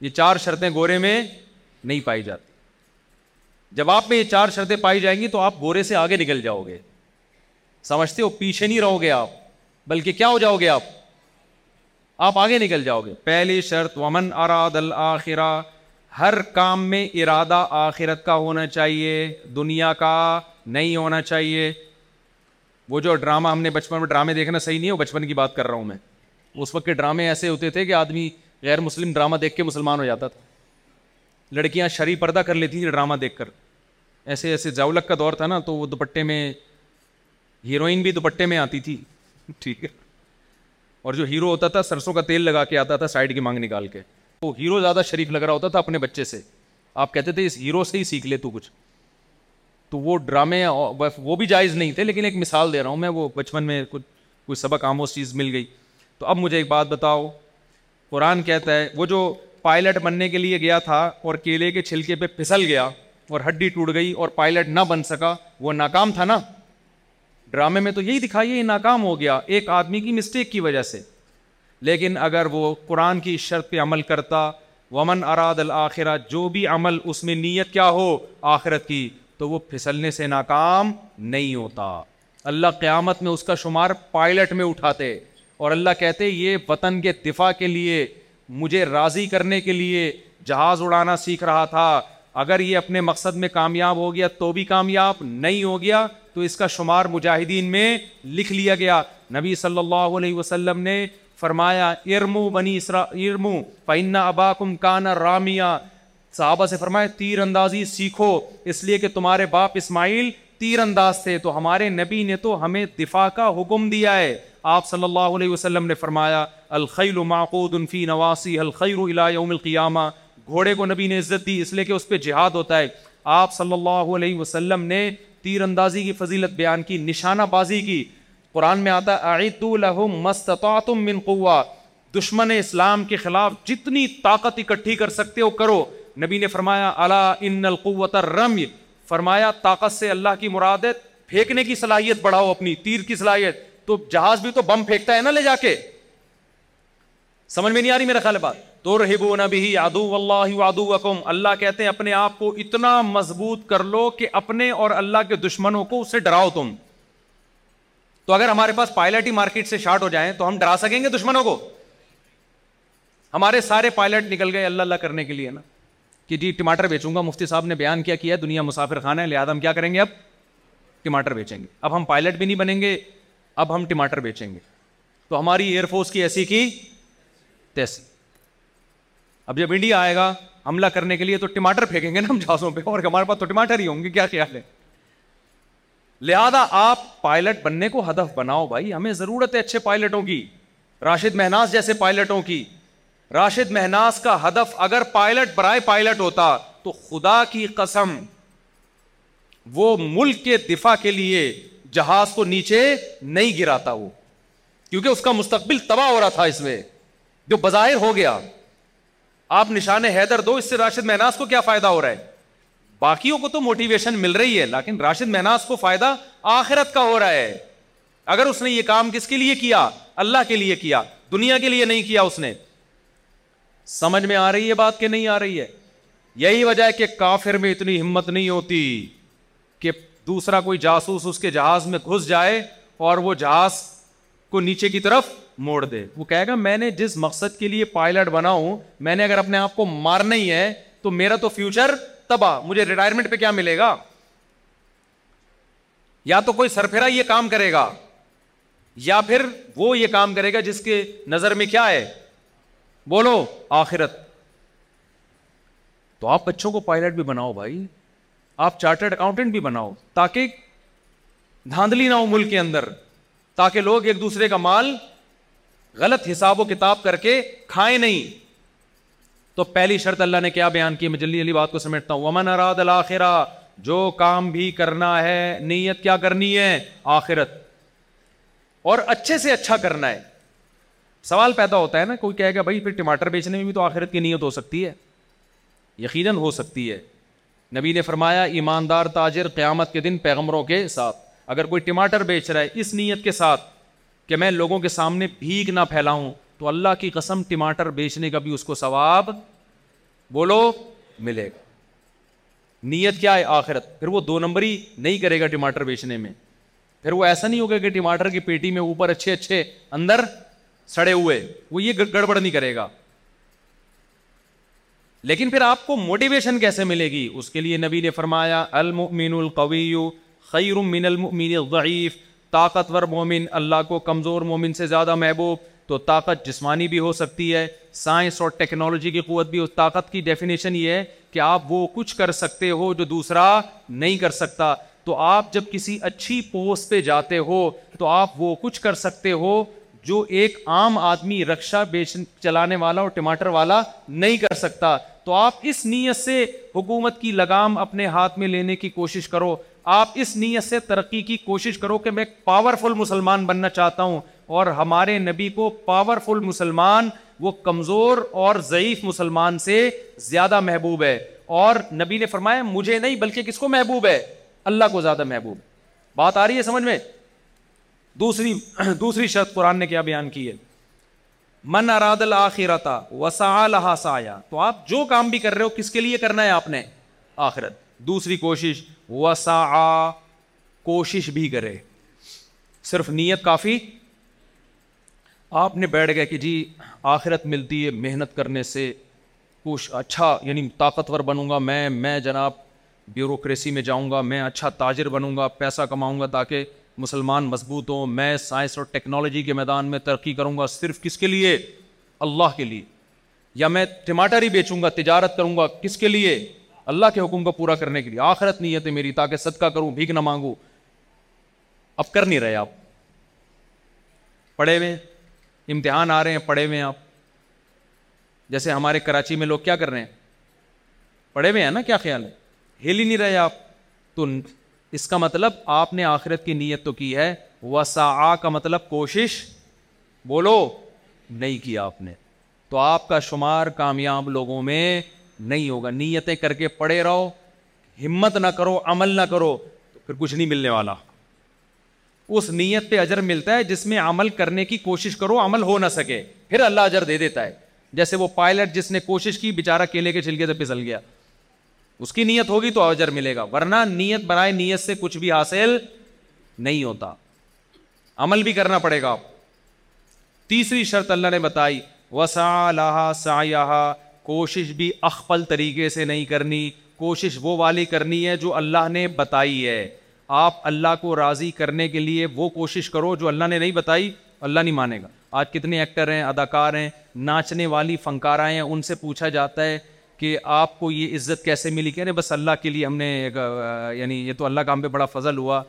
یہ چار شرطیں گورے میں نہیں پائی جاتی جب آپ میں یہ چار شرطیں پائی جائیں گی تو آپ گورے سے آگے نکل جاؤ گے سمجھتے ہو پیچھے نہیں رہو گے آپ بلکہ کیا ہو جاؤ گے آپ آپ آگے نکل جاؤ گے پہلی شرط ومن اراد الآخرہ ہر کام میں ارادہ آخرت کا ہونا چاہیے دنیا کا نہیں ہونا چاہیے وہ جو ڈرامہ ہم نے بچپن میں ڈرامے دیکھنا صحیح نہیں ہے بچپن کی بات کر رہا ہوں میں اس وقت کے ڈرامے ایسے ہوتے تھے کہ آدمی غیر مسلم ڈرامہ دیکھ کے مسلمان ہو جاتا تھا لڑکیاں شری پردہ کر لیتی تھیں ڈرامہ دیکھ کر ایسے ایسے جاولک کا دور تھا نا تو وہ دوپٹے میں ہیروئن بھی دوپٹے میں آتی تھی ٹھیک ہے اور جو ہیرو ہوتا تھا سرسوں کا تیل لگا کے آتا تھا سائڈ کی مانگ نکال کے وہ ہیرو زیادہ شریف لگ رہا ہوتا تھا اپنے بچے سے آپ کہتے تھے اس ہیرو سے ہی سیکھ لے تو کچھ تو وہ ڈرامے وہ بھی جائز نہیں تھے لیکن ایک مثال دے رہا ہوں میں وہ بچپن میں کچھ کوئی سبق عام اس چیز مل گئی تو اب مجھے ایک بات بتاؤ قرآن کہتا ہے وہ جو پائلٹ بننے کے لیے گیا تھا اور کیلے کے چھلکے پہ پھسل گیا اور ہڈی ٹوٹ گئی اور پائلٹ نہ بن سکا وہ ناکام تھا نا ڈرامے میں تو یہی دکھائیے یہ ناکام ہو گیا ایک آدمی کی مسٹیک کی وجہ سے لیکن اگر وہ قرآن کی شرط پہ عمل کرتا ومن اراد الآخرہ جو بھی عمل اس میں نیت کیا ہو آخرت کی تو وہ پھسلنے سے ناکام نہیں ہوتا اللہ قیامت میں اس کا شمار پائلٹ میں اٹھاتے اور اللہ کہتے یہ وطن کے دفاع کے لیے مجھے راضی کرنے کے لیے جہاز اڑانا سیکھ رہا تھا اگر یہ اپنے مقصد میں کامیاب ہو گیا تو بھی کامیاب نہیں ہو گیا تو اس کا شمار مجاہدین میں لکھ لیا گیا نبی صلی اللہ علیہ وسلم نے فرمایا ارمو بنی اسرا ارمو کانا صحابہ سے فرمایا تیر اندازی سیکھو اس لیے کہ تمہارے باپ اسماعیل تیر انداز تھے تو ہمارے نبی نے تو ہمیں دفاع کا حکم دیا ہے آپ صلی اللہ علیہ وسلم نے فرمایا الخیل معقود فی نواسی الى یوم القیامہ گھوڑے کو نبی نے عزت دی اس لیے کہ اس پہ جہاد ہوتا ہے آپ صلی اللہ علیہ وسلم نے تیر اندازی کی فضیلت بیان کی نشانہ بازی کی قرآن میں آتا من دشمن اسلام کے خلاف جتنی طاقت اکٹھی کر سکتے ہو کرو نبی نے فرمایا اللہ الرمی فرمایا طاقت سے اللہ کی مراد پھینکنے کی صلاحیت بڑھاؤ اپنی تیر کی صلاحیت تو جہاز بھی تو بم پھینکتا ہے نا لے جا کے سمجھ میں نہیں آ رہی میرا خیال بات تو نبی ادو اللہ اللہ کہتے ہیں اپنے آپ کو اتنا مضبوط کر لو کہ اپنے اور اللہ کے دشمنوں کو اس سے ڈراؤ تم تو اگر ہمارے پاس پائلٹ ہی مارکیٹ سے شارٹ ہو جائیں تو ہم ڈرا سکیں گے دشمنوں کو ہمارے سارے پائلٹ نکل گئے اللہ اللہ کرنے کے لیے نا کہ جی ٹماٹر بیچوں گا مفتی صاحب نے بیان کیا کیا دنیا مسافر خانہ ہے لہٰذا ہم کیا کریں گے اب ٹماٹر بیچیں گے اب ہم پائلٹ بھی نہیں بنیں گے اب ہم ٹماٹر بیچیں گے تو ہماری ایئر فورس کی ایسی کی تیسی اب جب انڈیا آئے گا حملہ کرنے کے لیے تو ٹماٹر پھینکیں گے نا ہم جہازوں پہ اور ہمارے پاس تو ٹماٹر ہی ہوں گے کیا خیال ہے لہذا آپ پائلٹ بننے کو ہدف بناؤ بھائی ہمیں ضرورت ہے اچھے پائلٹوں کی راشد مہناز جیسے پائلٹوں کی راشد مہناز کا ہدف اگر پائلٹ برائے پائلٹ ہوتا تو خدا کی قسم وہ ملک کے دفاع کے لیے جہاز کو نیچے نہیں گراتا وہ کیونکہ اس کا مستقبل تباہ ہو رہا تھا اس میں جو بظاہر ہو گیا آپ نشان حیدر دو اس سے راشد مہناز کو کیا فائدہ ہو رہا ہے باقیوں کو تو موٹیویشن مل رہی ہے لیکن راشد مہناز کو فائدہ آخرت کا ہو رہا ہے اگر اس نے یہ کام کس کے لیے کیا اللہ کے لیے کیا دنیا کے لیے نہیں کیا اس نے سمجھ میں آ رہی ہے بات کہ نہیں آ رہی ہے یہی وجہ ہے کہ کافر میں اتنی ہمت نہیں ہوتی کہ دوسرا کوئی جاسوس اس کے جہاز میں گھس جائے اور وہ جہاز کو نیچے کی طرف موڑ دے وہ کہے گا میں نے جس مقصد کے لیے پائلٹ بنا ہوں میں نے اگر اپنے آپ کو مارنا ہی ہے تو میرا تو فیوچر تباہ مجھے ریٹائرمنٹ پہ کیا ملے گا گا گا یا یا تو کوئی یہ یہ کام کام کرے کرے پھر وہ جس کے نظر میں کیا ہے بولو آخرت تو آپ بچوں کو پائلٹ بھی بناؤ بھائی آپ چارٹرڈ اکاؤنٹنٹ بھی بناؤ تاکہ دھاندلی نہ ہو ملک کے اندر تاکہ لوگ ایک دوسرے کا مال غلط حساب و کتاب کر کے کھائے نہیں تو پہلی شرط اللہ نے کیا بیان کی میں جلدی علی بات کو سمیٹتا ہوں اراد الآخرہ جو کام بھی کرنا ہے نیت کیا کرنی ہے آخرت اور اچھے سے اچھا کرنا ہے سوال پیدا ہوتا ہے نا کوئی کہے گا بھائی پھر ٹماٹر بیچنے میں بھی تو آخرت کی نیت ہو سکتی ہے یقیناً ہو سکتی ہے نبی نے فرمایا ایماندار تاجر قیامت کے دن پیغمبروں کے ساتھ اگر کوئی ٹماٹر بیچ رہا ہے اس نیت کے ساتھ کہ میں لوگوں کے سامنے بھیگ نہ پھیلاؤں تو اللہ کی قسم ٹماٹر بیچنے کا بھی اس کو ثواب بولو ملے گا نیت کیا ہے آخرت پھر وہ دو نمبر ہی نہیں کرے گا ٹماٹر بیچنے میں پھر وہ ایسا نہیں ہوگا کہ ٹماٹر کی پیٹی میں اوپر اچھے اچھے اندر سڑے ہوئے وہ یہ گڑبڑ نہیں کرے گا لیکن پھر آپ کو موٹیویشن کیسے ملے گی اس کے لیے نبی نے فرمایا المین القوی خیر من المین الضعیف طاقتور مومن اللہ کو کمزور مومن سے زیادہ محبوب تو طاقت جسمانی بھی ہو سکتی ہے سائنس اور ٹیکنالوجی کی قوت بھی طاقت کی ڈیفینیشن یہ ہے کہ آپ وہ کچھ کر سکتے ہو جو دوسرا نہیں کر سکتا تو آپ جب کسی اچھی پوسٹ پہ جاتے ہو تو آپ وہ کچھ کر سکتے ہو جو ایک عام آدمی رکشا بیچ چلانے والا اور ٹماٹر والا نہیں کر سکتا تو آپ اس نیت سے حکومت کی لگام اپنے ہاتھ میں لینے کی کوشش کرو آپ اس نیت سے ترقی کی کوشش کرو کہ میں پاورفل مسلمان بننا چاہتا ہوں اور ہمارے نبی کو پاورفل مسلمان وہ کمزور اور ضعیف مسلمان سے زیادہ محبوب ہے اور نبی نے فرمایا مجھے نہیں بلکہ کس کو محبوب ہے اللہ کو زیادہ محبوب بات آ رہی ہے سمجھ میں دوسری دوسری شرط قرآن نے کیا بیان کی ہے من اراد الآخرتا وسا لہا سایا تو آپ جو کام بھی کر رہے ہو کس کے لیے کرنا ہے آپ نے آخرت دوسری کوشش وسا کوشش بھی کرے صرف نیت کافی آپ نے بیٹھ گئے کہ جی آخرت ملتی ہے محنت کرنے سے کچھ اچھا یعنی طاقتور بنوں گا میں میں جناب بیوروکریسی میں جاؤں گا میں اچھا تاجر بنوں گا پیسہ کماؤں گا تاکہ مسلمان مضبوط ہوں میں سائنس اور ٹیکنالوجی کے میدان میں ترقی کروں گا صرف کس کے لیے اللہ کے لیے یا میں ٹماٹر ہی بیچوں گا تجارت کروں گا کس کے لیے اللہ کے حکم کو پورا کرنے کے لیے آخرت نیت ہے میری تاکہ صدقہ کروں بھیک نہ مانگوں اب کر نہیں رہے آپ پڑھے ہوئے امتحان آ رہے ہیں پڑھے ہوئے ہیں آپ جیسے ہمارے کراچی میں لوگ کیا کر رہے ہیں پڑھے ہوئے ہیں نا کیا خیال ہے ہل ہی نہیں رہے آپ تو اس کا مطلب آپ نے آخرت کی نیت تو کی ہے وسا کا مطلب کوشش بولو نہیں کیا آپ نے تو آپ کا شمار کامیاب لوگوں میں نہیں ہوگا نیتیں کر کے پڑے رہو ہمت نہ کرو عمل نہ کرو پھر کچھ نہیں ملنے والا اس نیت پہ اجر ملتا ہے جس میں عمل کرنے کی کوشش کرو عمل ہو نہ سکے پھر اللہ اجر دے دیتا ہے جیسے وہ پائلٹ جس نے کوشش کی بیچارہ کیلے کے چھلکے سے پھسل گیا اس کی نیت ہوگی تو اجر ملے گا ورنہ نیت بنائے نیت سے کچھ بھی حاصل نہیں ہوتا عمل بھی کرنا پڑے گا آپ تیسری شرط اللہ نے بتائی وسا لہا سایہ کوشش بھی اخفل طریقے سے نہیں کرنی کوشش وہ والی کرنی ہے جو اللہ نے بتائی ہے آپ اللہ کو راضی کرنے کے لیے وہ کوشش کرو جو اللہ نے نہیں بتائی اللہ نہیں مانے گا آج کتنے ایکٹر ہیں اداکار ہیں ناچنے والی فنکارہ ہیں ان سے پوچھا جاتا ہے کہ آپ کو یہ عزت کیسے ملی کہ بس اللہ کے لیے ہم نے یعنی یہ تو اللہ کا ہم پہ بڑا فضل ہوا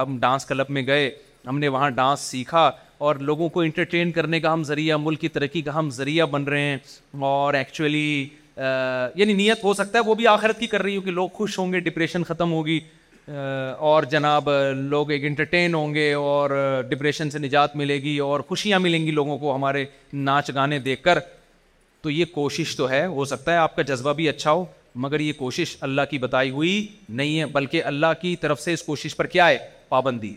ہم ڈانس کلب میں گئے ہم نے وہاں ڈانس سیکھا اور لوگوں کو انٹرٹین کرنے کا ہم ذریعہ ملک کی ترقی کا ہم ذریعہ بن رہے ہیں اور ایکچولی یعنی نیت ہو سکتا ہے وہ بھی آخرت کی کر رہی ہوں کہ لوگ خوش ہوں گے ڈپریشن ختم ہوگی اور جناب لوگ ایک انٹرٹین ہوں گے اور ڈپریشن سے نجات ملے گی اور خوشیاں ملیں گی لوگوں کو ہمارے ناچ گانے دیکھ کر تو یہ کوشش تو ہے ہو سکتا ہے آپ کا جذبہ بھی اچھا ہو مگر یہ کوشش اللہ کی بتائی ہوئی نہیں ہے بلکہ اللہ کی طرف سے اس کوشش پر کیا ہے پابندی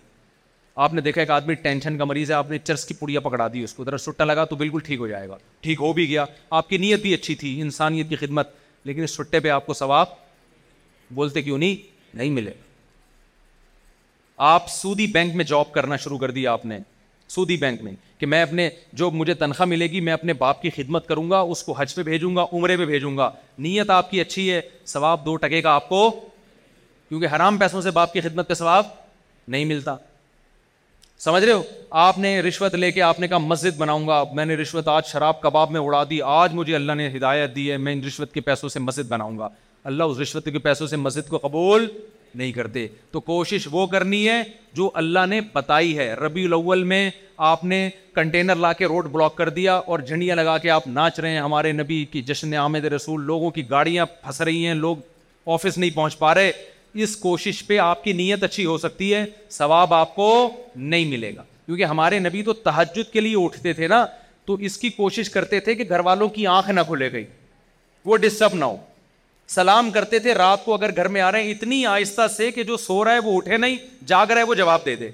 آپ نے دیکھا ایک آدمی ٹینشن کا مریض ہے آپ نے چرس کی پڑیا پکڑا دی اس کو ذرا سٹا لگا تو بالکل ٹھیک ہو جائے گا ٹھیک ہو بھی گیا آپ کی نیت بھی اچھی تھی انسانیت کی خدمت لیکن اس سٹے پہ آپ کو ثواب بولتے کیوں نہیں نہیں ملے آپ سودی بینک میں جاب کرنا شروع کر دیا آپ نے سودی بینک میں کہ میں اپنے جو مجھے تنخواہ ملے گی میں اپنے باپ کی خدمت کروں گا اس کو حج پہ بھیجوں گا عمرے پہ بھیجوں گا نیت آپ کی اچھی ہے ثواب دو ٹکے کا آپ کو کیونکہ حرام پیسوں سے باپ کی خدمت کا ثواب نہیں ملتا سمجھ رہے ہو آپ نے رشوت لے کے آپ نے کہا مسجد بناؤں گا میں نے رشوت آج شراب کباب میں اڑا دی آج مجھے اللہ نے ہدایت دی ہے میں ان رشوت کے پیسوں سے مسجد بناؤں گا اللہ اس رشوت کے پیسوں سے مسجد کو قبول نہیں کرتے تو کوشش وہ کرنی ہے جو اللہ نے بتائی ہے ربی الاول میں آپ نے کنٹینر لا کے روڈ بلاک کر دیا اور جھنڈیاں لگا کے آپ ناچ رہے ہیں ہمارے نبی کی جشن آمد رسول لوگوں کی گاڑیاں پھنس رہی ہیں لوگ آفس نہیں پہنچ پا رہے اس کوشش پہ آپ کی نیت اچھی ہو سکتی ہے ثواب آپ کو نہیں ملے گا کیونکہ ہمارے نبی تو تحجد کے لیے اٹھتے تھے نا تو اس کی کوشش کرتے تھے کہ گھر والوں کی آنکھ نہ کھلے گئی وہ ڈسٹرب نہ ہو سلام کرتے تھے رات کو اگر گھر میں آ رہے ہیں اتنی آہستہ سے کہ جو سو رہا ہے وہ اٹھے نہیں جاگ رہا ہے وہ جواب دے دے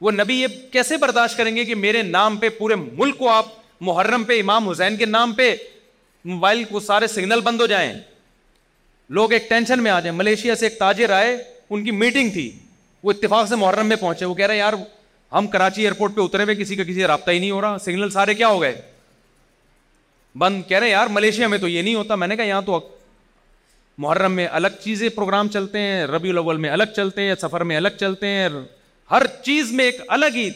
وہ نبی یہ کیسے برداشت کریں گے کہ میرے نام پہ پورے ملک کو آپ محرم پہ امام حسین کے نام پہ موبائل کو سارے سگنل بند ہو جائیں لوگ ایک ٹینشن میں آ جائیں ملیشیا سے ایک تاجر آئے ان کی میٹنگ تھی وہ اتفاق سے محرم میں پہنچے وہ کہہ رہے ہیں یار ہم کراچی ایئرپورٹ پہ اترے ہوئے کسی کا کسی رابطہ ہی نہیں ہو رہا سگنل سارے کیا ہو گئے بند کہہ رہے یار ملیشیا میں تو یہ نہیں ہوتا میں نے کہا یہاں تو محرم میں الگ چیزیں پروگرام چلتے ہیں ربیع الاول میں الگ چلتے ہیں سفر میں الگ چلتے ہیں ہر چیز میں ایک الگ ہی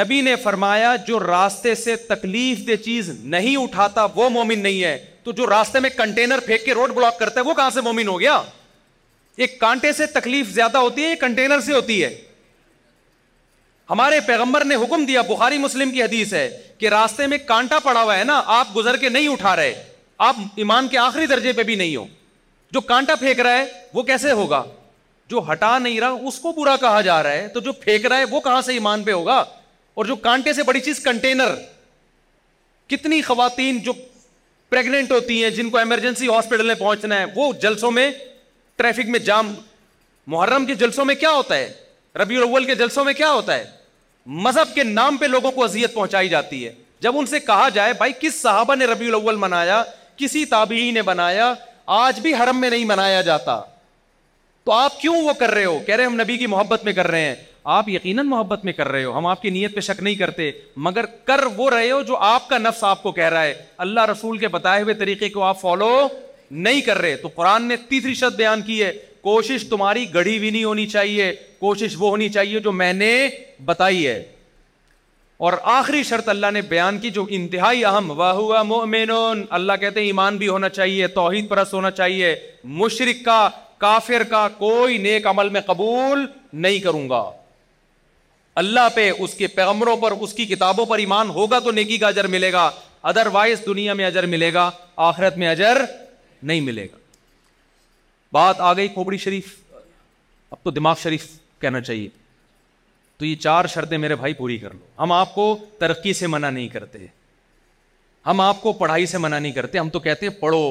نبی نے فرمایا جو راستے سے تکلیف دہ چیز نہیں اٹھاتا وہ مومن نہیں ہے تو جو راستے میں کنٹینر پھینک کے روڈ بلاک کرتا ہے وہ کہاں سے مومن ہو گیا ایک کانٹے سے تکلیف زیادہ ہوتی ہے کنٹینر سے ہوتی ہے ہمارے پیغمبر نے حکم دیا بخاری مسلم کی حدیث ہے کہ راستے میں کانٹا پڑا ہوا ہے نا آپ گزر کے نہیں اٹھا رہے آپ ایمان کے آخری درجے پہ بھی نہیں ہو جو کانٹا پھینک رہا ہے وہ کیسے ہوگا جو ہٹا نہیں رہا اس کو برا کہا جا رہا ہے تو جو پھینک رہا ہے وہ کہاں سے ایمان پہ ہوگا اور جو کانٹے سے بڑی چیز کنٹینر کتنی خواتین جو پریگنٹ ہوتی ہیں جن کو ایمرجنسی ہاسپٹل میں پہنچنا ہے وہ جلسوں میں ٹریفک میں جام محرم کے جلسوں میں کیا ہوتا ہے ربی الاول کے جلسوں میں کیا ہوتا ہے مذہب کے نام پہ لوگوں کو اذیت پہنچائی جاتی ہے جب ان سے کہا جائے بھائی کس صحابہ نے ربی الاول منایا کسی تابعی نے بنایا آج بھی حرم میں نہیں منایا جاتا تو آپ کیوں وہ کر رہے ہو کہہ رہے ہم نبی کی محبت میں کر رہے ہیں آپ یقیناً محبت میں کر رہے ہو ہم آپ کی نیت پہ شک نہیں کرتے مگر کر وہ رہے ہو جو آپ کا نفس آپ کو کہہ رہا ہے اللہ رسول کے بتائے ہوئے طریقے کو آپ فالو نہیں کر رہے تو قرآن نے تیسری شرط بیان کی ہے کوشش تمہاری گڑھی بھی نہیں ہونی چاہیے کوشش وہ ہونی چاہیے جو میں نے بتائی ہے اور آخری شرط اللہ نے بیان کی جو انتہائی اہم وہ ہوا اللہ کہتے ہیں ایمان بھی ہونا چاہیے توحید پرست ہونا چاہیے مشرق کا کافر کا کوئی نیک عمل میں قبول نہیں کروں گا اللہ پہ اس کے پیغمبروں پر اس کی کتابوں پر ایمان ہوگا تو نیکی کا اجر ملے گا ادر وائز دنیا میں اجر ملے گا آخرت میں اجر نہیں ملے گا بات آ گئی کھوپڑی شریف اب تو دماغ شریف کہنا چاہیے تو یہ چار شرطیں میرے بھائی پوری کر لو ہم آپ کو ترقی سے منع نہیں کرتے ہم آپ کو پڑھائی سے منع نہیں کرتے ہم تو کہتے پڑھو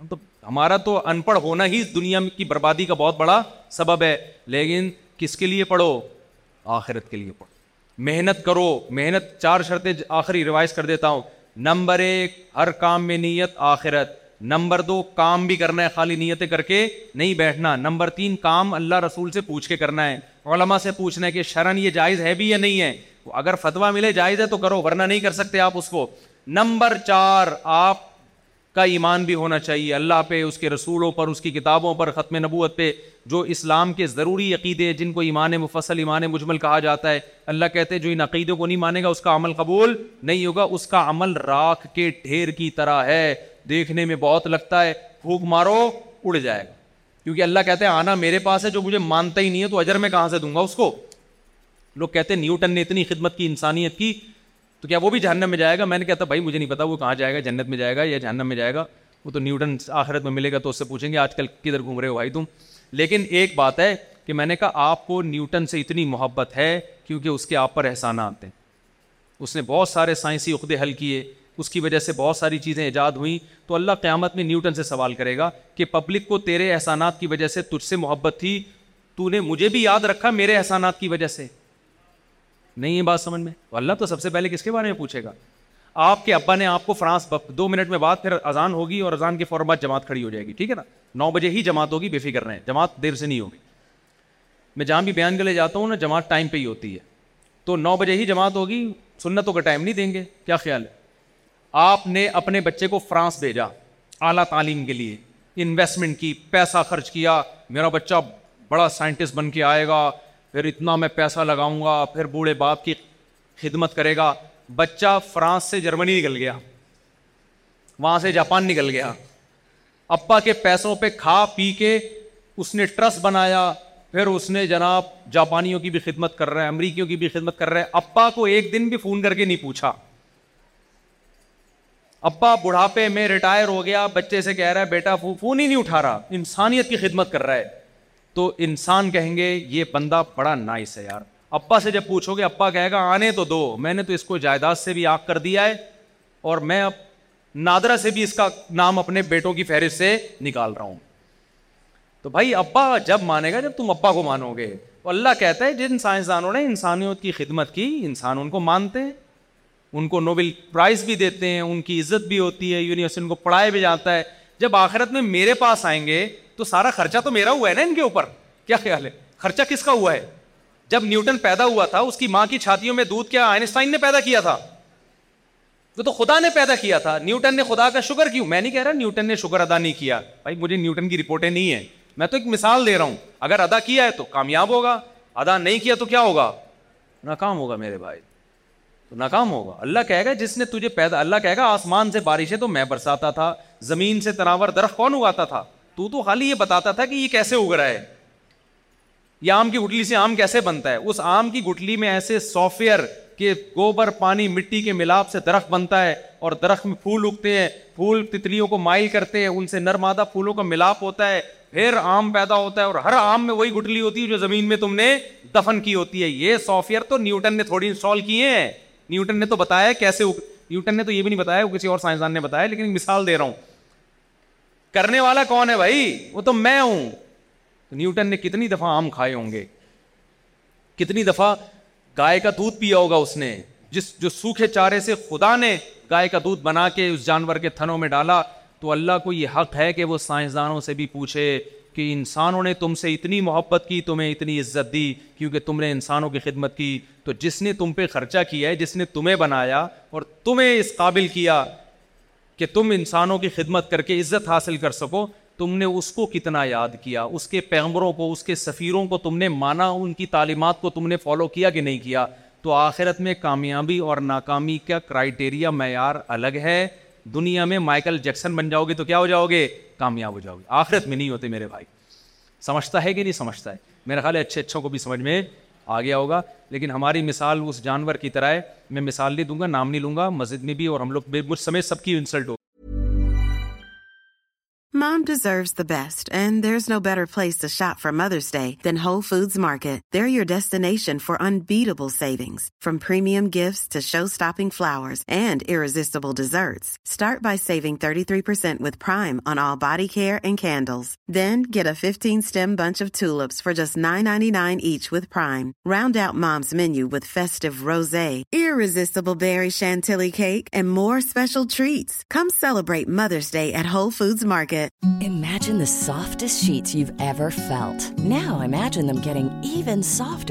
ہم تو ہمارا تو ان پڑھ ہونا ہی دنیا کی بربادی کا بہت بڑا سبب ہے لیکن کس کے لیے پڑھو آخرت کے لیے محنت کرو محنت چار شرطیں آخری ریوائز کر دیتا ہوں نمبر ایک ہر کام میں نیت آخرت نمبر دو کام بھی کرنا ہے خالی نیتیں کر کے نہیں بیٹھنا نمبر تین کام اللہ رسول سے پوچھ کے کرنا ہے علماء سے پوچھنا ہے کہ شرن یہ جائز ہے بھی یا نہیں ہے اگر فتوا ملے جائز ہے تو کرو ورنہ نہیں کر سکتے آپ اس کو نمبر چار آپ کا ایمان بھی ہونا چاہیے اللہ پہ اس کے رسولوں پر اس کی کتابوں پر ختم نبوت پہ جو اسلام کے ضروری عقیدے جن کو ایمان مفصل ایمان مجمل کہا جاتا ہے اللہ کہتے ہیں جو ان عقیدوں کو نہیں مانے گا اس کا عمل قبول نہیں ہوگا اس کا عمل راکھ کے ڈھیر کی طرح ہے دیکھنے میں بہت لگتا ہے پھوک مارو اڑ جائے گا کیونکہ اللہ کہتے ہیں آنا میرے پاس ہے جو مجھے مانتا ہی نہیں ہے تو اجر میں کہاں سے دوں گا اس کو لوگ کہتے ہیں نیوٹن نے اتنی خدمت کی انسانیت کی تو کیا وہ بھی جہنم میں جائے گا میں نے کہا تھا بھائی مجھے نہیں پتا وہ کہاں جائے گا جنت میں جائے گا یا جہنم میں جائے گا وہ تو نیوٹن آخرت میں ملے گا تو اس سے پوچھیں گے آج کل کدھر گھوم رہے ہو بھائی تم لیکن ایک بات ہے کہ میں نے کہا آپ کو نیوٹن سے اتنی محبت ہے کیونکہ اس کے آپ پر احسانات ہیں اس نے بہت سارے سائنسی عقدے حل کیے اس کی وجہ سے بہت ساری چیزیں ایجاد ہوئیں تو اللہ قیامت میں نیوٹن سے سوال کرے گا کہ پبلک کو تیرے احسانات کی وجہ سے تجھ سے محبت تھی تو نے مجھے بھی یاد رکھا میرے احسانات کی وجہ سے نہیں ہے بات سمجھ میں تو اللہ تو سب سے پہلے کس کے بارے میں پوچھے گا آپ کے ابا نے آپ کو فرانس دو منٹ میں بعد پھر اذان ہوگی اور اذان کے فوراً بعد جماعت کھڑی ہو جائے گی ٹھیک ہے نا نو بجے ہی جماعت ہوگی بے فکر رہے جماعت دیر سے نہیں ہوگی میں جہاں بھی بیان کے لے جاتا ہوں نا جماعت ٹائم پہ ہی ہوتی ہے تو نو بجے ہی جماعت ہوگی سنتوں کا ٹائم نہیں دیں گے کیا خیال ہے آپ نے اپنے بچے کو فرانس بھیجا اعلیٰ تعلیم کے لیے انویسٹمنٹ کی پیسہ خرچ کیا میرا بچہ بڑا سائنٹسٹ بن کے آئے گا پھر اتنا میں پیسہ لگاؤں گا پھر بوڑھے باپ کی خدمت کرے گا بچہ فرانس سے جرمنی نکل گیا وہاں سے جاپان نکل گیا اپا کے پیسوں پہ کھا پی کے اس نے ٹرسٹ بنایا پھر اس نے جناب جاپانیوں کی بھی خدمت کر رہے ہیں امریکیوں کی بھی خدمت کر رہے ہیں اپا کو ایک دن بھی فون کر کے نہیں پوچھا اپا بڑھاپے میں ریٹائر ہو گیا بچے سے کہہ رہا ہے بیٹا فون ہی نہیں اٹھا رہا انسانیت کی خدمت کر رہا ہے تو انسان کہیں گے یہ بندہ پڑا نائس ہے یار ابا سے جب پوچھو گے ابا کہے گا آنے تو دو میں نے تو اس کو جائیداد سے بھی آگ کر دیا ہے اور میں اب نادرا سے بھی اس کا نام اپنے بیٹوں کی فہرست سے نکال رہا ہوں تو بھائی ابا جب مانے گا جب تم ابا کو مانو گے تو اللہ کہتا ہے جن سائنسدانوں نے انسانیت کی خدمت کی انسان ان کو مانتے ہیں ان کو نوبل پرائز بھی دیتے ہیں ان کی عزت بھی ہوتی ہے یونیورسٹی ان کو پڑھایا بھی جاتا ہے جب آخرت میں میرے پاس آئیں گے تو سارا خرچہ تو میرا ہوا ہے نا ان کے اوپر کیا خیال ہے خرچہ کس کا ہوا ہے جب نیوٹن پیدا ہوا تھا اس کی ماں کی چھاتیوں میں دودھ کیا آئنسٹائن نے پیدا کیا تھا وہ تو خدا نے پیدا کیا تھا نیوٹن نے خدا کا شکر کیوں میں نہیں کہہ رہا نیوٹن نے شکر ادا نہیں کیا بھائی مجھے نیوٹن کی رپورٹیں نہیں ہیں میں تو ایک مثال دے رہا ہوں اگر ادا کیا ہے تو کامیاب ہوگا ادا نہیں کیا تو کیا ہوگا ناکام ہوگا میرے بھائی تو ناکام ہوگا اللہ کہے گا جس نے تجھے پیدا اللہ کہے گا آسمان سے بارش ہے تو میں برساتا تھا زمین سے تناور درخت کون اگاتا تھا تو تو خالی یہ بتاتا تھا کہ یہ کیسے اگ رہا ہے یہ آم کی گٹلی سے آم کیسے بنتا ہے اس آم کی گٹلی میں ایسے سافٹ ویئر کہ گوبر پانی مٹی کے ملاپ سے درخت بنتا ہے اور درخت میں پھول اگتے ہیں پھول تتلیوں کو مائل کرتے ہیں ان سے نرمادہ پھولوں کا ملاپ ہوتا ہے پھر آم پیدا ہوتا ہے اور ہر آم میں وہی گٹلی ہوتی ہے جو زمین میں تم نے دفن کی ہوتی ہے یہ سافٹ ویئر تو نیوٹن نے تھوڑی انسٹال کیے ہیں نیوٹن نے تو بتایا کیسے نیوٹن نے تو یہ بھی نہیں بتایا وہ کسی اور سائنسدان نے بتایا لیکن مثال دے رہا ہوں کرنے والا کون ہے بھائی وہ تو میں ہوں نیوٹن نے کتنی دفعہ آم کھائے ہوں گے کتنی دفعہ گائے کا دودھ پیا ہوگا اس نے جس جو سوکھے چارے سے خدا نے گائے کا دودھ بنا کے اس جانور کے تھنوں میں ڈالا تو اللہ کو یہ حق ہے کہ وہ سائنسدانوں سے بھی پوچھے کہ انسانوں نے تم سے اتنی محبت کی تمہیں اتنی عزت دی کیونکہ تم نے انسانوں کی خدمت کی تو جس نے تم پہ خرچہ کیا ہے جس نے تمہیں بنایا اور تمہیں اس قابل کیا کہ تم انسانوں کی خدمت کر کے عزت حاصل کر سکو تم نے اس کو کتنا یاد کیا اس کے پیغمبروں کو اس کے سفیروں کو تم نے مانا ان کی تعلیمات کو تم نے فالو کیا کہ نہیں کیا تو آخرت میں کامیابی اور ناکامی کا کرائٹیریا معیار الگ ہے دنیا میں مائیکل جیکسن بن جاؤ گے تو کیا ہو جاؤ گے کامیاب ہو جاؤ گے آخرت میں نہیں ہوتے میرے بھائی سمجھتا ہے کہ نہیں سمجھتا ہے میرا خیال ہے اچھے اچھوں کو بھی سمجھ میں آ گیا ہوگا لیکن ہماری مثال اس جانور کی طرح ہے میں مثال نہیں دوں گا نام نہیں لوں گا مسجد میں بھی اور ہم لوگ مجھ سمیت سب کی insult who mom deserves the best and there no better place to shop from mother's day than your destination for show stopping flowers desserts start by saving باریک here candles then get stem bunch of tulips for just nine each prime round menu cake and more special treats come celebrate mother's day at who market imagine soft sheet you ever felt نا imagining even soft